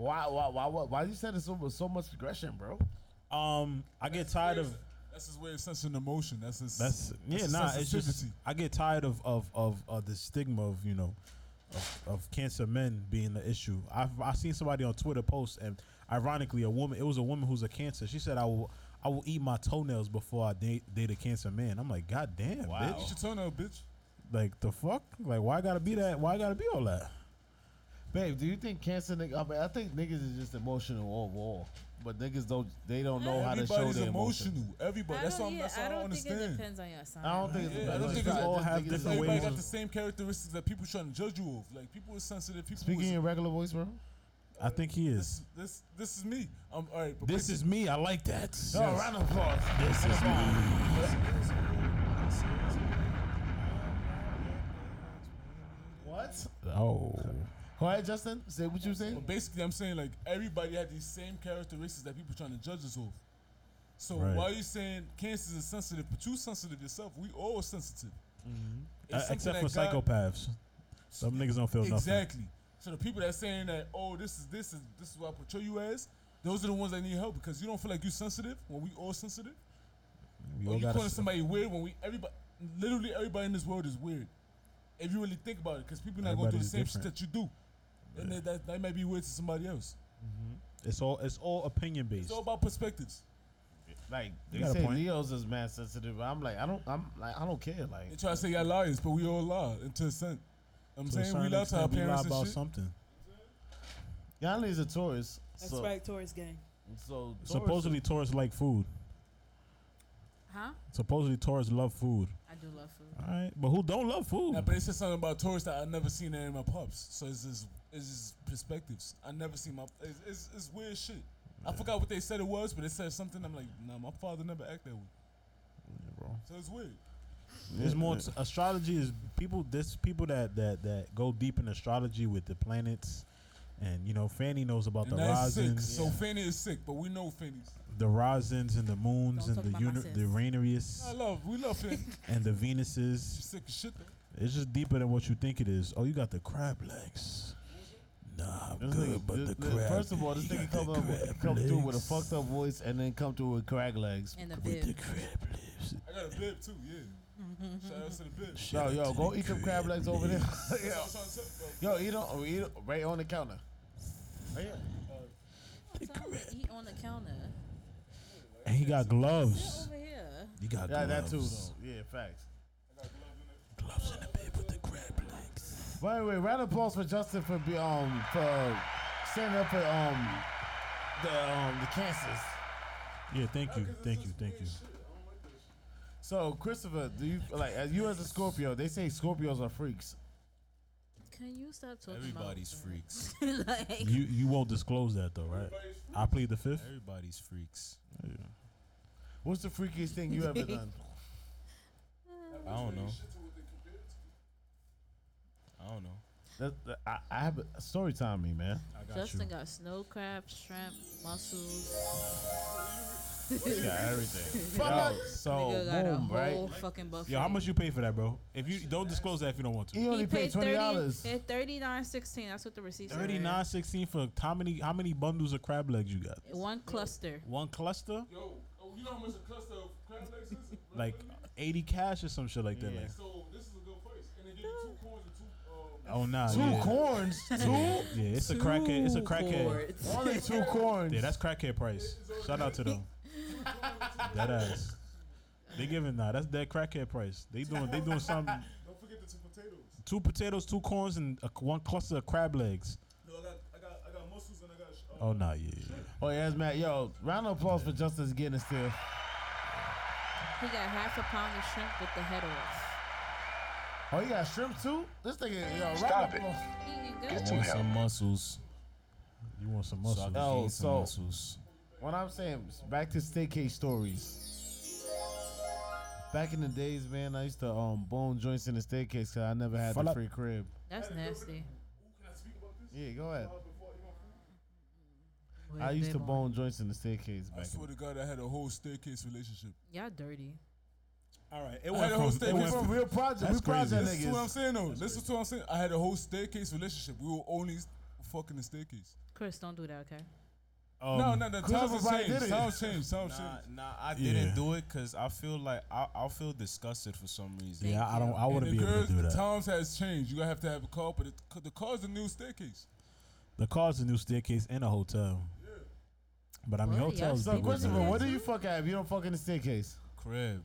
Why why why why, why you said it so so much aggression, bro? Um, I get tired of That's his way of sensing emotion. That's his. That's yeah, his nah. It's just. I get tired of of of, of the stigma of you know of, of cancer men being the issue. I've I seen somebody on Twitter post and ironically a woman. It was a woman who's a cancer. She said I will I will eat my toenails before I date date a cancer man. I'm like, God damn, Eat bitch. your toenail, bitch. Like the fuck? Like why I gotta be that? Why I gotta be all that? Babe, do you think cancer nigga? I, mean, I think niggas is just emotional overall, but niggas don't. They don't know how to show Everybody's their emotional. emotions. Everybody. That's don't, what I'm, yeah, that's I what I don't don't think it understand. depends on your sign. I don't think it's. Yeah, I don't think it's all just have think it's different Everybody ways got of- the same characteristics that people trying to judge you of. Like people is sensitive. People Speaking is, in regular voice, bro. I think he is. this this is me. Um, all right. But This is me. I like that. No, round of applause. This is me. What? Oh. Go ahead, Justin. Say what you saying. But basically, I'm saying like everybody had these same characteristics that people trying to judge us of. So Right. why are you saying cancer is sensitive, but you sensitive yourself? We all sensitive. It's Uh, something except that for God- psychopaths. Some niggas don't feel nothing. Exactly. So the people that saying that, oh, this is this is this is what I portray you as, those are the ones that need help because you don't feel like you sensitive when we all sensitive. We or all you gotta calling s- somebody weird when we everybody literally everybody in this world is weird. If you really think about it, because people not going through the Everybody's same different. shit that you do, and that, that that might be weird to somebody else. Mm-hmm. It's all it's all opinion based. It's all about perspectives. Like You they got a say, point. Leo's is mad sensitive. but I'm like, I don't. I'm like, I don't care. Like, They try to say y'all liars, but we all lie to a extent. I'm To a saying we certain lie to our extent, we lie parents and about shit. something. Yanni is a Taurus. That's so, right, Taurus gang. So Taurus- Supposedly Taurus like food. Huh? Supposedly Taurus love food. I do love food. All right, but who don't love food? Yeah, but they said something about tourists that I never seen in my pups. So it's just it's just perspectives. I never see my. It's, it's, it's weird shit. I forgot what they said it was, but it said something. I'm like, nah, my father never act that way. bro. So it's weird. There's more. t- astrology is people. There's people that that that go deep in astrology with the planets, and you know, Fanny knows about And the that's sick. risings, So Fanny is sick, but we know Fanny's. the risings and the moons Don't and the about uni- the Uranus I love, we love Fanny. and the She's Venuses. sick as shit though. It's just deeper than what you think it is. Oh, you got the crab legs. Nah, I'm This good, nigga- but this- the crab. first of all, this you nigga come, up with, crab come through with a fucked up voice and then come through with crag legs. And a with the crab legs. I got a bib too, yeah. Shout out to the bib. Yo, yo, go eat them crab legs over there. That's what I'm yo, eat them, eat 'em right on the counter. Right here. Sometimes we eat on the counter. And he got Sit gloves. over here. You got Yeah, gloves. that too, though. Yeah, facts. Gloves in the bed with the crab legs. By the way, round of applause for Justin for be, um for standing up for um the um the cancers. Yeah, thank you, thank you, thank you. So Christopher, do you like as you as a Scorpio? They say Scorpios are freaks. Can you stop talking Everybody's freaks. like You you won't disclose that though, right? I plead the fifth. Everybody's freaks. What's the freakiest thing you ever done? I don't know. I don't know. That, that- I, I have a story time, me man. I got Justin you. got snow crab, shrimp, mussels. He got everything. Nigga Yo, so got a boom, whole right? fucking buffet. Yo, how much you pay for that, bro? If you don't disclose that, if you don't want to. He only He paid twenty dollars. Thirty nine sixteen. That's what the receipt said. Thirty nine sixteen for how many how many bundles of crab legs you got? One cluster. One cluster, Yo, oh, you know how much a cluster of crab legs is? like eighty cash or some shit like that. Yeah. Like, So this is a good price. And they give you two corns and two. Um, oh nah, Two yeah. corns. Two. Yeah, it's a crackhead. It's a crackhead. Cords. only two corns. Yeah, that's crackhead price. Shout out to them. that ass. They giving nah, that's that crackhead price. They doing they doing something. don't forget the two potatoes. Two potatoes, two corns, and a, one cluster of crab legs. No, I got, I got, I got mussels and I got. Uh, Oh nah, yeah. yeah. Oh yeah, that's Matt. Yo, round of applause for Justice getting it still. He got half a pound of shrimp with the head off. Oh, you got shrimp too? This nigga, yo, Stop round it. applause. Eating good. I some want help. some mussels. You want some So I mussel? can Oh, so- mussels. What I'm saying, back to staycase stories. Back in the days, man, I used to um bone joints in the staircase because I never had Fall the up. free crib. That's nasty. Yeah, go ahead. With I used to bib on. bone joints in the staircase Back I back. swear In to God, I had a whole staircase relationship. Y'all dirty. All right, it I had a whole it staircase. we from real project. That's We project crazy. Listen to what I'm saying though. Listen to what I'm saying. I had a whole staircase relationship. We were only fucking the staircase. Chris, don't do that, okay? um, no, no, the Christopher times Wright have changed. did it. Times changed. Times Nah, changed. nah, I didn't do it because I feel like I, I'll feel disgusted for some reason. Yeah, I don't. I And wouldn't the be able girls, to do the that. times has changed. You gotta have to have a car, but it, the car's a new staircase. The car's a new staircase and a hotel. Yeah. But I mean, Well, yeah, hotels. So, be what Christopher, what do you fuck at if you don't fuck in the staircase? Crib.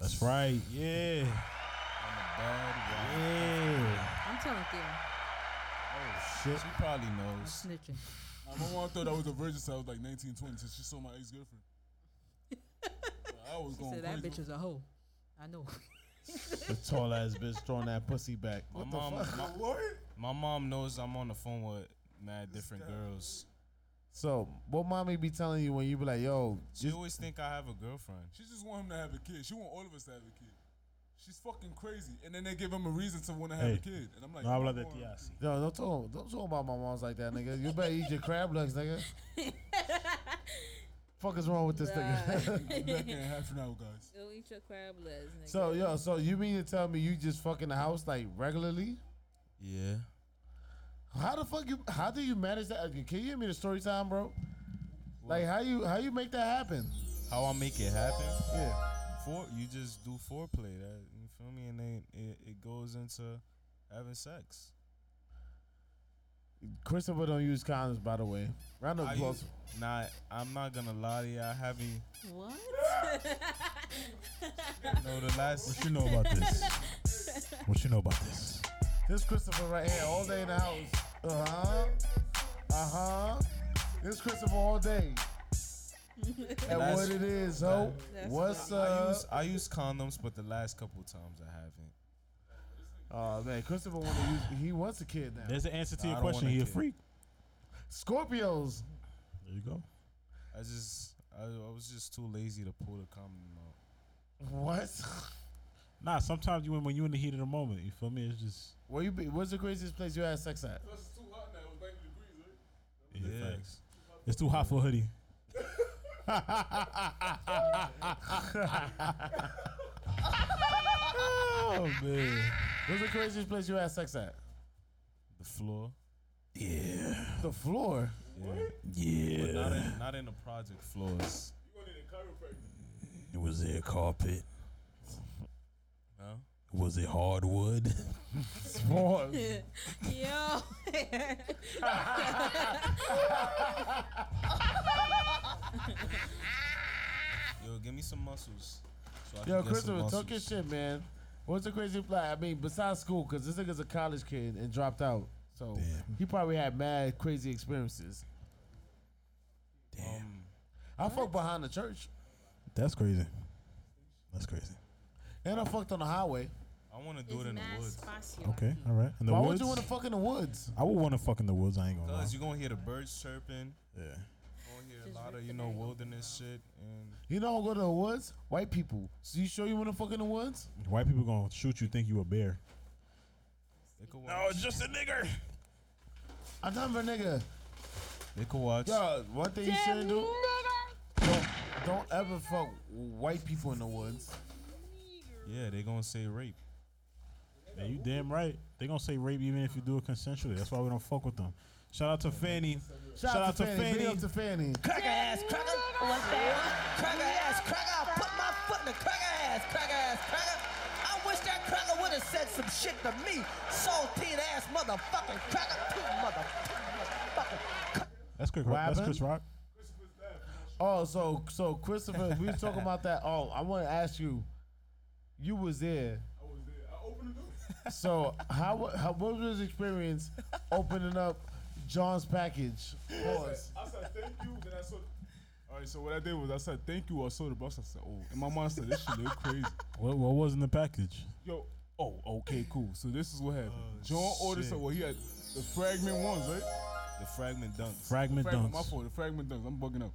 That's right. Yeah. On the bed. wow. Yeah. I'm telling Theo. Oh shit. She probably knows. Snitching. Nah, my mom thought I was a virgin since I was like 19, 20, since she saw my ex girlfriend. I was She going said that crazy. bitch is a hoe. I know. The tall ass bitch throwing that pussy back. My What mom, the fuck? my, my mom knows I'm on the phone with mad different girls. So, what mommy be telling you when you be like, yo, She just, always think I have a girlfriend. She just want him to have a kid. She want all of us to have a kid. She's fucking crazy. And then they give him a reason to want to have Hey. a kid. And I'm like, No come habla de on. ti así. yo, don't talk, don't talk about my moms like that, nigga. You better eat your crab legs, nigga. Fuck is wrong with this nigga? I'm back in half an hour, guys. Go eat your crab legs, nigga. so, yo, so you mean to tell me you just fuck in the house like regularly? Yeah. How the fuck you? How do you manage that? Can you give me the story time, bro? Like how you how you make that happen? How I make it happen? Yeah. For you just do foreplay. That you feel me, and then it, it goes into having sex. Christopher don't use condoms, by the way. Round of I applause. use, nah, I'm not gonna lie to you. I haven't. What? No, the last. What you know about this? What you know about this? This Christopher right here, all day in the house. Uh huh. Uh huh. This Christopher all day. and That's- what it is, ho? That's What's I up? use I use condoms, but the last couple times I haven't. Oh man, Christopher want to use. He wants a kid now. There's an answer to Nah, your I don't question. want a He a kid. freak. Scorpios. There you go. I just I, I was just too lazy to pull the condom out. What? Nah, sometimes you when when you in the heat of the moment, you feel me? It's just Where you be? What's the craziest place you had sex at? Plus, it's too hot now. It was 90 degrees, right? yeah, Yeah. facts. It's too hot for a hoodie. oh man. What's the craziest place you had sex at? The floor. Yeah. The floor. Yeah. Yeah. But not in not in the project floors. You wanted a chiropractor. It was there carpet. No? Was it hardwood? Pause. Yo. Yo, give me some mussels. So Yo, can get some Christopher, talk your shit, man. What's the crazy fly? I mean, besides school, because this nigga's a college kid and dropped out, so Damn. he probably had mad crazy experiences. Um, I fucked behind the church, That's crazy. That's crazy. and I fucked on the highway. I want to do it in the woods. Okay, all right. In the Why woods. would you want to fuck in the woods? I would want to fuck in the woods. I ain't gonna lie. Cause you're gonna hear the birds chirping. Yeah. You're gonna hear a lot of you know wilderness shit and You know, go to the woods. White people. So you sure you want to fuck in the woods? White people gonna shoot you. Think you a bear? they could No, watch. it's just a nigger. Another nigga. They could watch. Yo, one thing you shouldn't do. Don't, don't ever fuck white people in the woods. Yeah, they gonna say rape. Yeah, you damn right. They gonna say rape even if you do it consensually. That's why we don't fuck with them. Shout out to Fanny. Shout, out to Fanny. Big up to Fanny. Cracker ass cracker. What's that? Cracker ass cracker. I put my foot in the cracker ass cracker ass cracker. I wish that cracker would have said some shit to me. Saltine ass motherfucking cracker. Two motherfucking. That's Chris. Rock. That's? Chris Rock. Oh, so so Christopher, we was talking about that. Oh, I want to ask you. You was there. I was there. So how how what was his experience opening up John's package? Pause. I said thank you. Then I saw. All right. So what I did was I said thank you. I saw the box. I said oh. In my mom said this shit look crazy. What, what was in the package? Yo. Oh. Okay. Cool. So this is what happened. Oh, John ordered shit. some. Well, he had the fragment ones, right? The fragment dunks. Fragment Fragment, my dunks. fault. The fragment dunks. I'm bugging up.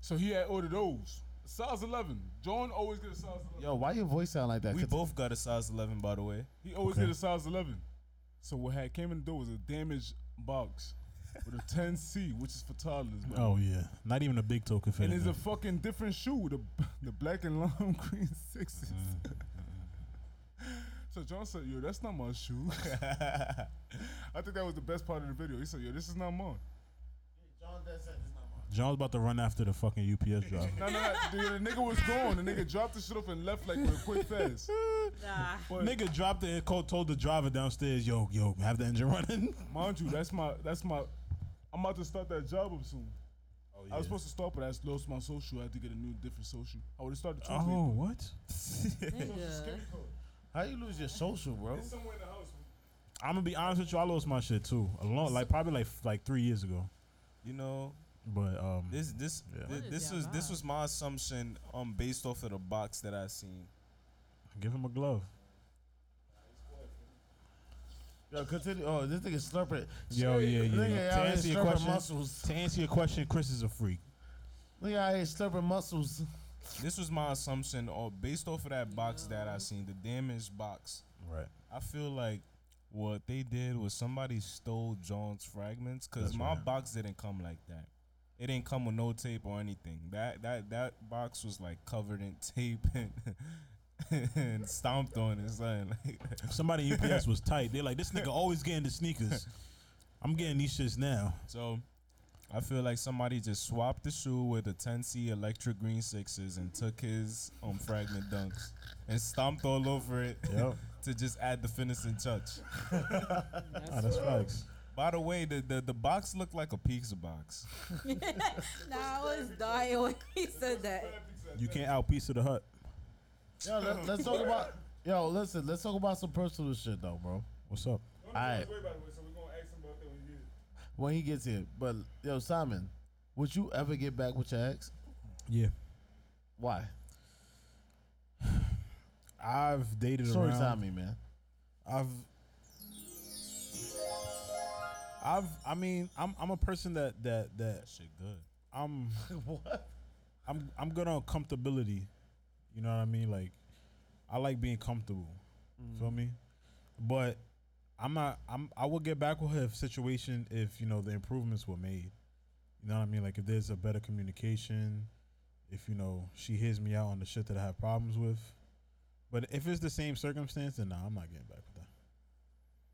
So he had ordered those. Size 11. John always get a size 11. Yo, why your voice sound like that? We 'Cause- both got a size 11, by the way. He always Okay. get a size 11. So what had came in the door was a damaged box with a 10C, which is for toddlers. man. Oh yeah, not even a big toe could fit. And in it's a fucking different shoe, the the black and lime green sixes. Mm, mm, mm, so John said, "Yo, that's not my shoe." I think that was the best part of the video. He said, "Yo, this is not mine." John's about to run after the fucking UPS driver. No, no, no. The, the nigga was gone. The nigga dropped the shit off and left like with a quick fast. Nah. But Nigga dropped it and co- told the driver downstairs, "Yo, yo, have the engine running." mind you, that's my that's my. I'm about to start that job up soon. Oh, yeah. I was supposed to start, but I just lost my social. I had to get a new, different social. I would have started Tuesday. Oh, what? Nigga. How you lose your social, bro? It's somewhere in the house. I'm gonna be honest with you. I lost my shit too. A long, like probably like like three years ago. You know, But um, this this Yeah. thi- What is this was this was my assumption um based off of the box that I seen. give him a glove. Yo, continue. Oh, this nigga slurping. Yo, yeah, yeah. Nigga To answer your question, mussels. to answer your question, Chris is a freak. Nigga out here slurping mussels. This was my assumption or based off of that box that I seen, the damaged box. Right. I feel like what they did was somebody stole John's fragments because That's my right. box didn't come like that. It didn't come with no tape or anything. That that that box was like covered in tape and and stomped on it. Son. Like, Somebody in UPS was tight. They're like, this nigga always getting the sneakers. I'm getting these shits now. so I feel like somebody just swapped the shoe with a 10C electric green sixes and took his um fragment dunks and stomped all over it Yep. to just add the finishing touch. Ah, that's facts. By the way, the, the, the box looked like a pizza box. nah, I was dying when he said that. You can't out pizza the Hut. Yo, let, let's talk about. Yo, listen. Let's talk about some personal shit though, bro. What's up? Alright. Wait, by the way, so we're gonna ask him about that when he gets it. When he gets here, but yo, Simon, would you ever get back with your ex? Yeah. Why? I've dated Story around. time me, man. I've I've I mean I'm I'm a person that that that shit good. I'm what? I'm I'm good on comfortability. You know what I mean? Like I like being comfortable. Feel me? But I'm not I'm I will get back with her if situation if you know the improvements were made. You know what I mean? Like if there's a better communication, if you know she hears me out on the shit that I have problems with. But if it's the same circumstance, then nah, I'm not getting back with that.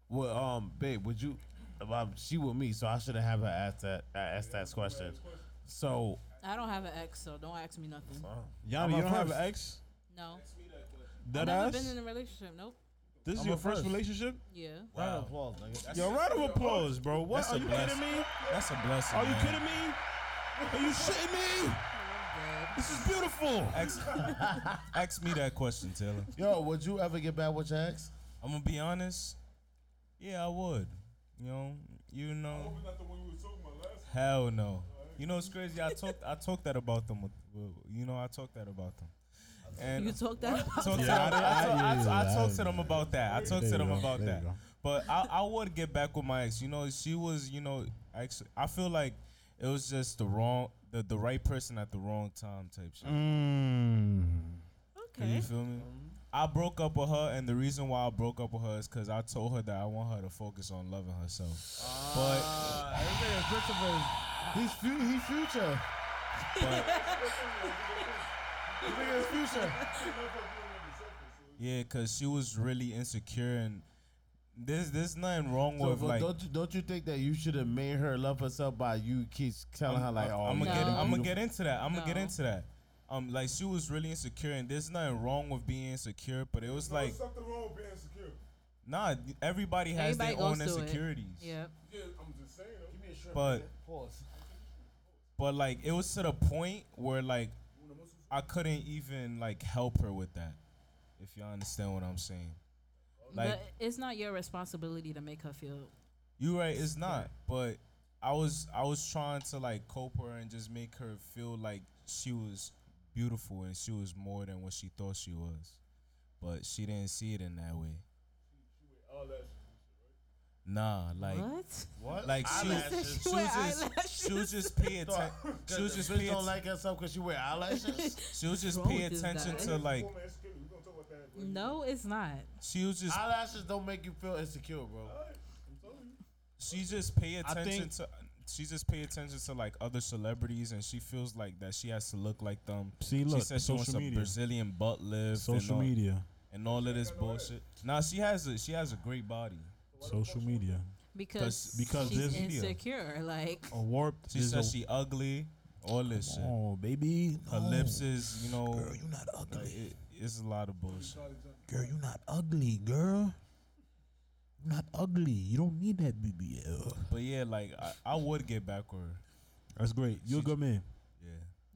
Well, um, babe, would you? Um, she with me, so I shouldn't have her ask that uh, ask that question. So, I don't have an ex, so don't ask me nothing. Yanni, you don't have an ex? No. Dead I've never ass? been in a relationship. Nope. This is I'm your first first. relationship? Yeah. round of applause, nigga. Yo, round of applause, bro. What? That's Are a you blessing. kidding me? That's a blessing. Are you man. kidding me? Are you shitting me? This is beautiful. Ask, ask me that question, Taylor. Yo, would you ever get back with your ex? I'm gonna be honest. Yeah, I would. You know, you know. Hell no. You know, it's crazy. I talked. I talked that about them. With, with- you know, I talked that about them. And You talked that about talked Yeah, them- I- I, I- talk- I- I talked to them about that. I talked to them about that. But I, I would get back with my ex. You know, she was. You know, actually, I feel like it was just the wrong, the the right person at the wrong time type shit. Mm. Okay. You feel me? I broke up with her, and the reason why I broke up with her is because I told her that I want her to focus on loving herself. But Uh, this nigga Christopher, he's fu- he's future. This nigga is future. yeah, because she was really insecure, and there's there's nothing wrong So, with but like. don't you don't you think that you should have made her love herself by you keep telling her like, oh, I'm gonna get I'm gonna get into that. I'm gonna get No. into that. Um, like she was really insecure, and there's nothing wrong with being insecure, but it was like, something wrong with being insecure. nah, everybody has Everybody their own goes through it. insecurities. Yeah. Yeah, I'm just saying. Give me a shrimp. But Pause. but like it was to the point where like I couldn't even like help her with that. If y'all understand what I'm saying. Like but it's not your responsibility to make her feel. you right, it's not. But I was I was trying to like cope her and just make her feel like she was beautiful and she was more than what she thought she was. But she didn't see it in that way. Nah, like what? What? like she, Eyelashes. she was just she was just paying attention. She was just bitch paying don't like herself because she wear eyelashes. she was just paying attention to like No, it's not. she was just eyelashes don't make you feel insecure, bro. she just pay attention think- to she just pay attention to like other celebrities and she feels like that she has to look like them. See, she look, said she wants social a. Brazilian butt lift Social and all, media. and all of this bullshit. Nah, she has a she has a great body. Social media. Because because she's this- insecure. Like A warped. She says a- she ugly, all this shit. Oh, baby. Her no. lips is, you know, Girl, you're not ugly. like, it, it's a lot of bullshit. Girl, you're not ugly, girl. You not ugly. You don't need that BBL. But yeah, like I, I would get back with her. That's great. You're a She- good man. Yeah.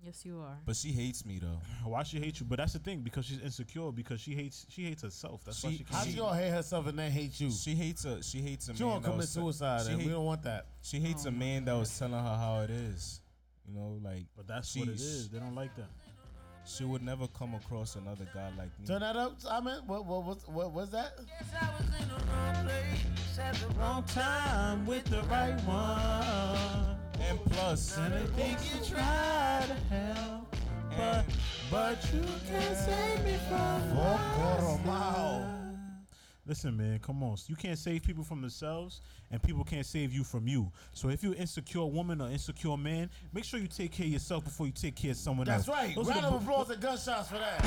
yes, you are. But she hates me though. Why she hate you? But that's the thing because she's insecure because she hates she hates herself. That's why She- she How can't. she gonna hate herself and then hate you? She hates a she hates a She man gonna that commit was suicide, she and we don't want that. She hates Oh a my man that was telling her how it is. You know, like But that's she, what it is. They don't like that. She would never come across another guy like me. Turn that up, Simon. What what what what was that? Yes, I was in the wrong place at the wrong time with the right one. And plus, And I think you try to help, but but you can't save me from Listen, man, come on. You can't save people from themselves, and people can't save you from you. So if you're an insecure woman or insecure man, make sure you take care of yourself before you take care of someone That's else. That's right. Those are Round of bu- applause and gunshots for that.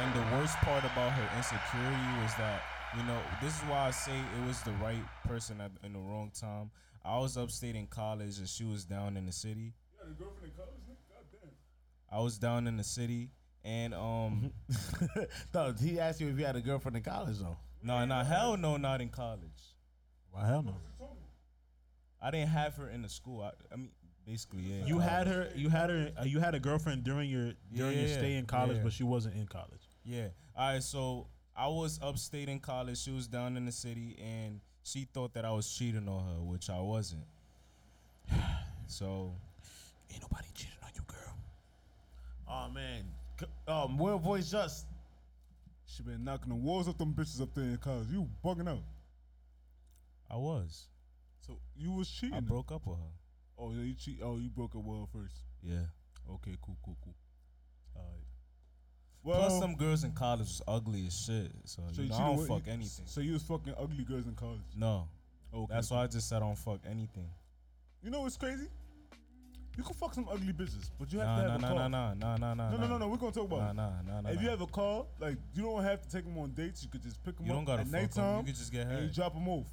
And the worst part about her insecurity was that, you know, this is why I say it was the right person at in the wrong time. I was upstate in college and she was down in the city. You got a girlfriend in college, nigga? Goddamn. I was down in the city and um no, he asked you if you had a girlfriend in college though. No, no, hell no, not in college. Why hell no? I didn't have her in the school. I, I mean, basically, yeah. You had her. You had her. Uh, you had a girlfriend during your during your Yeah, stay in college, yeah. but she wasn't in college. Yeah. All right. So I was upstate in college. She was down in the city, and she thought that I was cheating on her, which I wasn't. So Ain't nobody cheating on you, girl. Oh man. C- Um, Will Voice Just. She been knocking the walls off them bitches up there in college. You bugging out. I was. So you was cheating. I broke up with her. Oh, you cheat. Oh, you broke up with her first. Yeah. Okay, cool, cool, cool. All right. Plus, some girls in college was ugly as shit. So, so you know, I don't fuck you- anything. So you was fucking ugly girls in college. No. Okay. That's why I just said I don't fuck anything. You know what's crazy? You can fuck some ugly bitches, but you have Nah, to have nah, a car. nah, nah, nah, nah, No, no, nah. no, no. No, no, We're gonna talk about Nah, nah, nah, nah. If you have a car, like you don't have to take them on dates. You could just pick them up. You up don't gotta at fuck 'em, nighttime. you could just get and you head. drop them off.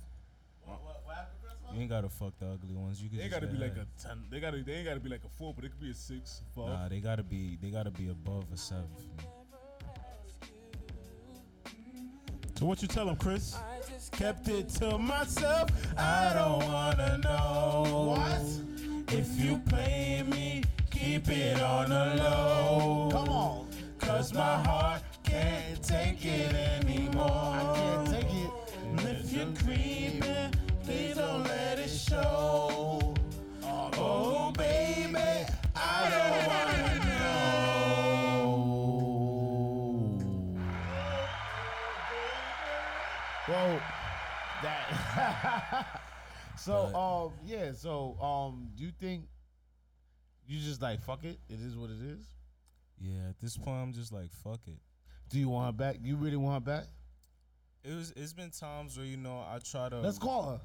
You ain't gotta fuck the ugly ones. You could They just gotta get be like head. a ten. They gotta. They ain't gotta be like a four, but it could be a six, five. Nah, they gotta be. They gotta be above a seven. for me. So what you tell him, Chris? Kept it to myself. I don't wanna know. What? If you play me, keep it on the low. Come on. Cause my heart can't take it anymore. I can't take it. And if you're creeping, please don't let it show. Oh, baby, I don't wanna so um yeah. So um, do you think you just like fuck it? It is what it is. Yeah, at this point, I'm just like, fuck it. Do you want her back? You really want her back? It was. It's been times where you know I try to. Let's call her.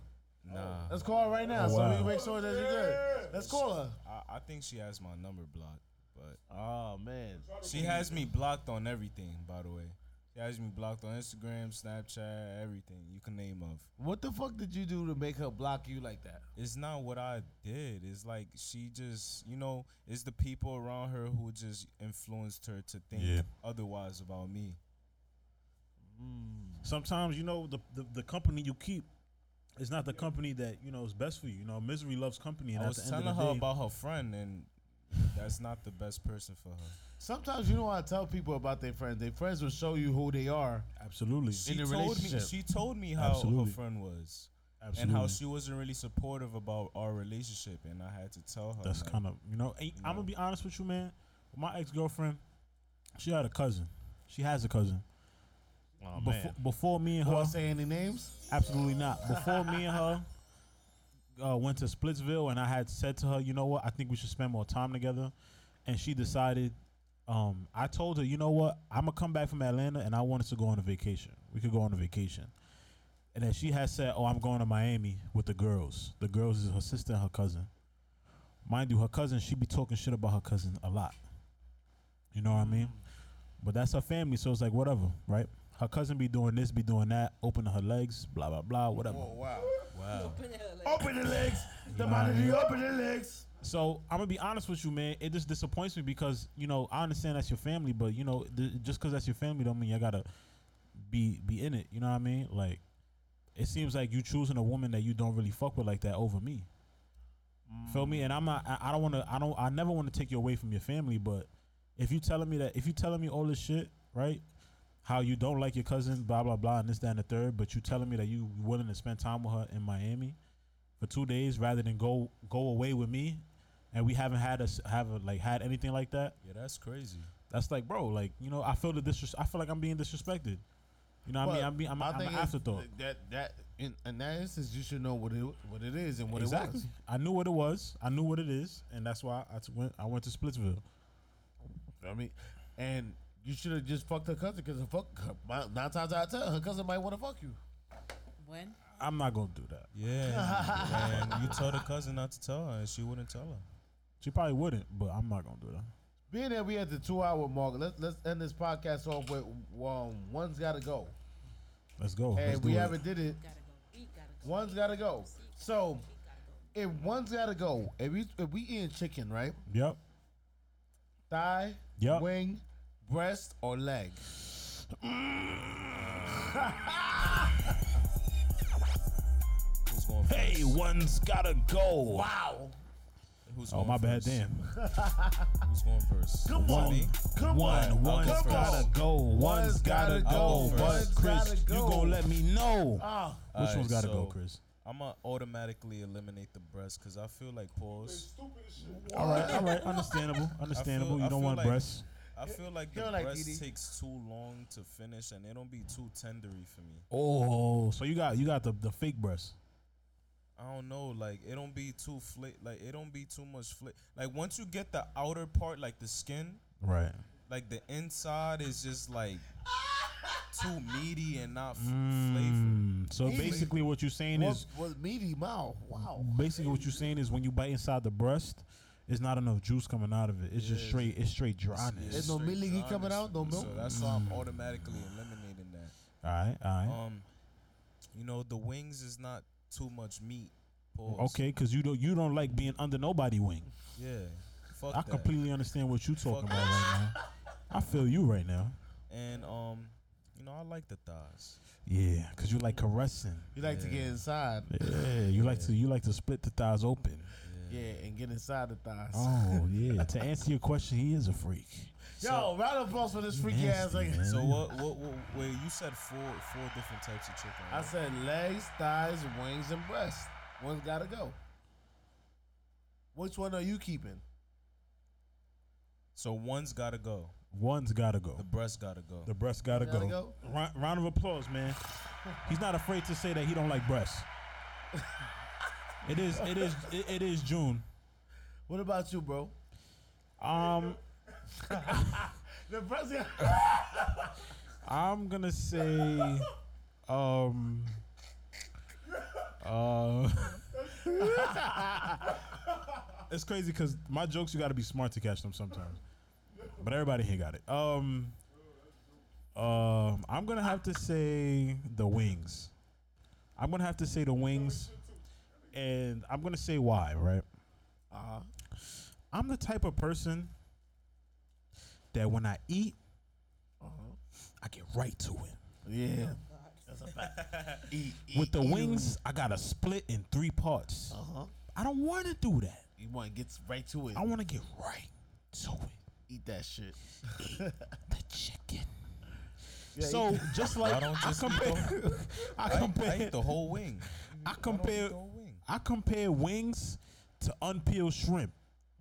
Nah. Let's call her right now, Oh, so we can make sure that you're good. Let's call her. I, I think she has my number blocked, but oh man, she has me blocked on everything. By the way, she has me blocked on Instagram, Snapchat, everything you can name of. What the fuck did you do to make her block you like that? It's not what I did. It's like she just, you know, it's the people around her who just influenced her to think Yeah. otherwise about me. Mm. Sometimes you know the, the the company you keep is not the company that you know is best for you. You know, misery loves company, and I at was telling her day, about her friend, and that's not the best person for her. Sometimes you know I tell people about their friends. Their friends will show you who they are. absolutely. She In a told me. relationship. She told me how Absolutely. her friend was, and how she wasn't really supportive about our relationship, and I had to tell her. That's like, kind of you know. and I'm gonna be honest with you, man. My ex girlfriend, she had a cousin. She has a cousin. Oh before, before me and her, Want to say any names? absolutely not. Before me and her uh, went to Splitsville, and I had said to her, you know what, I think we should spend more time together, and she decided. Um, I told her, you know what, I'm gonna come back from Atlanta, and I wanted to go on a vacation. We could go on a vacation, and then she had said, "Oh, I'm going to Miami with the girls. The girls is her sister and her cousin. Mind you, her cousin, she be talking shit about her cousin a lot. You know what I mean? But that's her family, so it's like whatever, right? Her cousin be doing this, be doing that, opening her legs, blah blah blah, whatever. wow. Wow. Open the legs. The know what I monitor, open the legs. So I'm gonna be honest with you, man. It just disappoints me because you know I understand that's your family, but you know th- just because that's your family don't mean you gotta be be in it. You know what I mean? Like it seems like you choosing a woman that you don't really fuck with like that over me. Feel me? And I'm not. I, I don't want to. I don't. I never want to take you away from your family. But if you telling me that, if you telling me all this shit, right? How you don't like your cousin, blah blah blah, and this, that, and the third, but you telling me that you willing to spend time with her in Miami for two days rather than go go away with me, and we haven't had us have a, like had anything like that. Yeah, that's crazy. That's like, bro, like you know, I feel the disres- I feel like I'm being disrespected. You know what I mean? I'm being, I'm, I'm an afterthought. That that in, in that instance, you should know what it what it is and what exactly. it was. I knew what it was. I knew what it is, and that's why I t- went. I went to Splitsville. I mean, and you should have just fucked her cousin because her fuck nine times out of ten, her cousin might want to fuck you. When? I'm not gonna do that. Yeah, and you told her cousin not to tell her, and she wouldn't tell her. She probably wouldn't, but I'm not gonna do that. Being that we at the two hour mark, let's let's end this podcast off with um, one's got to go, Let's go. and Let's we do haven't did it. One's got to go. So if one's got to go, if we if we eating chicken, right? Yep. Thigh, Yep. wing, breast, or leg. Who's? Hey, one's gotta go. Wow. Who's Oh going my bad, damn. Who's going first? Come on. Me? Come One, on. one's Come gotta on. go. One's gotta go. go. But One's Chris, gotta you go. gonna let me know Ah. which Alright, one's gotta go, Chris? I'm gonna automatically eliminate the breast because I feel like pause. All right, all right, understandable, understandable. I you don't want like- breasts. I feel like You the like breast DD? takes too long to finish, and it don't be too tendery for me. Oh, so you got you got the the fake breast. I don't know, like it don't be too fla- like it don't be too much fla- Like once you get the outer part, like the skin, Right. like the inside is just like too meaty and not f- flavorful. Mm, so Meaty. basically, what you're saying is. What, is what meaty mouth? Wow. basically what you're saying is when you bite inside the breast, it's not enough juice coming out of it. It's just straight. It's straight dryness. There's no Straight milky coming out, no milk. So that's why I'm automatically eliminating that. All right. All right. Um, you know the wings is not too much meat. Pause. okay, because you don't you don't like being under nobody wing. Yeah. Fuck I that. completely understand what you're talking Fuck about right now. I feel you right now. And um, you know I like the thighs. Yeah, because you like caressing. You like to get inside. Yeah, you like to you like to split the thighs open. Yeah, and get inside the thighs. Oh yeah. to answer your question, he is a freak. Yo, round of applause for this freaky Nasty, ass. Like. So what, what? What? Wait, you said four four different types of chicken. I right? said legs, thighs, wings, and breasts. One's got to go. Which one are you keeping? So one's gotta go. One's gotta go. The breast gotta go. The breast gotta, Gotta go. go? Round, round of applause, man. He's not afraid to say that he don't like breasts. it is. It is. It, it is June. What about you, bro? Um, The president. I'm gonna say, um, uh, it's crazy because my jokes you got to be smart to catch them sometimes, but everybody here got it. Um, um, I'm gonna have to say the wings. I'm gonna have to say the wings, and I'm gonna say why. Right? Uh-huh. I'm the type of person that when I eat, I get right to it. Yeah. That's a fact. Eat, With the eat, eat. wings, I gotta split in three parts. Uh-huh. I don't want to do that. You want to get right to it. I want to get right to it. Eat that shit. The chicken. Yeah, so eat- just like Why don't I just eat compare, I I, I compare, eat the whole wing. I compare, eat the whole wing? I compare wings to unpeeled shrimp.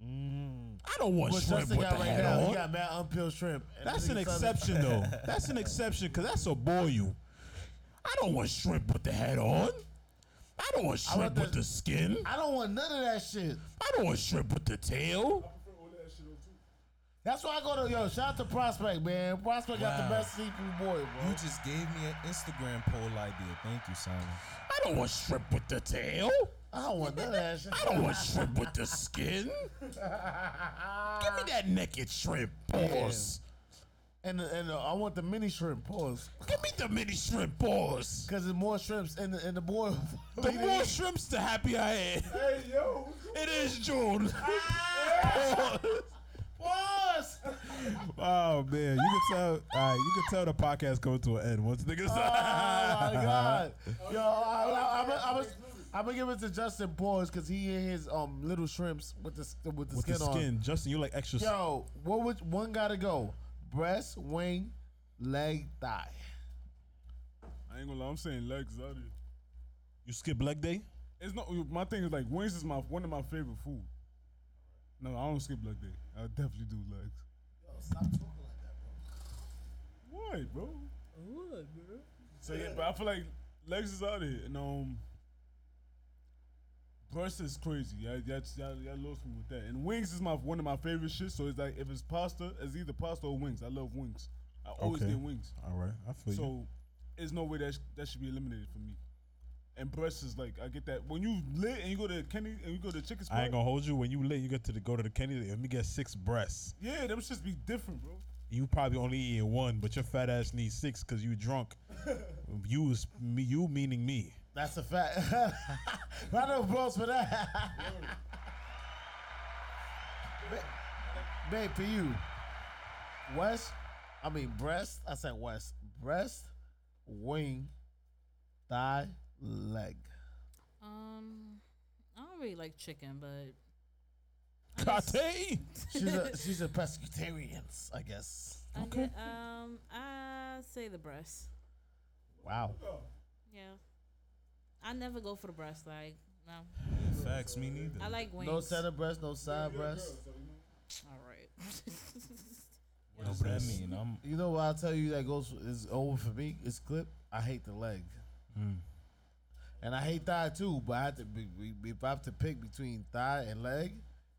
Mm-hmm. I don't want What shrimp Justin with got the right head now, on. he got mad unpeeled shrimp. And That's this an nigga Southern- exception, though. That's an exception because that's a boil. You. I don't want shrimp with the head on. I don't want shrimp want the- with the skin. I don't want none of that shit. I don't want shrimp with the tail. That's why I go to yo. Shout out to Prospect, man. Prospect got the Wow. best seafood boy, bro. You just gave me an Instagram poll idea. Thank you, Simon. I don't want shrimp with the tail. I don't want none of that shit. I don't want shrimp with the skin. Give me that naked shrimp. Pause. And and uh, I want the mini shrimp. Pause. Give me the mini shrimp. Pause. Cause there's more shrimps in the in the boil. The more shrimps, the happier I am. Hey yo. It is June. Pause. oh man, you can tell. All right, you can tell the podcast coming to an end once niggas. Oh my god. Yo, I, I'm I'm I'm gonna give it to Justin Pause because he in his um little shrimps with the with the with skin the on. Justin, you like extra. Yo, what would one gotta go? Breast, wing, leg, thigh. I ain't gonna lie, I'm saying legs out here. You skip leg day. It's not my thing is like wings is my one of my favorite food. No, I don't skip leg day. I definitely do legs. Yo, stop talking like that, Why, bro? bro. What, bro? So yeah, but I feel like legs is out here, and um, breast is crazy. Y'all, y'all, y'all, y'all lost me with that. And wings is my one of my favorite shit. So it's like if it's pasta, it's either pasta or wings. I love wings. I always Okay. get wings. All right, I feel you. So there's no way that sh- that should be eliminated for me. And breast is like I get that when you lit and you go to Kenny and you go to chicken spot. I ain't gonna hold you when you lit. You get to the, go to the Kenny. Let me get six breasts. Yeah, them shits be different, bro. You probably only eating one, but your fat ass needs six because you drunk. you is me. You meaning me. That's a fact. Round of applause for that. Ba- Babe, for you, West, I mean breast. I said West. Breast, wing, thigh, leg. Um, I don't really like chicken, but I guess- Kate. She's a she's a pescatarian, I guess. I get, um, I say the breast. Wow. Yeah, I never go for the breast. Like no, Facts, me neither. I like wings. No center breast, no side breast. All right. What does that mean? I'm You know what I'll tell you that goes is over for me? It's clip. I hate the leg. Mm. And I hate thigh too, but I have to be, be- if I have to pick between thigh and leg,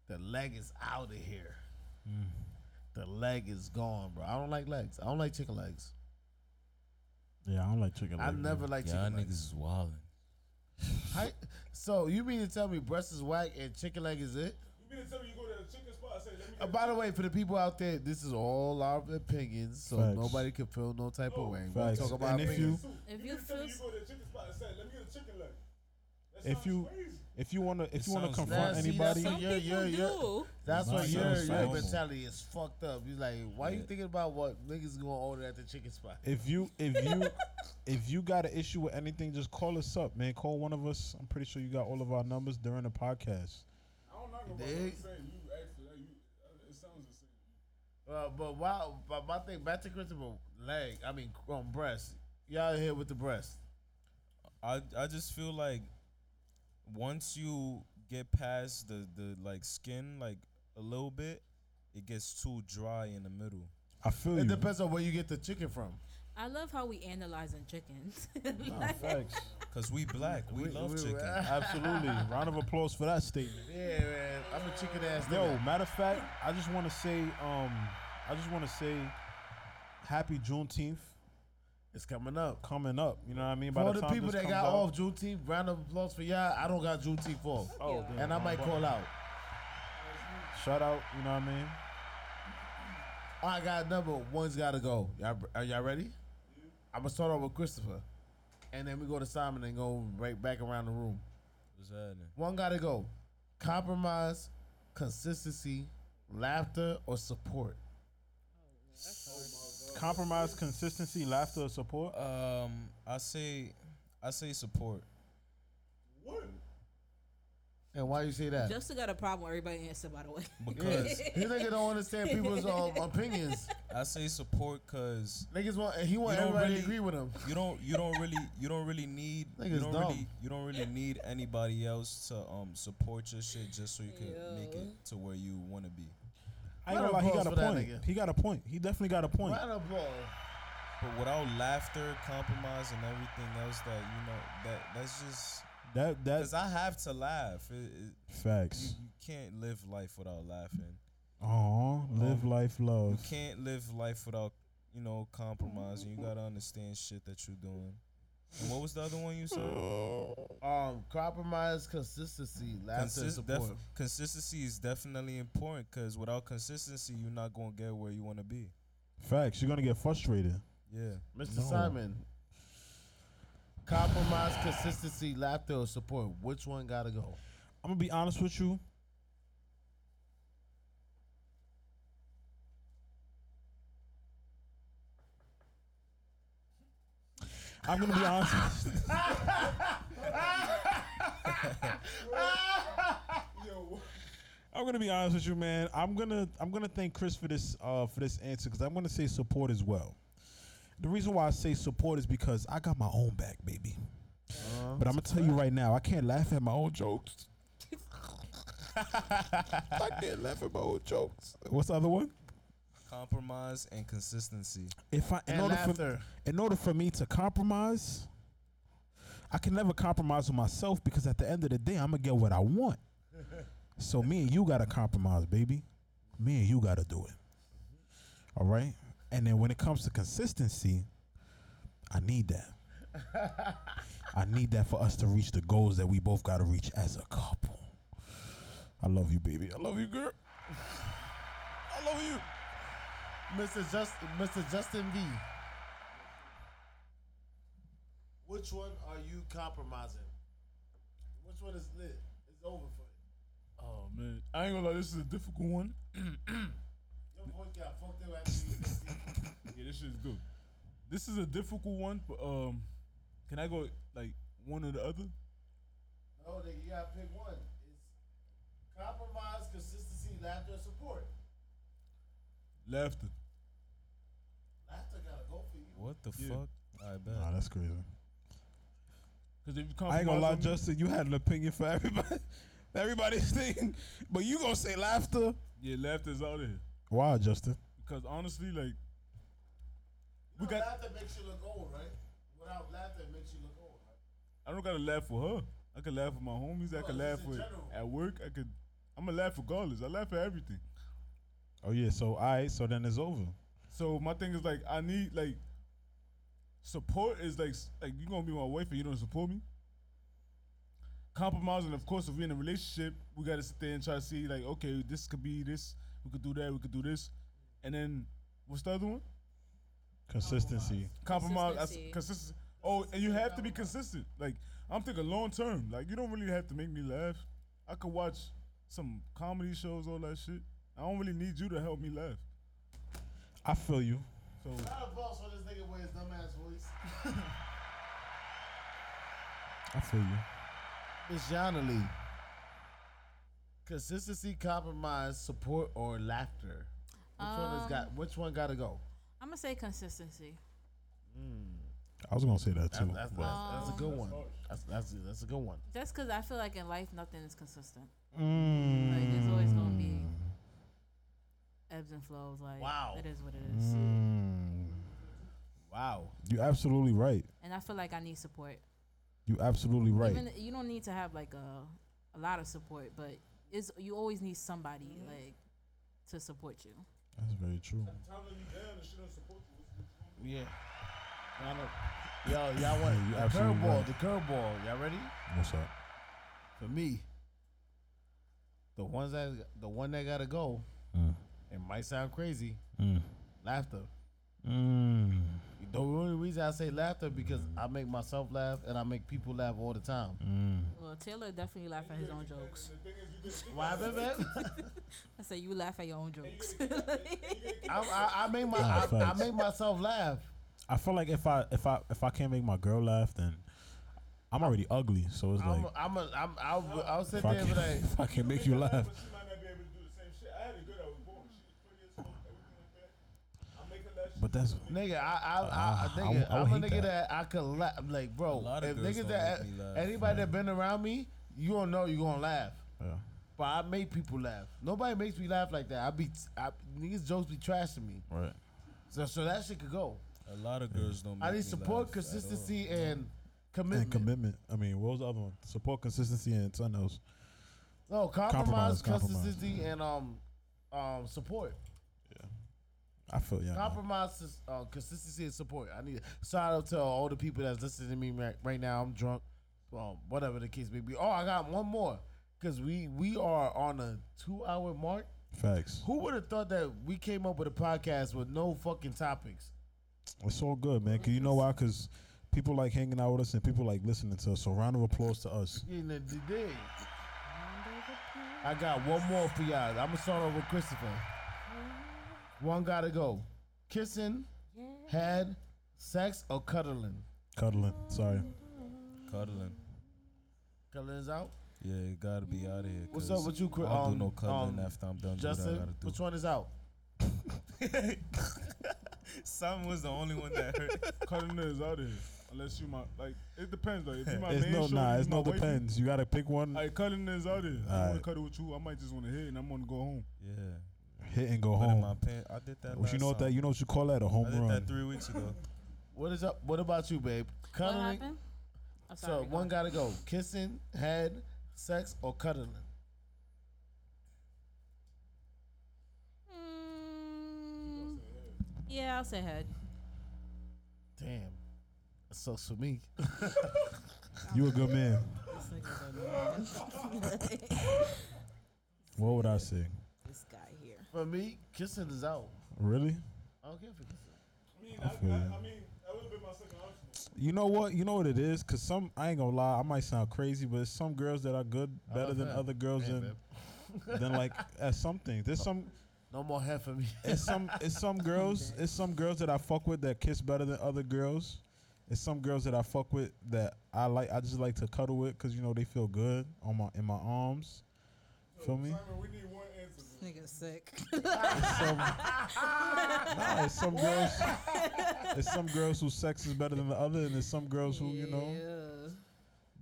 the leg is out of here. The leg is gone, bro. I don't like legs. I don't like chicken legs. Yeah, I don't like chicken. Legs. I legs, never man. like Y'all chicken niggas legs. is wildin'. Hi- so you mean to tell me breast is whack and chicken leg is it? You mean to tell me you go to the chicken spot and say, let me Uh, by the way, for the people out there, this is all our opinions, so Facts. nobody can feel no type of way. We Facts. talk about And if you- opinions. If You you mean to tell me feel you go to the chicken spot and say, let me get a chicken leg. That If sounds you crazy. If you wanna if It you wanna sounds confront Nah, see, anybody, that's some You're- people you're- you're- do. That's why your your mentality is fucked up. You're like, why you thinking about what niggas gonna order at the chicken spot? if you if you if you got an issue with anything, just call us up, man. Call one of us. I'm pretty sure you got all of our numbers during the podcast. I don't know what I'm saying. You asked for that. You, uh, it sounds the same. Uh, but wow, but my thing back to Christopher leg. I mean, um, breast. Y'all here with the breast? I I just feel like once you get past the the like skin like a little bit, it gets too dry in the middle. I feel It you. depends on where you get the chicken from. I love how we analyzing chickens. Nah, facts. Cause we black, we, We- love we- chicken. Absolutely. Round of applause for that statement. Yeah, man. I'm a chicken ass Yo, nigga. matter of fact, I just want to say, um, I just want to say, happy Juneteenth It's coming up. coming up. You know what I mean? For all the the time people this that comes got out- off Juneteenth, round of applause for y'all. I don't got Juneteenth off. Oh, damn. and I might call out. Shout out. You know what I mean? I got a number. One's got to go. Y'all, are y'all ready? I'm gonna start off with Christopher, and then we go to Simon and go right back around the room. What's happening? One got to go. Compromise, consistency, laughter, or support. Oh, Compromise, consistency, laughter, or support. Um, I say, I say support. What? And why you say that? Justin got a problem with everybody answer, by the way. Because This nigga don't understand people's um, opinions. I say support because Niggas want he want You don't everybody really- to agree with him. you don't you don't really you don't really need you don't dumb. really you don't really need anybody else to um support your shit just so you can make it to where you want to be. I ain't Round gonna lie, he got a applause for that point. He got a point. He definitely got a point. Round of applause. But without laughter, compromise, and everything else that you know that that's just That because that's I have to laugh. It, it, facts. you can't live life without laughing. Oh, live um, life, love. You can't live life without you know compromising. You gotta understand shit that you're doing. And what was the other one you said? Um, compromise, consistency, laughter, and Consis- support. def- consistency is definitely important because without consistency, you're not gonna get where you want to be. Facts. You're gonna get frustrated. Yeah. Mr. No. Simon, compromise, consistency, laughter, or support. Which one gotta go? I'm gonna be honest with you. I'm gonna be honest. I'm gonna be honest with you, man. I'm gonna I'm gonna thank Chris for this uh for this answer because I'm gonna say support as well. The reason why I say support is because I got my own back, baby. But I'm gonna tell you right now, I can't laugh at my own jokes. I can't laugh at my own jokes. What's the other one? Compromise and consistency. If I in And order for in order for me to compromise, I can never compromise with myself because at the end of the day, I'm gonna get what I want. so me and you gotta compromise, baby. Me and you gotta do it. All right. And then when it comes to consistency, I need that. I need that for us to reach the goals that we both gotta reach as a couple. I love you, baby. I love you, girl. I love you. Mr. Justin, Mr. Justin V. Which one are you compromising? Which one is lit? It's over for you. Oh man, I ain't gonna lie. This is a difficult one. Your voice got fucked up after you. Yeah, this shit's good. This is a difficult one, but um, can I go like one or the other? No, nigga, you gotta pick one. It's compromise, consistency, laughter, support. Laughter. Laughter gotta go for you. What the Yeah. fuck? I bet. Nah, that's crazy. Cause if you come I ain't gonna lie, compromise with me- Justin. You had an opinion for everybody, everybody's thing, but you gonna say laughter? Yeah, laughter's out of here. Why, Justin? Because honestly, like You We know, got- laughter makes you look old, right? Without laughter, it makes you look old, right? I don't gotta laugh for her. I can laugh with my homies. I can laugh with at work. I could. I'm gonna laugh regardless. I laugh at everything. Oh yeah. So all right. So then it's over. So my thing is like I need like support is like s- like you gonna be my wife and you don't support me. Compromise and of course if we're in a relationship, we gotta sit there and try to see like okay this could be this, we could do that, we could do this, and then what's the other one? Consistency. Compromise, Consistency. consistency. Oh, and you have to be consistent. Like I'm thinking long term. Like you don't really have to make me laugh. I could watch some comedy shows, all that shit. I don't really need you to help me laugh. I feel you. So Not a boss for this nigga with his dumbass voice. I feel you. Miss Yana Lee. Consistency, compromise, support, or laughter. Which one has Um, got? Which one got to go? I'm gonna say consistency. I was gonna say that That's, too. that's, but- that's, that's a good one. That's that's that's a good one. Just because I feel like in life nothing is consistent. Mm. Like there's always gonna be ebbs and flows. Like Wow. it is what it is. Mm. Wow. You're absolutely right. And I feel like I need support. You're absolutely right. Even you don't need to have like a a lot of support, but it's you always need somebody like to support you. That's very true. Yeah. Y'all know- Yo, y'all want you the curveball? right. The curveball. Y'all ready? What's up? For me, the ones that the one that gotta go. Mm. It might sound crazy. Mm. Laughter. Mm. The only reason I say laughter because I make myself laugh and I make people laugh all the time. Mm. Well, Taylor definitely laugh at his own jokes. Why happened, man? I say you laugh at your own jokes. I, I, I make my Nah, I, I make myself laugh. I feel like if I if I if I can't make my girl laugh, then I'm already ugly. So it's like I'm, I'm, a, I'm I'll, I'll sit if I, there and be can, like, if I can make you laugh, She might not be able to do the same shit. I had a girl that was born. She was 20 years old, everything like that. I make her laugh. But that's nigga, I, I, I, Ah, I, I nigga, would- I I'm a nigga that. that. I could laugh. Like, bro, A lot of if niggas that, make laugh. anybody that been around me, you don't know you gonna laugh. yeah. But I make people laugh. Nobody makes me laugh like that. I be, I, niggas jokes be trashing me. right. So, so that shit could go. A lot of girls don't. Make I need support, laugh at all. consistency, and commitment. And commitment. I mean, what was the other one? Support, consistency, and something else. No, compromise, Compromise, compromise. consistency, and um, um, support. I feel yeah. man. Compromise, is, uh, consistency, and support. I need shout out to all the people that's listening to me right, right now. I'm drunk, um, whatever the case may be. Oh, I got one more because we we are on a two hour mark. Facts. Who would have thought that we came up with a podcast with no fucking topics? It's all good, man. Cause you know why? Cause people like hanging out with us and people like listening to us. So round of applause to us. You know, the day. I got one more for y'all. I'm gonna start over with Christopher. One gotta go. Kissing, head, sex, or cuddling. Cuddling. Sorry. Cuddling. Cuddling's out. Yeah, you gotta be out of here. What's 'cause up with you, Chris? I don't Um, do no cuddling um, after I'm done. Justin, doing what I gotta which one is out? do. Sam was the only one that heard. Cutting is out of here. Unless you my like, it depends. Like if you my It's main no shorty, nah. It's no wifey, depends. You gotta pick one. Like cuddling is out of here. I don't want Alright. to cuddle with you. I might just want to hit and I'm gonna go home. Yeah. Hit and go Put in my home. pants. I did that. What you last know what that you know what you call that a home I did run. that three weeks ago. What is up? What about you, babe? what Cuddling. happened? I'm So sorry, go. one gotta go. Kissing, head, sex, or cuddling. Mm, yeah, I'll say head. Damn. That sucks for me. You a good man. This nigga's a man. What would I say? This. For me, kissing is out. Really? I don't care for kissing. I mean, I feel you. I mean, that would have been my second option. You know what? You know what it is? Cause some I ain't gonna lie, I might sound crazy, but it's some girls that are good, better love than that. other girls Man, than than like at some things. There's some No more head for me. it's some it's some girls it's some girls that I fuck with that kiss better than other girls. It's some girls that I fuck with that I like. I just like to cuddle with because you know they feel good on my in my arms. Feel me? Simon, we need one answer. This nigga's sick. It's some, nah, it's some girls. It's some girls whose sex is better than the other, and there's some girls who you know. Yeah.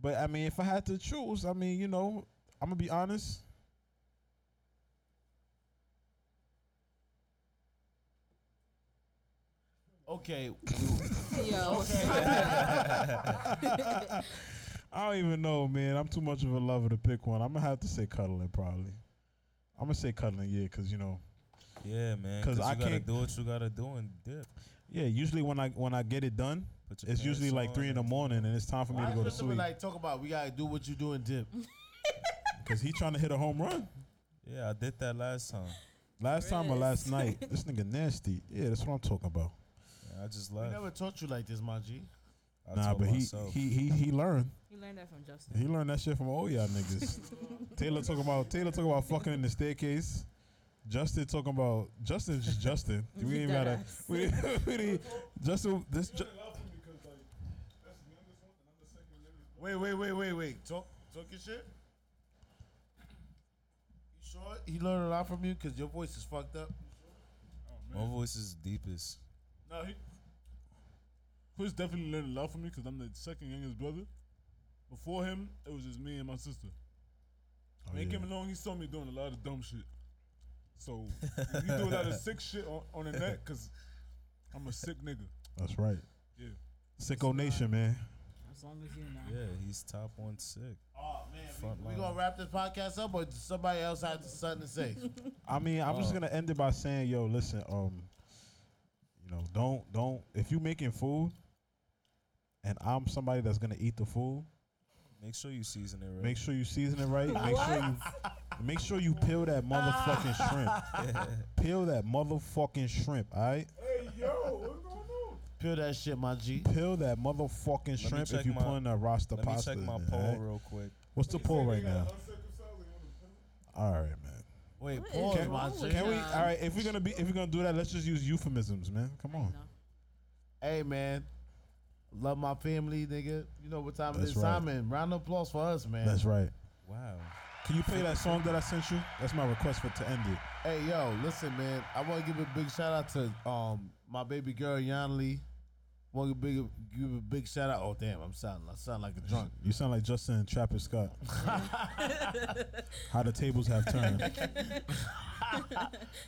But I mean, if I had to choose, I mean, you know, I'm gonna be honest. Okay. Yo. I don't even know, man. I'm too much of a lover to pick one. I'm gonna have to say cuddling, probably. I'm gonna say cuddling, yeah, because you know, Yeah, man. 'Cause Because I you gotta can't- do what you gotta do and dip. yeah. Usually when I when I get it done, it's usually like three in the morning, and it's time for me Why to go to is Tristan sleep. Like talk about we gotta do what you do and dip. Because he trying to hit a home run. Yeah, I did that last time. Last time or last night, this nigga nasty. Yeah, that's what I'm talking about. Yeah, I just We left. never taught you like this, my G. I nah, told but he, myself. he he he learned. You learned that from Justin. He learned that shit from all y'all niggas. Taylor talking about Taylor talking about fucking in the staircase. Justin talking about Justin's just Justin. We ain't gotta. We, we didn't- Justin this. Ju- Wait, wait, wait, wait, wait. Talk, talk your shit. You sure he learned a lot from you? Cause your voice is fucked up. My voice is deepest. No, he, Chris definitely learned a lot from me because I'm the second youngest brother. Before him, it was just me and my sister. Oh, when he yeah. came along, he saw me doing a lot of dumb shit. So he do a lot of sick shit on, on the net because I'm a sick nigga. That's right. Yeah. Sicko Nation, man. As long as you know. Yeah, he's top one sick. Oh man, Front we, we gonna wrap this podcast up, or does somebody else have something to say? I mean, I'm just Oh. gonna end it by saying, yo, listen, um, you know, don't don't if you making food, and I'm somebody that's gonna eat the food, Make sure you season it right. make sure you season it right. Make sure you make sure you peel that motherfucking ah. shrimp. Peel that motherfucking shrimp, all right? Hey, yo, what's going on? Peel that shit, my G. Peel that motherfucking me shrimp check if you my- putting a roster Let me pasta check in my poll all right? real quick. What's the poll right now? Uncircumcised, they wanna- All right, man. Wait, What is pause, wrong my with G. Can we? All right, if we're gonna be, if we're gonna do that, let's just use euphemisms, man. Come on. Hey man, love my family, nigga. You know what time it That's is, right. Simon. Round of applause for us, man. That's right. Wow. Can you play that song that I sent you? That's my request for to end it. Hey yo, listen, man. I want to give a big shout out to um my baby girl Yanli. Want to big give a big shout out. Oh damn, I'm sounding I sound like a drunk. You sound like Justin and Travis Scott. How the tables have turned.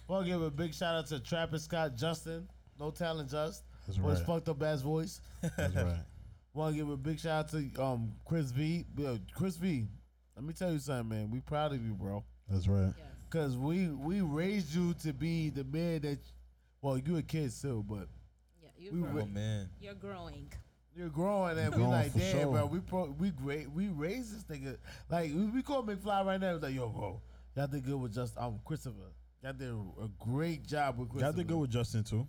Want to give a big shout out to Travis Scott Justin. No talent, just. That's For his fucked up ass voice. That's right. Want to give a big shout out to um Chris V. Yo, Chris V. Let me tell you something, man. We proud of you, bro. That's right. Yes. Cause we we raised you to be the man that, well, you a kid still, but Yeah, you're We growing. Oh man. You're growing. you're growing and we like, damn, sure. bro, we pro, we great, we raised this nigga. Like we, we call McFly right now. It's like, yo, bro, y'all did good with just um Christopher. Y'all did a, a great job with Christopher. Y'all did good with Justin too.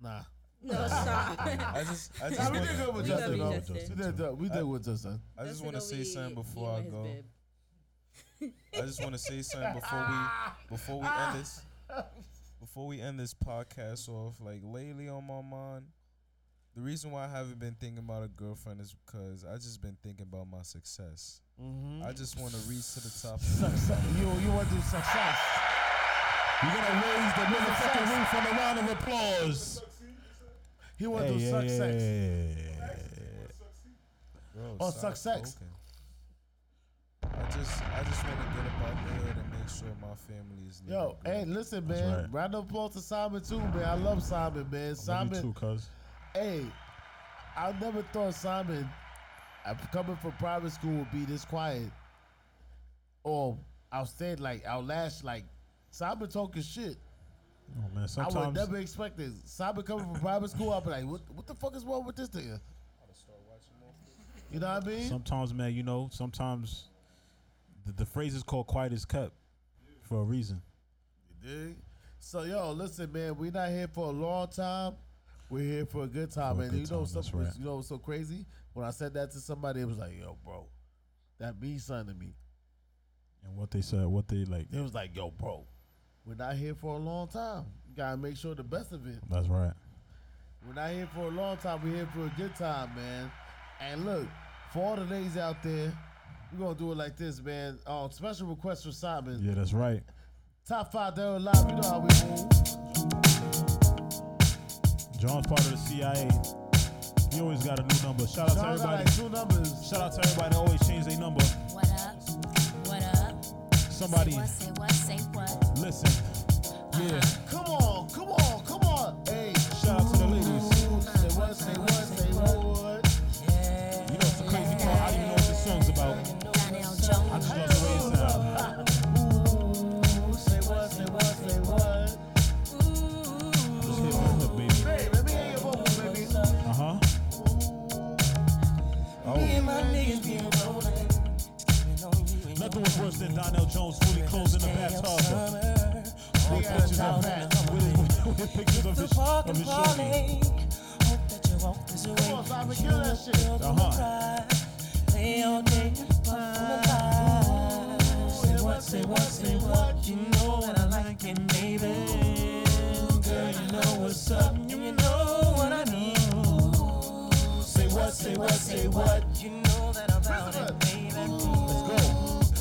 Nah, No, stop. I just I just we want did good with We Justin. love though. you, Justin. We did, we did with Justin. I just want to say something before I go. I just want to say something before we before we end this before we end this podcast off. Like lately on my mind, the reason why I haven't been thinking about a girlfriend is because I just been thinking about my success. Mm-hmm. I just want to reach to the top. Success. You you want to do success? You're gonna raise the motherfucking roof on a round of applause. He want to Hey, do yeah, success. yeah, Bro, Oh, success. spoken. I just I just want to get up out there and make sure my family is. Yo, good. hey, listen, That's man. right. Round of applause to Simon too, man. I love Simon, man. Love Simon, you too, cuz. hey, I never thought Simon, after coming from private school, would be this quiet. Or I'll stay like outlast like Simon talking shit. Oh man, I would never expect this. Simon coming from private school, I'll be like, what, what the fuck is wrong with this nigga? You know what I mean? sometimes man, you know, sometimes the, the phrase is called quiet is kept for a reason. You dig? So yo, listen, man, we're not here for a long time. We're here for a good time, and you know time, something. right. You know what's so crazy? When I said that to somebody, it was like, "Yo, bro, that means something to me." And what they said, what they like. It was like, "Yo, bro, we're not here for a long time. You gotta make sure the best of it. That's right. We're not here for a long time. We're here for a good time, man. And look, for all the ladies out there, we're gonna do it like this, man. Um, special request for Simon. Yeah, that's right. Top five there live. You know how we move. John's part of the CIA. He always got a new number. Shout out to John got everybody. like two numbers. Shout out to everybody that always change their number. What up? What up? Somebody Say what, say what, say what? Listen. Yeah. Come on, come on, come on. Hey. Shout out to the ladies. Say what, say what, say what. Yeah. You know it's a crazy part. I do you know what this song's about? Jones. I just love the way Just baby. Hey, let me hear your vocals, baby. Uh huh. Oh doing worse than Donell Jones, fully clothed in the bathtub. With pictures of with, pictures of his. Come on, Simon, kill that shit. Uh huh. Lay. Say what, say what. You know what I like, baby, girl, you know what's up. You know what I. Say what, say what, say what. You know that I'm out baby.